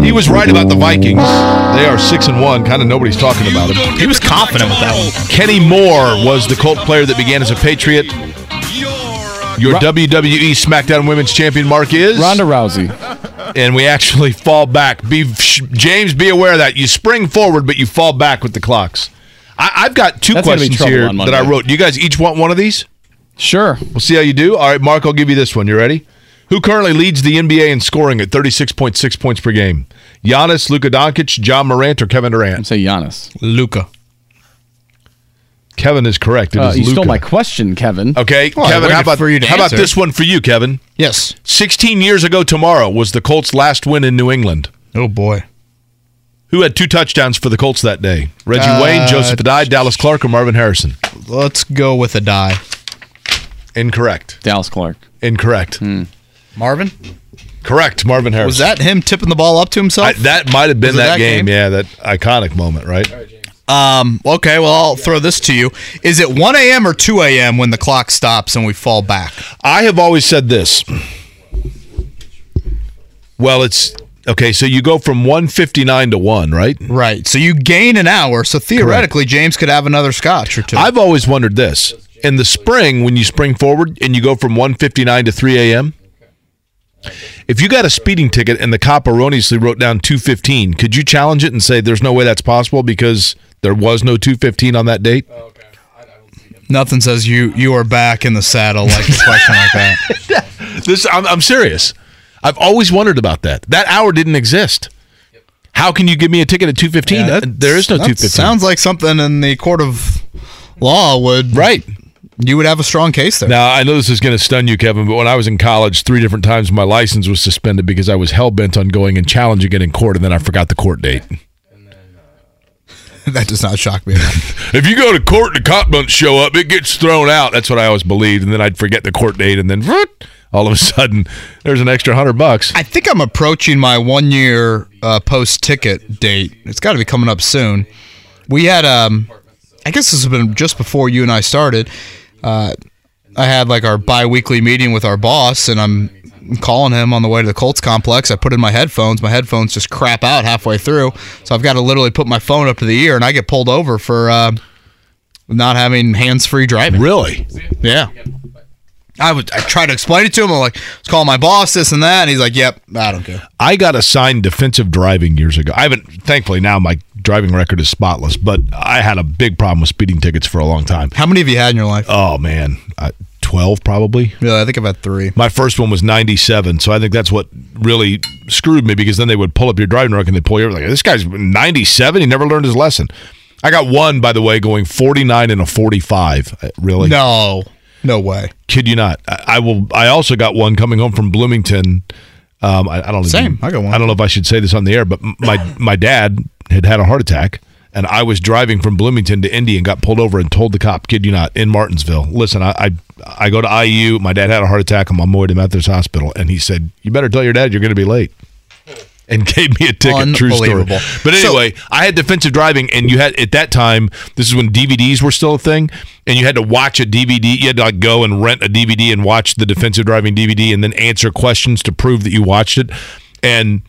[SPEAKER 2] He was right about the Vikings. They are six and one. Kind of nobody's talking about him.
[SPEAKER 3] He was confident with that one.
[SPEAKER 2] Kenny Moore was the Colt player that began as a Patriot. Your WWE SmackDown Women's Champion Mark is
[SPEAKER 4] Ronda Rousey.
[SPEAKER 2] and we actually fall back. Be James, be aware of that you spring forward, but you fall back with the clocks. I, I've got two
[SPEAKER 4] That's
[SPEAKER 2] questions here that I wrote. Do you guys each want one of these?
[SPEAKER 4] Sure.
[SPEAKER 2] We'll see how you do. All right, Mark, I'll give you this one. You ready? Who currently leads the NBA in scoring at 36.6 points per game? Giannis, Luka Doncic, Ja Morant, or Kevin Durant?
[SPEAKER 4] I'd say Giannis.
[SPEAKER 3] Luka.
[SPEAKER 2] Kevin is correct. It
[SPEAKER 4] Uh,
[SPEAKER 2] is
[SPEAKER 4] you stole my question, Kevin.
[SPEAKER 2] Okay,
[SPEAKER 3] Well,
[SPEAKER 2] Kevin, how about
[SPEAKER 3] for you to
[SPEAKER 2] how about this one for you, Kevin?
[SPEAKER 3] Yes.
[SPEAKER 2] 16 years ago tomorrow was the Colts' last win in New England.
[SPEAKER 3] Oh boy.
[SPEAKER 2] Who had two touchdowns for the Colts that day? Reggie
[SPEAKER 3] Uh,
[SPEAKER 2] Wayne, Joseph Addai, Dallas Clark, or Marvin Harrison?
[SPEAKER 3] Let's go with Addai.
[SPEAKER 2] Incorrect.
[SPEAKER 4] Dallas Clark.
[SPEAKER 2] Incorrect.
[SPEAKER 3] Marvin.
[SPEAKER 2] Correct. Marvin Harrison.
[SPEAKER 3] Was that him tipping the ball up to himself?
[SPEAKER 2] I, that might have been that,
[SPEAKER 3] that
[SPEAKER 2] game.
[SPEAKER 3] game?
[SPEAKER 2] Yeah, that iconic moment, right?
[SPEAKER 3] Um, okay, well, I'll throw this to you. Is it 1 a.m. or 2 a.m. when the clock stops and we fall back?
[SPEAKER 2] I have always said this. Well, it's Okay, so you go from 159 to 1, right?
[SPEAKER 3] Right. So you gain an hour. So theoretically, James could have another scotch or two.
[SPEAKER 2] I've always wondered this. In the spring, when you spring forward and you go from 159 to 3 a.m., if you got a speeding ticket and the cop erroneously wrote down 215, could you challenge it and say there's no way that's possible because there was no 215 on that date?
[SPEAKER 3] Nothing says you you are back in the saddle like a question like that.
[SPEAKER 2] This I'm, I'm serious. I've always wondered about that. That hour didn't exist. How can you give me a ticket at 215?
[SPEAKER 3] Yeah,
[SPEAKER 2] there is no
[SPEAKER 3] that
[SPEAKER 2] 215.
[SPEAKER 3] Sounds like something in the court of law would
[SPEAKER 2] right.
[SPEAKER 3] You would have a strong case there.
[SPEAKER 2] Now, I know this is going to stun you, Kevin, but when I was in college, three different times my license was suspended because I was hell bent on going and challenging it in court, and then I forgot the court date.
[SPEAKER 3] that does not shock me.
[SPEAKER 2] If you go to court and the cop doesn't show up, it gets thrown out. That's what I always believed, and then I'd forget the court date, and then all of a sudden, there's an extra hundred bucks.
[SPEAKER 3] I think I'm approaching my one year uh, post ticket date. It's got to be coming up soon. We had, um, I guess this has been just before you and I started. Uh, I had like our bi weekly meeting with our boss, and I'm calling him on the way to the Colts complex. I put in my headphones. My headphones just crap out halfway through. So I've got to literally put my phone up to the ear, and I get pulled over for uh, not having hands free driving.
[SPEAKER 2] Really?
[SPEAKER 3] Yeah. I would I try to explain it to him. I'm like, let's call my boss, this and that. And he's like, yep, I don't care.
[SPEAKER 2] I got assigned defensive driving years ago. I haven't, thankfully, now my driving record is spotless, but I had a big problem with speeding tickets for a long time.
[SPEAKER 3] How many have you had in your life?
[SPEAKER 2] Oh, man. I, 12 probably.
[SPEAKER 3] Yeah, I think I've had three.
[SPEAKER 2] My first one was 97, so I think that's what really screwed me because then they would pull up your driving record and they'd pull you over like, this guy's 97, he never learned his lesson. I got one, by the way, going 49 and a 45. Uh, Really?
[SPEAKER 3] No, no way.
[SPEAKER 2] Kid you not. I, I will. I also got one coming home from Bloomington. Um, I, I don't
[SPEAKER 3] Same.
[SPEAKER 2] Even,
[SPEAKER 3] I got one.
[SPEAKER 2] I don't know if I should say this on the air, but my my dad had had a heart attack, and I was driving from Bloomington to Indy and got pulled over and told the cop, "Kid you not, in Martinsville. Listen, I I, I go to IU. My dad had a heart attack. I'm on my way to Methodist Hospital, and he said, "You better tell your dad you're going to be late." And gave me a ticket. True story. But
[SPEAKER 3] So-
[SPEAKER 2] anyway, I had defensive driving, and you had at that time. This is when DVDs were still a thing, and you had to watch a DVD. You had to like go and rent a DVD and watch the defensive driving DVD, and then answer questions to prove that you watched it. And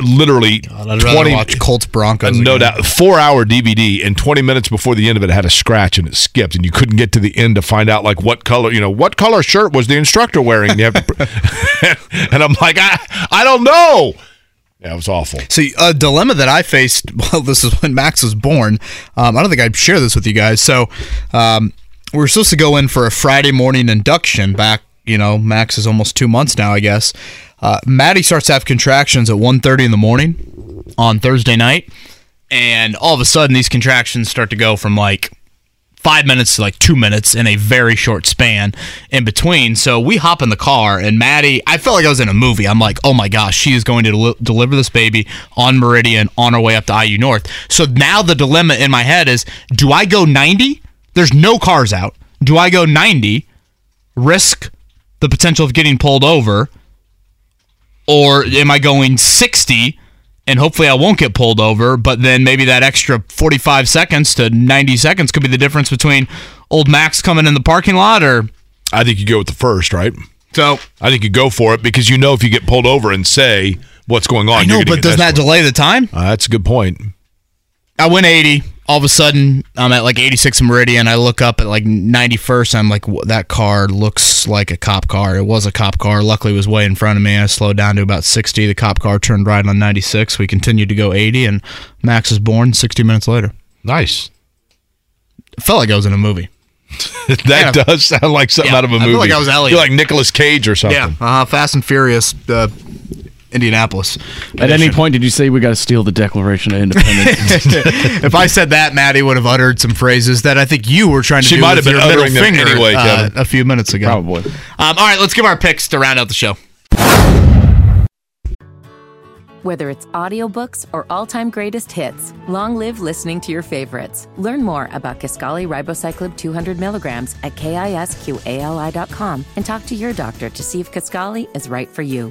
[SPEAKER 2] literally
[SPEAKER 3] I'd rather
[SPEAKER 2] twenty
[SPEAKER 3] watch Colts Broncos.
[SPEAKER 2] no
[SPEAKER 3] again.
[SPEAKER 2] doubt four hour DVD, and twenty minutes before the end of it, it had a scratch and it skipped, and you couldn't get to the end to find out like what color you know what color shirt was the instructor wearing. And you have to, and I'm like I I don't know. Yeah, it was awful.
[SPEAKER 3] So a dilemma that I faced. Well, this is when Max was born. Um, I don't think I'd share this with you guys. So um, we were supposed to go in for a Friday morning induction. Back, you know, Max is almost two months now, I guess. Uh, Maddie starts to have contractions at 1.30 in the morning on Thursday night, and all of a sudden these contractions start to go from like five minutes to like two minutes in a very short span in between. So we hop in the car, and Maddie, I felt like I was in a movie. I'm like, oh my gosh, she is going to del- deliver this baby on Meridian on her way up to IU North. So now the dilemma in my head is do I go 90? There's no cars out. Do I go 90, risk the potential of getting pulled over? Or am I going 60 and hopefully I won't get pulled over, but then maybe that extra 45 seconds to 90 seconds could be the difference between old Max coming in the parking lot or.
[SPEAKER 2] I think you go with the first, right?
[SPEAKER 3] So
[SPEAKER 2] I think you go for it because you know if you get pulled over and say what's going on,
[SPEAKER 3] I
[SPEAKER 2] you're
[SPEAKER 3] know, but
[SPEAKER 2] get
[SPEAKER 3] doesn't that delay the time?
[SPEAKER 2] Uh, that's a good point.
[SPEAKER 3] I went 80. All of a sudden, I'm at like 86 Meridian. I look up at like 91st. I'm like, that car looks like a cop car. It was a cop car. Luckily, it was way in front of me. I slowed down to about 60. The cop car turned right on 96. We continued to go 80, and Max is born 60 minutes later.
[SPEAKER 2] Nice.
[SPEAKER 3] It felt like I was in a movie.
[SPEAKER 2] that
[SPEAKER 3] Yeah.
[SPEAKER 2] does sound like something
[SPEAKER 3] Yeah,
[SPEAKER 2] out of a movie.
[SPEAKER 3] feel like I was Elliot.
[SPEAKER 2] You're like Nicolas Cage or something.
[SPEAKER 3] Yeah, uh, Fast and Furious, uh, Indianapolis.
[SPEAKER 4] At any point, did you say we got to steal the Declaration of Independence?
[SPEAKER 3] if I said that, Maddie would have uttered some phrases that I think you were trying to
[SPEAKER 2] She
[SPEAKER 3] do
[SPEAKER 2] might
[SPEAKER 3] with
[SPEAKER 2] have been
[SPEAKER 3] your middle
[SPEAKER 2] uttering them
[SPEAKER 3] finger
[SPEAKER 2] anyway,
[SPEAKER 3] uh,
[SPEAKER 2] Kevin.
[SPEAKER 3] a few minutes ago.
[SPEAKER 4] Probably.
[SPEAKER 3] Um, all right, let's give our picks to round out the show.
[SPEAKER 1] Whether it's audiobooks or all-time greatest hits, long live listening to your favorites. Learn more about Kisqali Ribociclib 200 milligrams at kisqali.com and talk to your doctor to see if Kisqali is right for you.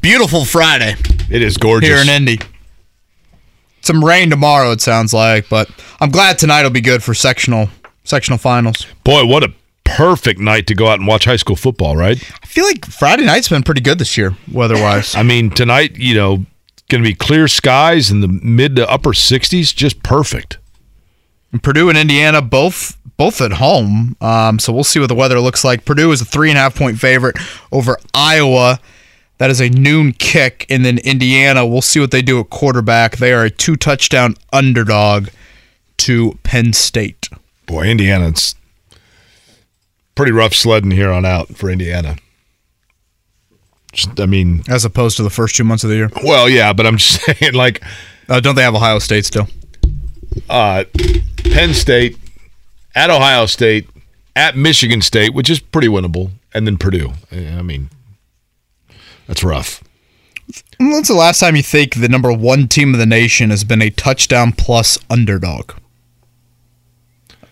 [SPEAKER 3] Beautiful Friday.
[SPEAKER 2] It is gorgeous.
[SPEAKER 3] Here in Indy. Some rain tomorrow, it sounds like, but I'm glad tonight will be good for sectional sectional finals.
[SPEAKER 2] Boy, what a perfect night to go out and watch high school football, right?
[SPEAKER 3] I feel like Friday night's been pretty good this year, weather-wise.
[SPEAKER 2] I mean, tonight, you know, going to be clear skies in the mid to upper 60s, just perfect.
[SPEAKER 3] And Purdue and Indiana both both at home, um, so we'll see what the weather looks like. Purdue is a three and a half point favorite over Iowa. That is a noon kick, and then Indiana. We'll see what they do at quarterback. They are a two touchdown underdog to Penn State.
[SPEAKER 2] Boy, Indiana's pretty rough sledding here on out for Indiana. Just, I mean,
[SPEAKER 3] as opposed to the first two months of the year.
[SPEAKER 2] Well, yeah, but I'm just saying, like,
[SPEAKER 3] uh, don't they have Ohio State still?
[SPEAKER 2] Uh, Penn State, at Ohio State, at Michigan State, which is pretty winnable, and then Purdue. I mean, that's rough.
[SPEAKER 3] When's the last time you think the number one team of the nation has been a touchdown plus underdog?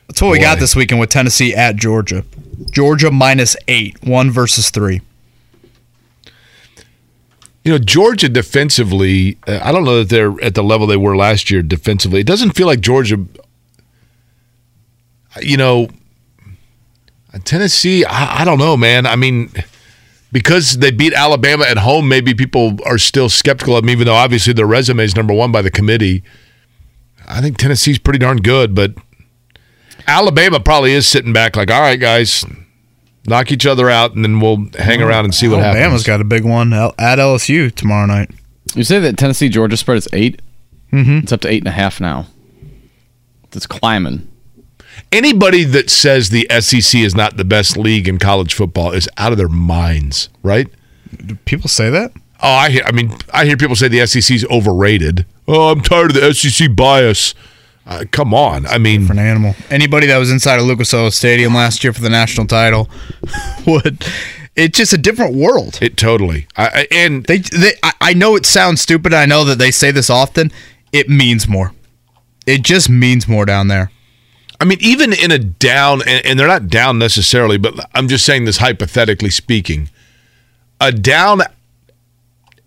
[SPEAKER 3] That's what Boy. we got this weekend with Tennessee at Georgia. Georgia minus eight, one versus three.
[SPEAKER 2] You know, Georgia defensively, uh, I don't know that they're at the level they were last year defensively. It doesn't feel like Georgia, you know, Tennessee, I, I don't know, man. I mean, because they beat Alabama at home, maybe people are still skeptical of them, even though obviously their resume is number one by the committee. I think Tennessee's pretty darn good, but Alabama probably is sitting back like, all right, guys, knock each other out, and then we'll hang around and see what
[SPEAKER 3] Alabama's
[SPEAKER 2] happens.
[SPEAKER 3] Alabama's got a big one at LSU tomorrow night.
[SPEAKER 4] You say that Tennessee Georgia spread is 8
[SPEAKER 3] Mm-hmm.
[SPEAKER 4] It's up to eight and a half now. It's climbing.
[SPEAKER 2] Anybody that says the SEC is not the best league in college football is out of their minds, right?
[SPEAKER 3] Do people say that?
[SPEAKER 2] Oh, I hear. I mean, I hear people say the SEC is overrated. Oh, I'm tired of the SEC bias. Uh, come on. I mean,
[SPEAKER 3] an animal. Anybody that was inside of Lucas Oil Stadium last year for the national title would. It's just a different world.
[SPEAKER 2] It totally. I, and
[SPEAKER 3] they, they I know it sounds stupid. I know that they say this often. It means more. It just means more down there.
[SPEAKER 2] I mean, even in a down, and, and they're not down necessarily, but I'm just saying this hypothetically speaking. A down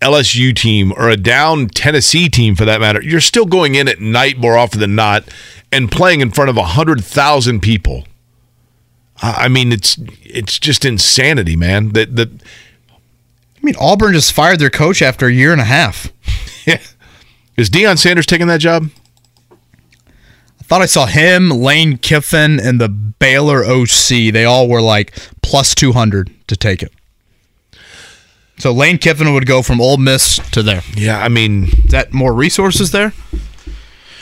[SPEAKER 2] LSU team or a down Tennessee team for that matter, you're still going in at night more often than not and playing in front of 100,000 people. I mean, it's it's just insanity, man. That that
[SPEAKER 3] I mean, Auburn just fired their coach after a year and a half.
[SPEAKER 2] yeah. Is Deion Sanders taking that job?
[SPEAKER 3] I thought I saw him, Lane Kiffin, and the Baylor OC. They all were like plus 200 to take it. So Lane Kiffin would go from Ole Miss to there.
[SPEAKER 2] Yeah, I mean,
[SPEAKER 3] is that more resources there?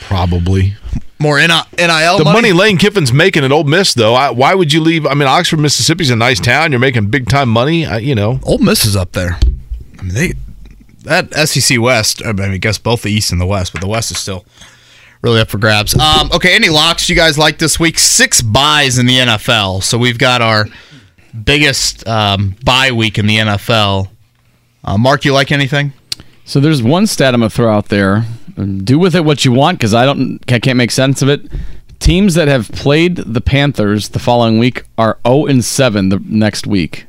[SPEAKER 2] Probably
[SPEAKER 3] more NIL.
[SPEAKER 2] The money? money Lane Kiffin's making at Ole Miss, though. I, why would you leave? I mean, Oxford, Mississippi's a nice town. You're making big time money. I, you know,
[SPEAKER 3] Ole Miss is up there. I mean, they that SEC West. I mean, I guess both the East and the West, but the West is still really up for grabs. Um, okay, any locks you guys like this week? Six buys in the NFL. So we've got our biggest um, bye week in the NFL. Uh, Mark, you like anything?
[SPEAKER 4] So there's one stat I'm gonna throw out there. Do with it what you want because I don't, I can't make sense of it. Teams that have played the Panthers the following week are 0 and 7 the next week.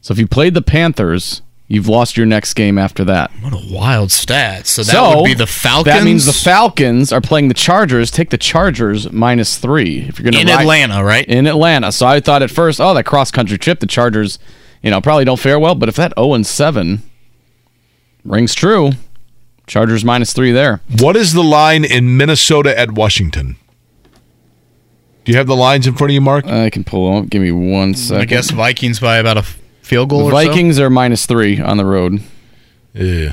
[SPEAKER 4] So if you played the Panthers, you've lost your next game after that.
[SPEAKER 3] What a wild stat! So that so, would be the Falcons.
[SPEAKER 4] That means the Falcons are playing the Chargers. Take the Chargers minus three if you're going
[SPEAKER 3] to in Atlanta, right?
[SPEAKER 4] In Atlanta. So I thought at first, oh, that cross country trip, the Chargers, you know, probably don't fare well. But if that 0 and 7 rings true, Chargers minus three there.
[SPEAKER 2] What is the line in Minnesota at Washington? Do you have the lines in front of you, Mark?
[SPEAKER 4] I can pull them. Give me one second.
[SPEAKER 3] I guess Vikings by about a field goal.
[SPEAKER 4] The Vikings so? are minus three on the road.
[SPEAKER 2] Yeah.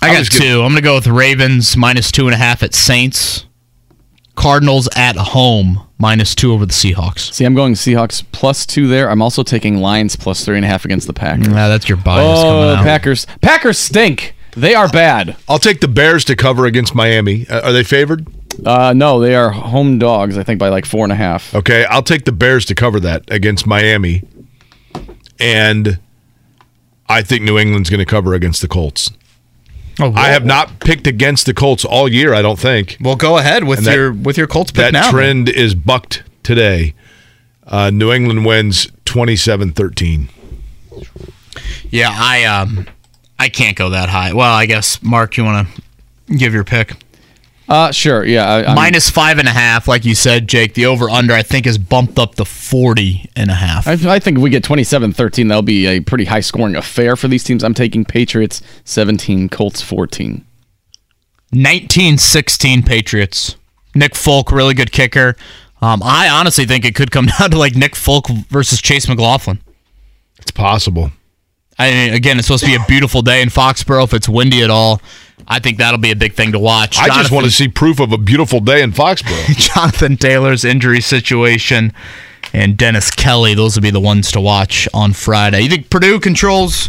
[SPEAKER 3] I got two. I'm going to go with Ravens minus two and a half at Saints. Cardinals at home minus two over the Seahawks.
[SPEAKER 4] See, I'm going Seahawks plus two there. I'm also taking Lions plus three and a half against the Packers.
[SPEAKER 3] Yeah, that's your bias
[SPEAKER 4] oh,
[SPEAKER 3] coming out.
[SPEAKER 4] Packers! Packers stink. They are bad.
[SPEAKER 2] I'll take the Bears to cover against Miami. Uh, are they favored?
[SPEAKER 4] Uh, no, they are home dogs. I think by like four and a half.
[SPEAKER 2] Okay, I'll take the Bears to cover that against Miami, and I think New England's going to cover against the Colts.
[SPEAKER 3] Oh,
[SPEAKER 2] I have not picked against the Colts all year. I don't think.
[SPEAKER 3] Well, go ahead with
[SPEAKER 2] that-
[SPEAKER 3] your with your Colts pick
[SPEAKER 2] That
[SPEAKER 3] now.
[SPEAKER 2] trend is bucked today. Uh, New England wins 27-13.
[SPEAKER 3] Yeah, I um I can't go that high. Well, I guess Mark, you want to give your pick?
[SPEAKER 4] Uh, sure. Yeah. I, I'm-
[SPEAKER 3] Minus five and a half, like you said, Jake. The over under I think is bumped up to 40 and a half.
[SPEAKER 4] I, I think if we get 27-13, that'll be a pretty high scoring affair for these teams. I'm taking Patriots 17, Colts 14.
[SPEAKER 3] 1916 Patriots. Nick Folk, really good kicker. Um, I honestly think it could come down to like Nick Folk versus Chase McLaughlin.
[SPEAKER 2] It's possible.
[SPEAKER 3] I mean, again, it's supposed to be a beautiful day in Foxborough. If it's windy at all, I think that'll be a big thing to watch.
[SPEAKER 2] I just want to see proof of a beautiful day in Foxborough.
[SPEAKER 3] Jonathan Taylor's injury situation and Dennis Kelly. Those will be the ones to watch on Friday. You think Purdue controls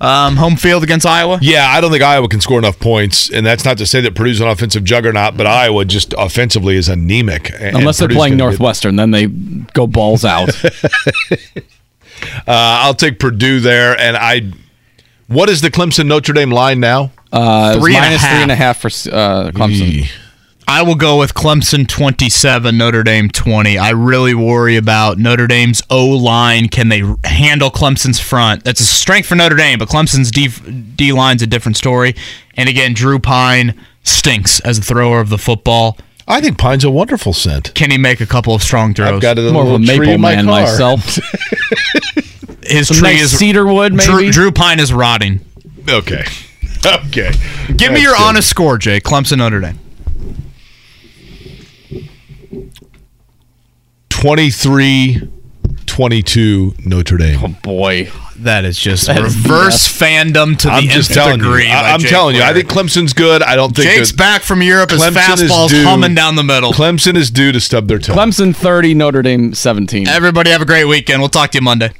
[SPEAKER 3] um, home field against Iowa?
[SPEAKER 2] Yeah, I don't think Iowa can score enough points, and that's not to say that Purdue's an offensive juggernaut, but Iowa just offensively is anemic. and
[SPEAKER 4] Unless they're
[SPEAKER 2] Purdue's
[SPEAKER 4] playing Northwestern, then they go balls out.
[SPEAKER 2] Uh, I'll take Purdue there, and I. What is the Clemson Notre Dame line now?
[SPEAKER 4] Uh,
[SPEAKER 3] Three and a
[SPEAKER 4] minus
[SPEAKER 3] half.
[SPEAKER 4] three and a half for uh, Clemson.
[SPEAKER 3] I will go with Clemson 27, Notre Dame 20. I really worry about Notre Dame's O line. Can they handle Clemson's front? That's a strength for Notre Dame, but Clemson's D, D line's a different story. And again, Drew Pyne stinks as a thrower of the football.
[SPEAKER 2] I think Pine's a wonderful scent.
[SPEAKER 3] Can he make a couple of strong throws?
[SPEAKER 2] I've got a
[SPEAKER 4] More of a
[SPEAKER 2] little tree
[SPEAKER 4] maple
[SPEAKER 2] in my
[SPEAKER 4] man
[SPEAKER 2] car.
[SPEAKER 4] myself.
[SPEAKER 3] His
[SPEAKER 4] Some
[SPEAKER 3] tree
[SPEAKER 4] nice
[SPEAKER 3] is
[SPEAKER 4] cedar wood, maybe.
[SPEAKER 3] Drew, Drew Pyne is rotting.
[SPEAKER 2] Okay. Okay.
[SPEAKER 3] Give me your
[SPEAKER 2] good.
[SPEAKER 3] honest score, Jay. Clemson Notre Dame.
[SPEAKER 2] 23 22 Notre Dame.
[SPEAKER 4] Oh boy,
[SPEAKER 3] that is just
[SPEAKER 4] That is
[SPEAKER 3] reverse fandom to the
[SPEAKER 2] I'm
[SPEAKER 3] nth
[SPEAKER 2] just telling
[SPEAKER 3] degree.
[SPEAKER 2] you.
[SPEAKER 3] by
[SPEAKER 2] I, am
[SPEAKER 3] Jake
[SPEAKER 2] telling you. I think Clemson's good. I don't think
[SPEAKER 3] Jake's
[SPEAKER 2] that-
[SPEAKER 3] back from Europe. His
[SPEAKER 2] Clemson is
[SPEAKER 3] fastball's
[SPEAKER 2] due-
[SPEAKER 3] humming down the middle.
[SPEAKER 2] Clemson is due to stub their toe.
[SPEAKER 4] Clemson 30, Notre Dame 17.
[SPEAKER 3] Everybody have a great weekend. We'll talk to you Monday.